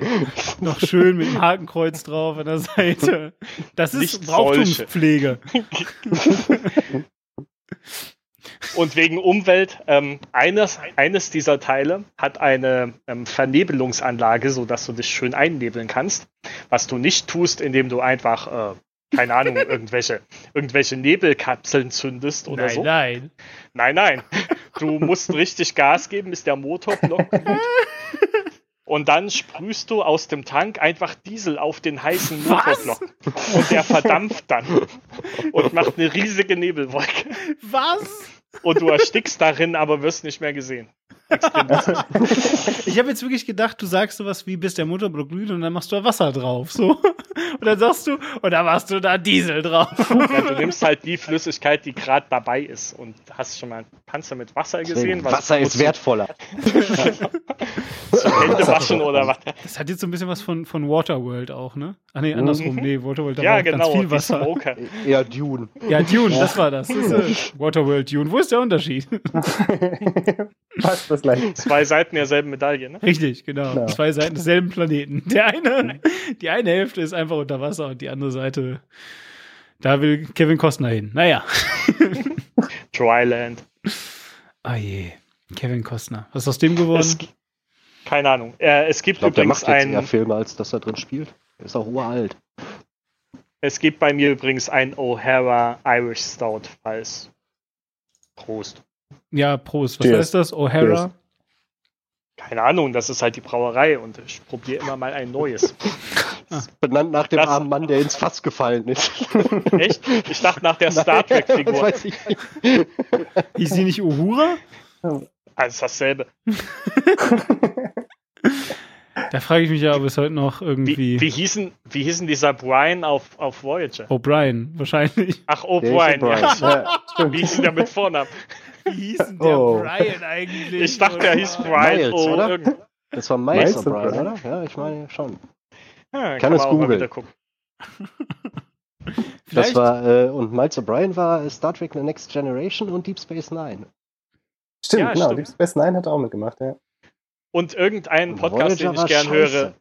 Noch schön mit dem Hakenkreuz drauf an der Seite. Das ist Nicht Brauchtumspflege. Und wegen Umwelt, ähm, eines, eines dieser Teile hat eine ähm, Vernebelungsanlage, sodass du dich schön einnebeln kannst. Was du nicht tust, indem du einfach, äh, keine Ahnung, irgendwelche, irgendwelche Nebelkapseln zündest oder Nein, so. nein. Nein, nein. Du musst richtig Gas geben, bis der Motorblock glüht. Und dann sprühst du aus dem Tank einfach Diesel auf den heißen Was? Motorblock. Und der verdampft dann und macht eine riesige Nebelwolke. Was? Und du erstickst darin, aber wirst nicht mehr gesehen. Ich habe jetzt wirklich gedacht, du sagst sowas wie, bis der Motorblock glüht und dann machst du da Wasser drauf. So. Und dann sagst du, und dann machst du da Diesel drauf. ja, du nimmst halt die Flüssigkeit, die gerade dabei ist. Und hast schon mal einen Panzer mit Wasser gesehen? Was Wasser ist wertvoller. Zum Hände waschen oder was? Das hat jetzt so ein bisschen was von, von Waterworld auch, ne? Ach nee, andersrum. Mhm. Nee, Waterworld, da Ja, war ganz genau. viel Die Wasser. Eher Dune. Ja, Dune, das war das. das ist, äh, Waterworld Dune. Wo ist der Unterschied? Fast das gleiche. Zwei Seiten derselben Medaille, ne? Richtig, genau. Genau. Zwei Seiten desselben Planeten. Der eine, die eine Hälfte ist einfach unter Wasser und die andere Seite, da will Kevin Costner hin. Naja. Dryland. Ah je. Kevin Costner. Was ist aus dem geworden? Es, keine Ahnung. Äh, es gibt Ich glaube, der übrigens macht jetzt ein. eher Filme, als dass er drin spielt. Er ist auch uralt. Es gibt bei mir übrigens ein O'Hara Irish Stout, falls. Prost. ja, Prost. Was Cheers. heißt das? O'Hara? Keine Ahnung, das ist halt die Brauerei und ich probiere immer mal ein neues. Benannt nach dem Das- armen Mann, der ins Fass gefallen ist. Echt? Ich dachte nach der Star Trek-Figur. Hieß sie nicht Uhura? Also dasselbe. Da frage ich mich ja, ob es heute noch irgendwie. Wie, wie, hießen, wie hießen dieser Brian auf, auf Voyager? O'Brien, wahrscheinlich. Ach, Der O'Brien, ja. Ja. Wie hieß der mit Vornamen? Wie hieß denn der Oh. Brian eigentlich? Ich dachte, er hieß Brian. Miles, oh, oder? irgend- Das war Miles Miles O'Brien, oder? Ja, ich meine schon. Ja, Kann man es googeln. Das war, äh, und Miles O'Brien war äh, Star Trek The Next Generation und Deep Space Nine. Stimmt, Ja, genau. stimmt. Deep Space Nine hat auch mitgemacht, ja. Und irgendeinen Podcast, Voyager den ich gern scheiße. höre,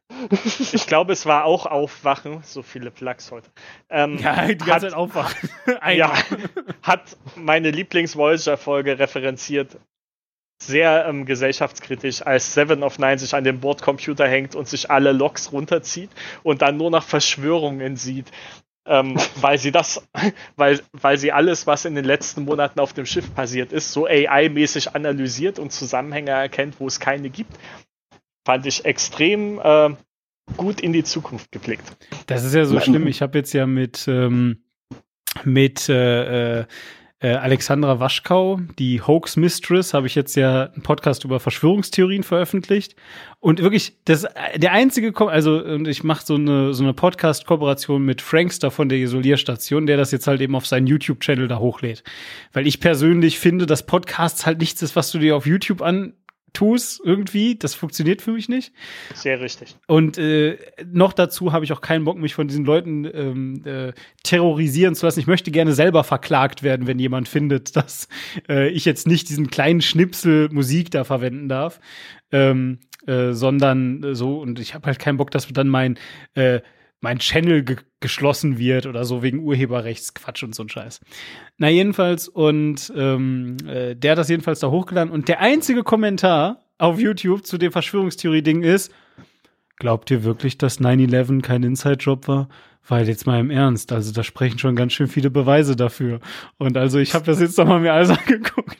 ich glaube, es war auch Aufwachen, so viele Plugs heute. Ähm, Ja, die ganze hat, Zeit aufwachen. ja, hat meine Lieblings-Voyager-Folge referenziert. Sehr ähm, gesellschaftskritisch, als Seven of Nine sich an den Bordcomputer hängt und sich alle Logs runterzieht und dann nur noch Verschwörungen sieht. Ähm, weil sie das, weil, weil sie alles, was in den letzten Monaten auf dem Schiff passiert ist, so AI-mäßig analysiert und Zusammenhänge erkennt, wo es keine gibt. Fand ich extrem äh, gut in die Zukunft geblickt. Das ist ja so schlimm. Ich habe jetzt ja mit, ähm, mit äh, äh, äh, Alexandra Waschkau, die Hoax Mistress, habe ich jetzt ja einen Podcast über Verschwörungstheorien veröffentlicht. Und wirklich, das der einzige, Ko- also und ich mache so eine, so eine Podcast-Kooperation mit Frankster von der Isolierstation, der das jetzt halt eben auf seinen YouTube-Channel da hochlädt. Weil ich persönlich finde, dass Podcasts halt nichts ist, was du dir auf YouTube antust, irgendwie. Das funktioniert für mich nicht. Sehr richtig. Und äh, noch dazu habe ich auch keinen Bock, mich von diesen Leuten ähm, äh, terrorisieren zu lassen. Ich möchte gerne selber verklagt werden, wenn jemand findet, dass äh, ich jetzt nicht diesen kleinen Schnipsel Musik da verwenden darf, ähm, äh, sondern äh, so. Und ich habe halt keinen Bock, dass dann mein äh, mein Channel ge geschlossen wird oder so wegen Urheberrechtsquatsch und so ein Scheiß. Na jedenfalls und ähm, äh, der hat das jedenfalls da hochgeladen und der einzige Kommentar auf YouTube zu dem Verschwörungstheorie-Ding ist, Glaubt ihr wirklich, dass 9-11 kein Inside-Job war? Weil jetzt mal im Ernst, also da sprechen schon ganz schön viele Beweise dafür. Und also ich habe das jetzt nochmal mir alles angeguckt.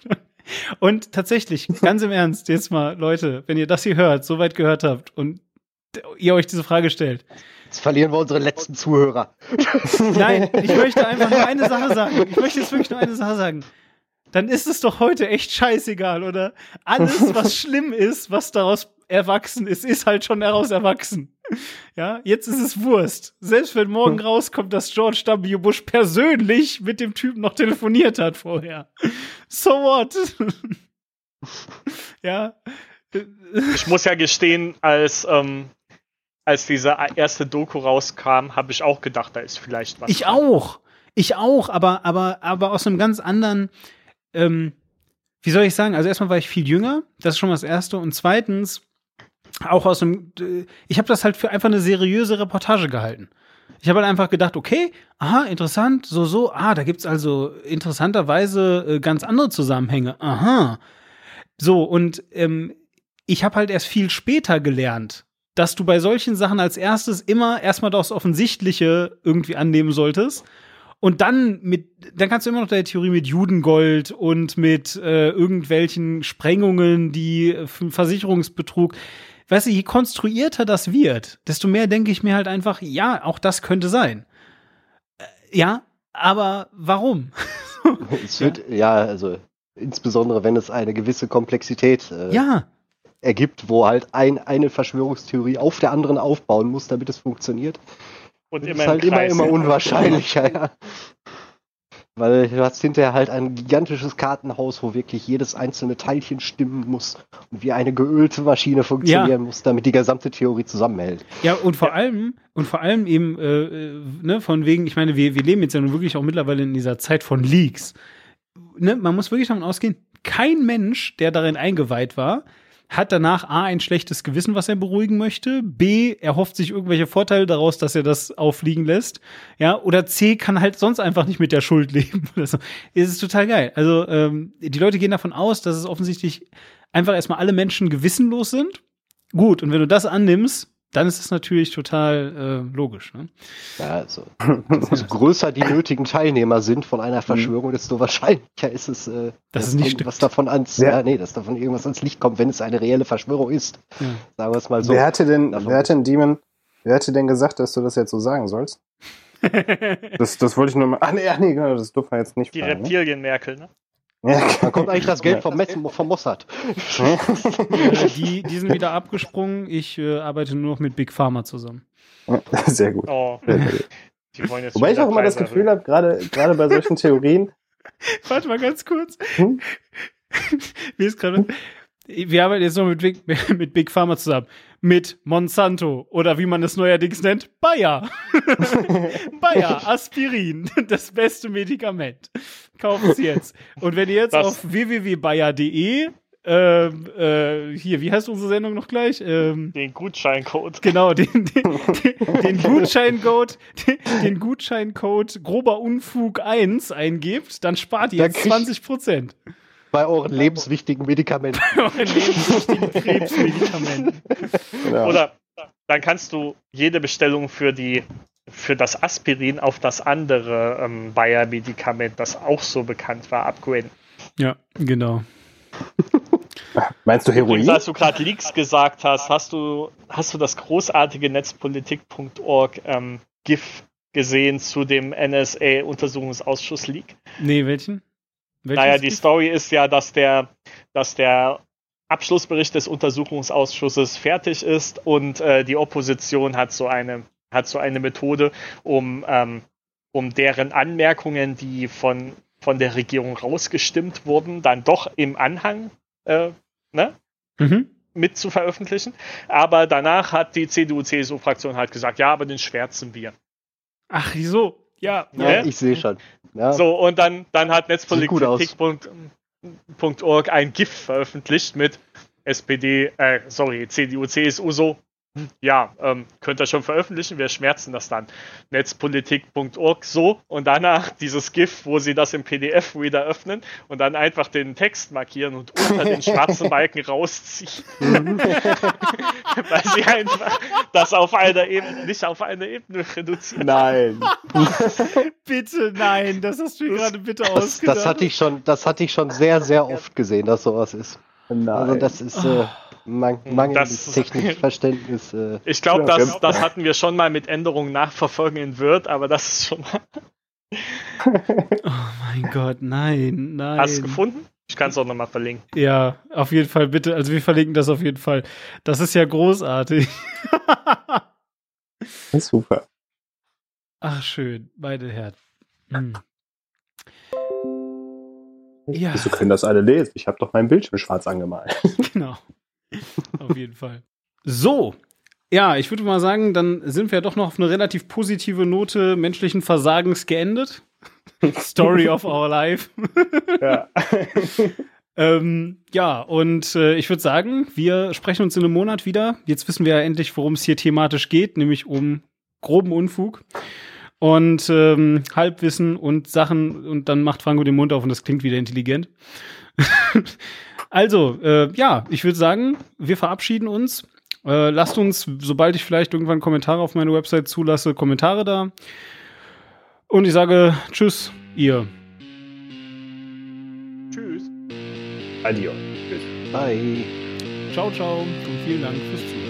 Und tatsächlich, ganz im Ernst, jetzt mal, Leute, wenn ihr das hier hört, so weit gehört habt und ihr euch diese Frage stellt. Jetzt verlieren wir unsere letzten Zuhörer. Nein, ich möchte einfach nur eine Sache sagen. Ich möchte jetzt wirklich nur eine Sache sagen. Dann ist es doch heute echt scheißegal, oder? Alles, was schlimm ist, was daraus erwachsen ist, ist halt schon daraus erwachsen. Ja, jetzt ist es Wurst. Selbst wenn morgen rauskommt, dass George W. Bush persönlich mit dem Typen noch telefoniert hat vorher. So what? ja. Ich muss ja gestehen, als, ähm, als diese erste Doku rauskam, habe ich auch gedacht, da ist vielleicht was. Ich dran. auch. Ich auch, aber, aber, aber aus einem ganz anderen, ähm, wie soll ich sagen? Also erstmal war ich viel jünger, das ist schon mal das Erste. Und zweitens, auch aus einem, äh, ich habe das halt für einfach eine seriöse Reportage gehalten. Ich habe halt einfach gedacht, okay, aha, interessant, so, so, ah, da gibt's also interessanterweise äh, ganz andere Zusammenhänge. Aha. So, und ähm, ich habe halt erst viel später gelernt, dass du bei solchen Sachen als erstes immer erstmal das Offensichtliche irgendwie annehmen solltest. Und dann mit, dann kannst du immer noch deine Theorie mit Judengold und mit äh, irgendwelchen Sprengungen, die äh, Versicherungsbetrug. Weißt du, je konstruierter das wird, desto mehr denke ich mir halt einfach, ja, auch das könnte sein. Äh, ja, aber warum? Es wird, ja. also insbesondere wenn es eine gewisse Komplexität äh, Ja, ergibt, wo halt ein, eine Verschwörungstheorie auf der anderen aufbauen muss, damit es funktioniert. Und Das immer ist halt im immer, immer unwahrscheinlicher, ja. Weil du hast hinterher halt ein gigantisches Kartenhaus, wo wirklich jedes einzelne Teilchen stimmen muss und wie eine geölte Maschine funktionieren Ja. muss, damit die gesamte Theorie zusammenhält. Ja, und vor allem, und vor allem eben, äh, ne, von wegen, ich meine, wir, wir leben jetzt ja nun wirklich auch mittlerweile in dieser Zeit von Leaks. Ne, man muss wirklich davon ausgehen, kein Mensch, der darin eingeweiht war, hat danach A ein schlechtes Gewissen, was er beruhigen möchte, B, er hofft sich irgendwelche Vorteile daraus, dass er das auffliegen lässt, ja, oder C kann halt sonst einfach nicht mit der Schuld leben. oder so. Es ist total geil. Also ähm, die Leute gehen davon aus, dass es offensichtlich einfach erstmal alle Menschen gewissenlos sind. Gut, und wenn du das annimmst, dann ist es natürlich total äh, logisch. Ne? Ja, also, umso größer die nötigen Teilnehmer sind von einer Verschwörung, desto wahrscheinlicher ist es, äh, Dass dass es nicht irgendwas davon ans, Ja. ja. nee, dass davon irgendwas ans Licht kommt, wenn es eine reelle Verschwörung ist. Ja. Sagen wir es mal so. wer hatte denn, Davon- wer hat denn Demon, wer hatte denn gesagt, dass du das jetzt so sagen sollst? Das, das wollte ich nur mal. Ach nee, ach nee, genau, das durfte man jetzt nicht Die fragen, ne? Reptilien-Merkel, ne? Ja, Wann kommt eigentlich das Geld vom, Messen, vom Mossad? äh, die, die sind wieder abgesprungen. Ich äh, arbeite nur noch mit Big Pharma zusammen. Sehr gut. Oh, Sehr gut. die wollen jetzt Wobei ich auch immer das Gefühl habe, gerade gerade bei solchen Theorien, Warte mal ganz kurz. Hm? Mir ist gerade. Wir arbeiten jetzt noch mit Big, mit Big Pharma zusammen. Mit Monsanto oder wie man es neuerdings nennt, Bayer. Bayer, Aspirin, das beste Medikament. Kaufen Sie jetzt. Und wenn ihr jetzt Was? auf www.bayer.de ähm, äh, hier, wie heißt unsere Sendung noch gleich? Ähm, Den Gutscheincode. genau, den, den, den, den Gutscheincode, den, den Gutscheincode grober Unfug 1 eingebt, dann spart ihr Da jetzt krieg- 20 Prozent. Bei euren lebenswichtigen Medikamenten. lebenswichtigen Krebsmedikamenten. Genau. Oder dann kannst du jede Bestellung für die für das Aspirin auf das andere ähm, Bayer-Medikament, das auch so bekannt war, upgraden. Ja, genau. Meinst du Übrigens, Heroin? als du gerade Leaks gesagt hast, hast du, hast du das großartige Netzpolitik.org ähm, GIF gesehen zu dem NSA-Untersuchungsausschuss-Leak? Nee, welchen? Welchen Naja, die? Story ist ja, dass der, dass der Abschlussbericht des Untersuchungsausschusses fertig ist und äh, die Opposition hat so eine, hat so eine Methode, um, ähm, um deren Anmerkungen, die von, von der Regierung rausgestimmt wurden, dann doch im Anhang äh, ne, Mhm. mit zu veröffentlichen. Aber danach hat die CDU-CSU-Fraktion halt gesagt, ja, aber den schwärzen wir. Ach, wieso? Ja. Ja, Ja. ich sehe schon. Ja. So, und dann, dann hat. Netzpolitik.org ein GIF veröffentlicht mit SPD, äh, sorry, CDU, CSU so. Ja, ähm, könnt ihr schon veröffentlichen, wir schmerzen das dann. Netzpolitik.org so und danach dieses GIF, wo sie das im PDF-Reader öffnen und dann einfach den Text markieren und unter den schwarzen Balken rausziehen. Weil sie einfach das auf einer Ebene, nicht auf eine Ebene reduzieren. Nein. Bitte, nein, das hast du mir gerade bitte Das, ausgedacht. das hatte ich schon, das hatte ich schon sehr, sehr oft gesehen, dass sowas ist. Nein. Also das ist äh, man, mangelndes Das- technisches Verständnis. Äh, Ich glaube, Ja, das, das hatten wir schon mal mit Änderungen nachverfolgen in Word, aber das ist schon mal. Oh mein Gott, nein, nein. Hast du gefunden? Ich kann es auch nochmal verlinken. Ja, auf jeden Fall, bitte. Also wir verlinken das auf jeden Fall. Das ist ja großartig. Das ist super. Ach, schön. Beide Herren. Hm. Ja, Wieso können das alle lesen? Ich habe doch meinen Bildschirm schwarz angemalt. genau. Auf jeden Fall. So. Ja, ich würde mal sagen, dann sind wir doch noch auf eine relativ positive Note menschlichen Versagens geendet. Story of our life. ja. Ähm, ja, und äh, ich würde sagen, wir sprechen uns in einem Monat wieder. Jetzt wissen wir ja endlich, worum es hier thematisch geht, nämlich um groben Unfug und ähm, Halbwissen und Sachen. Und dann macht Franco den Mund auf und das klingt wieder intelligent. also, äh, ja, ich würde sagen, wir verabschieden uns. Äh, lasst uns, sobald ich vielleicht irgendwann Kommentare auf meine Website zulasse, Kommentare da. Und ich sage Tschüss, ihr. Tschüss. Adios. bye. Ciao, ciao und vielen Dank fürs Zuhören.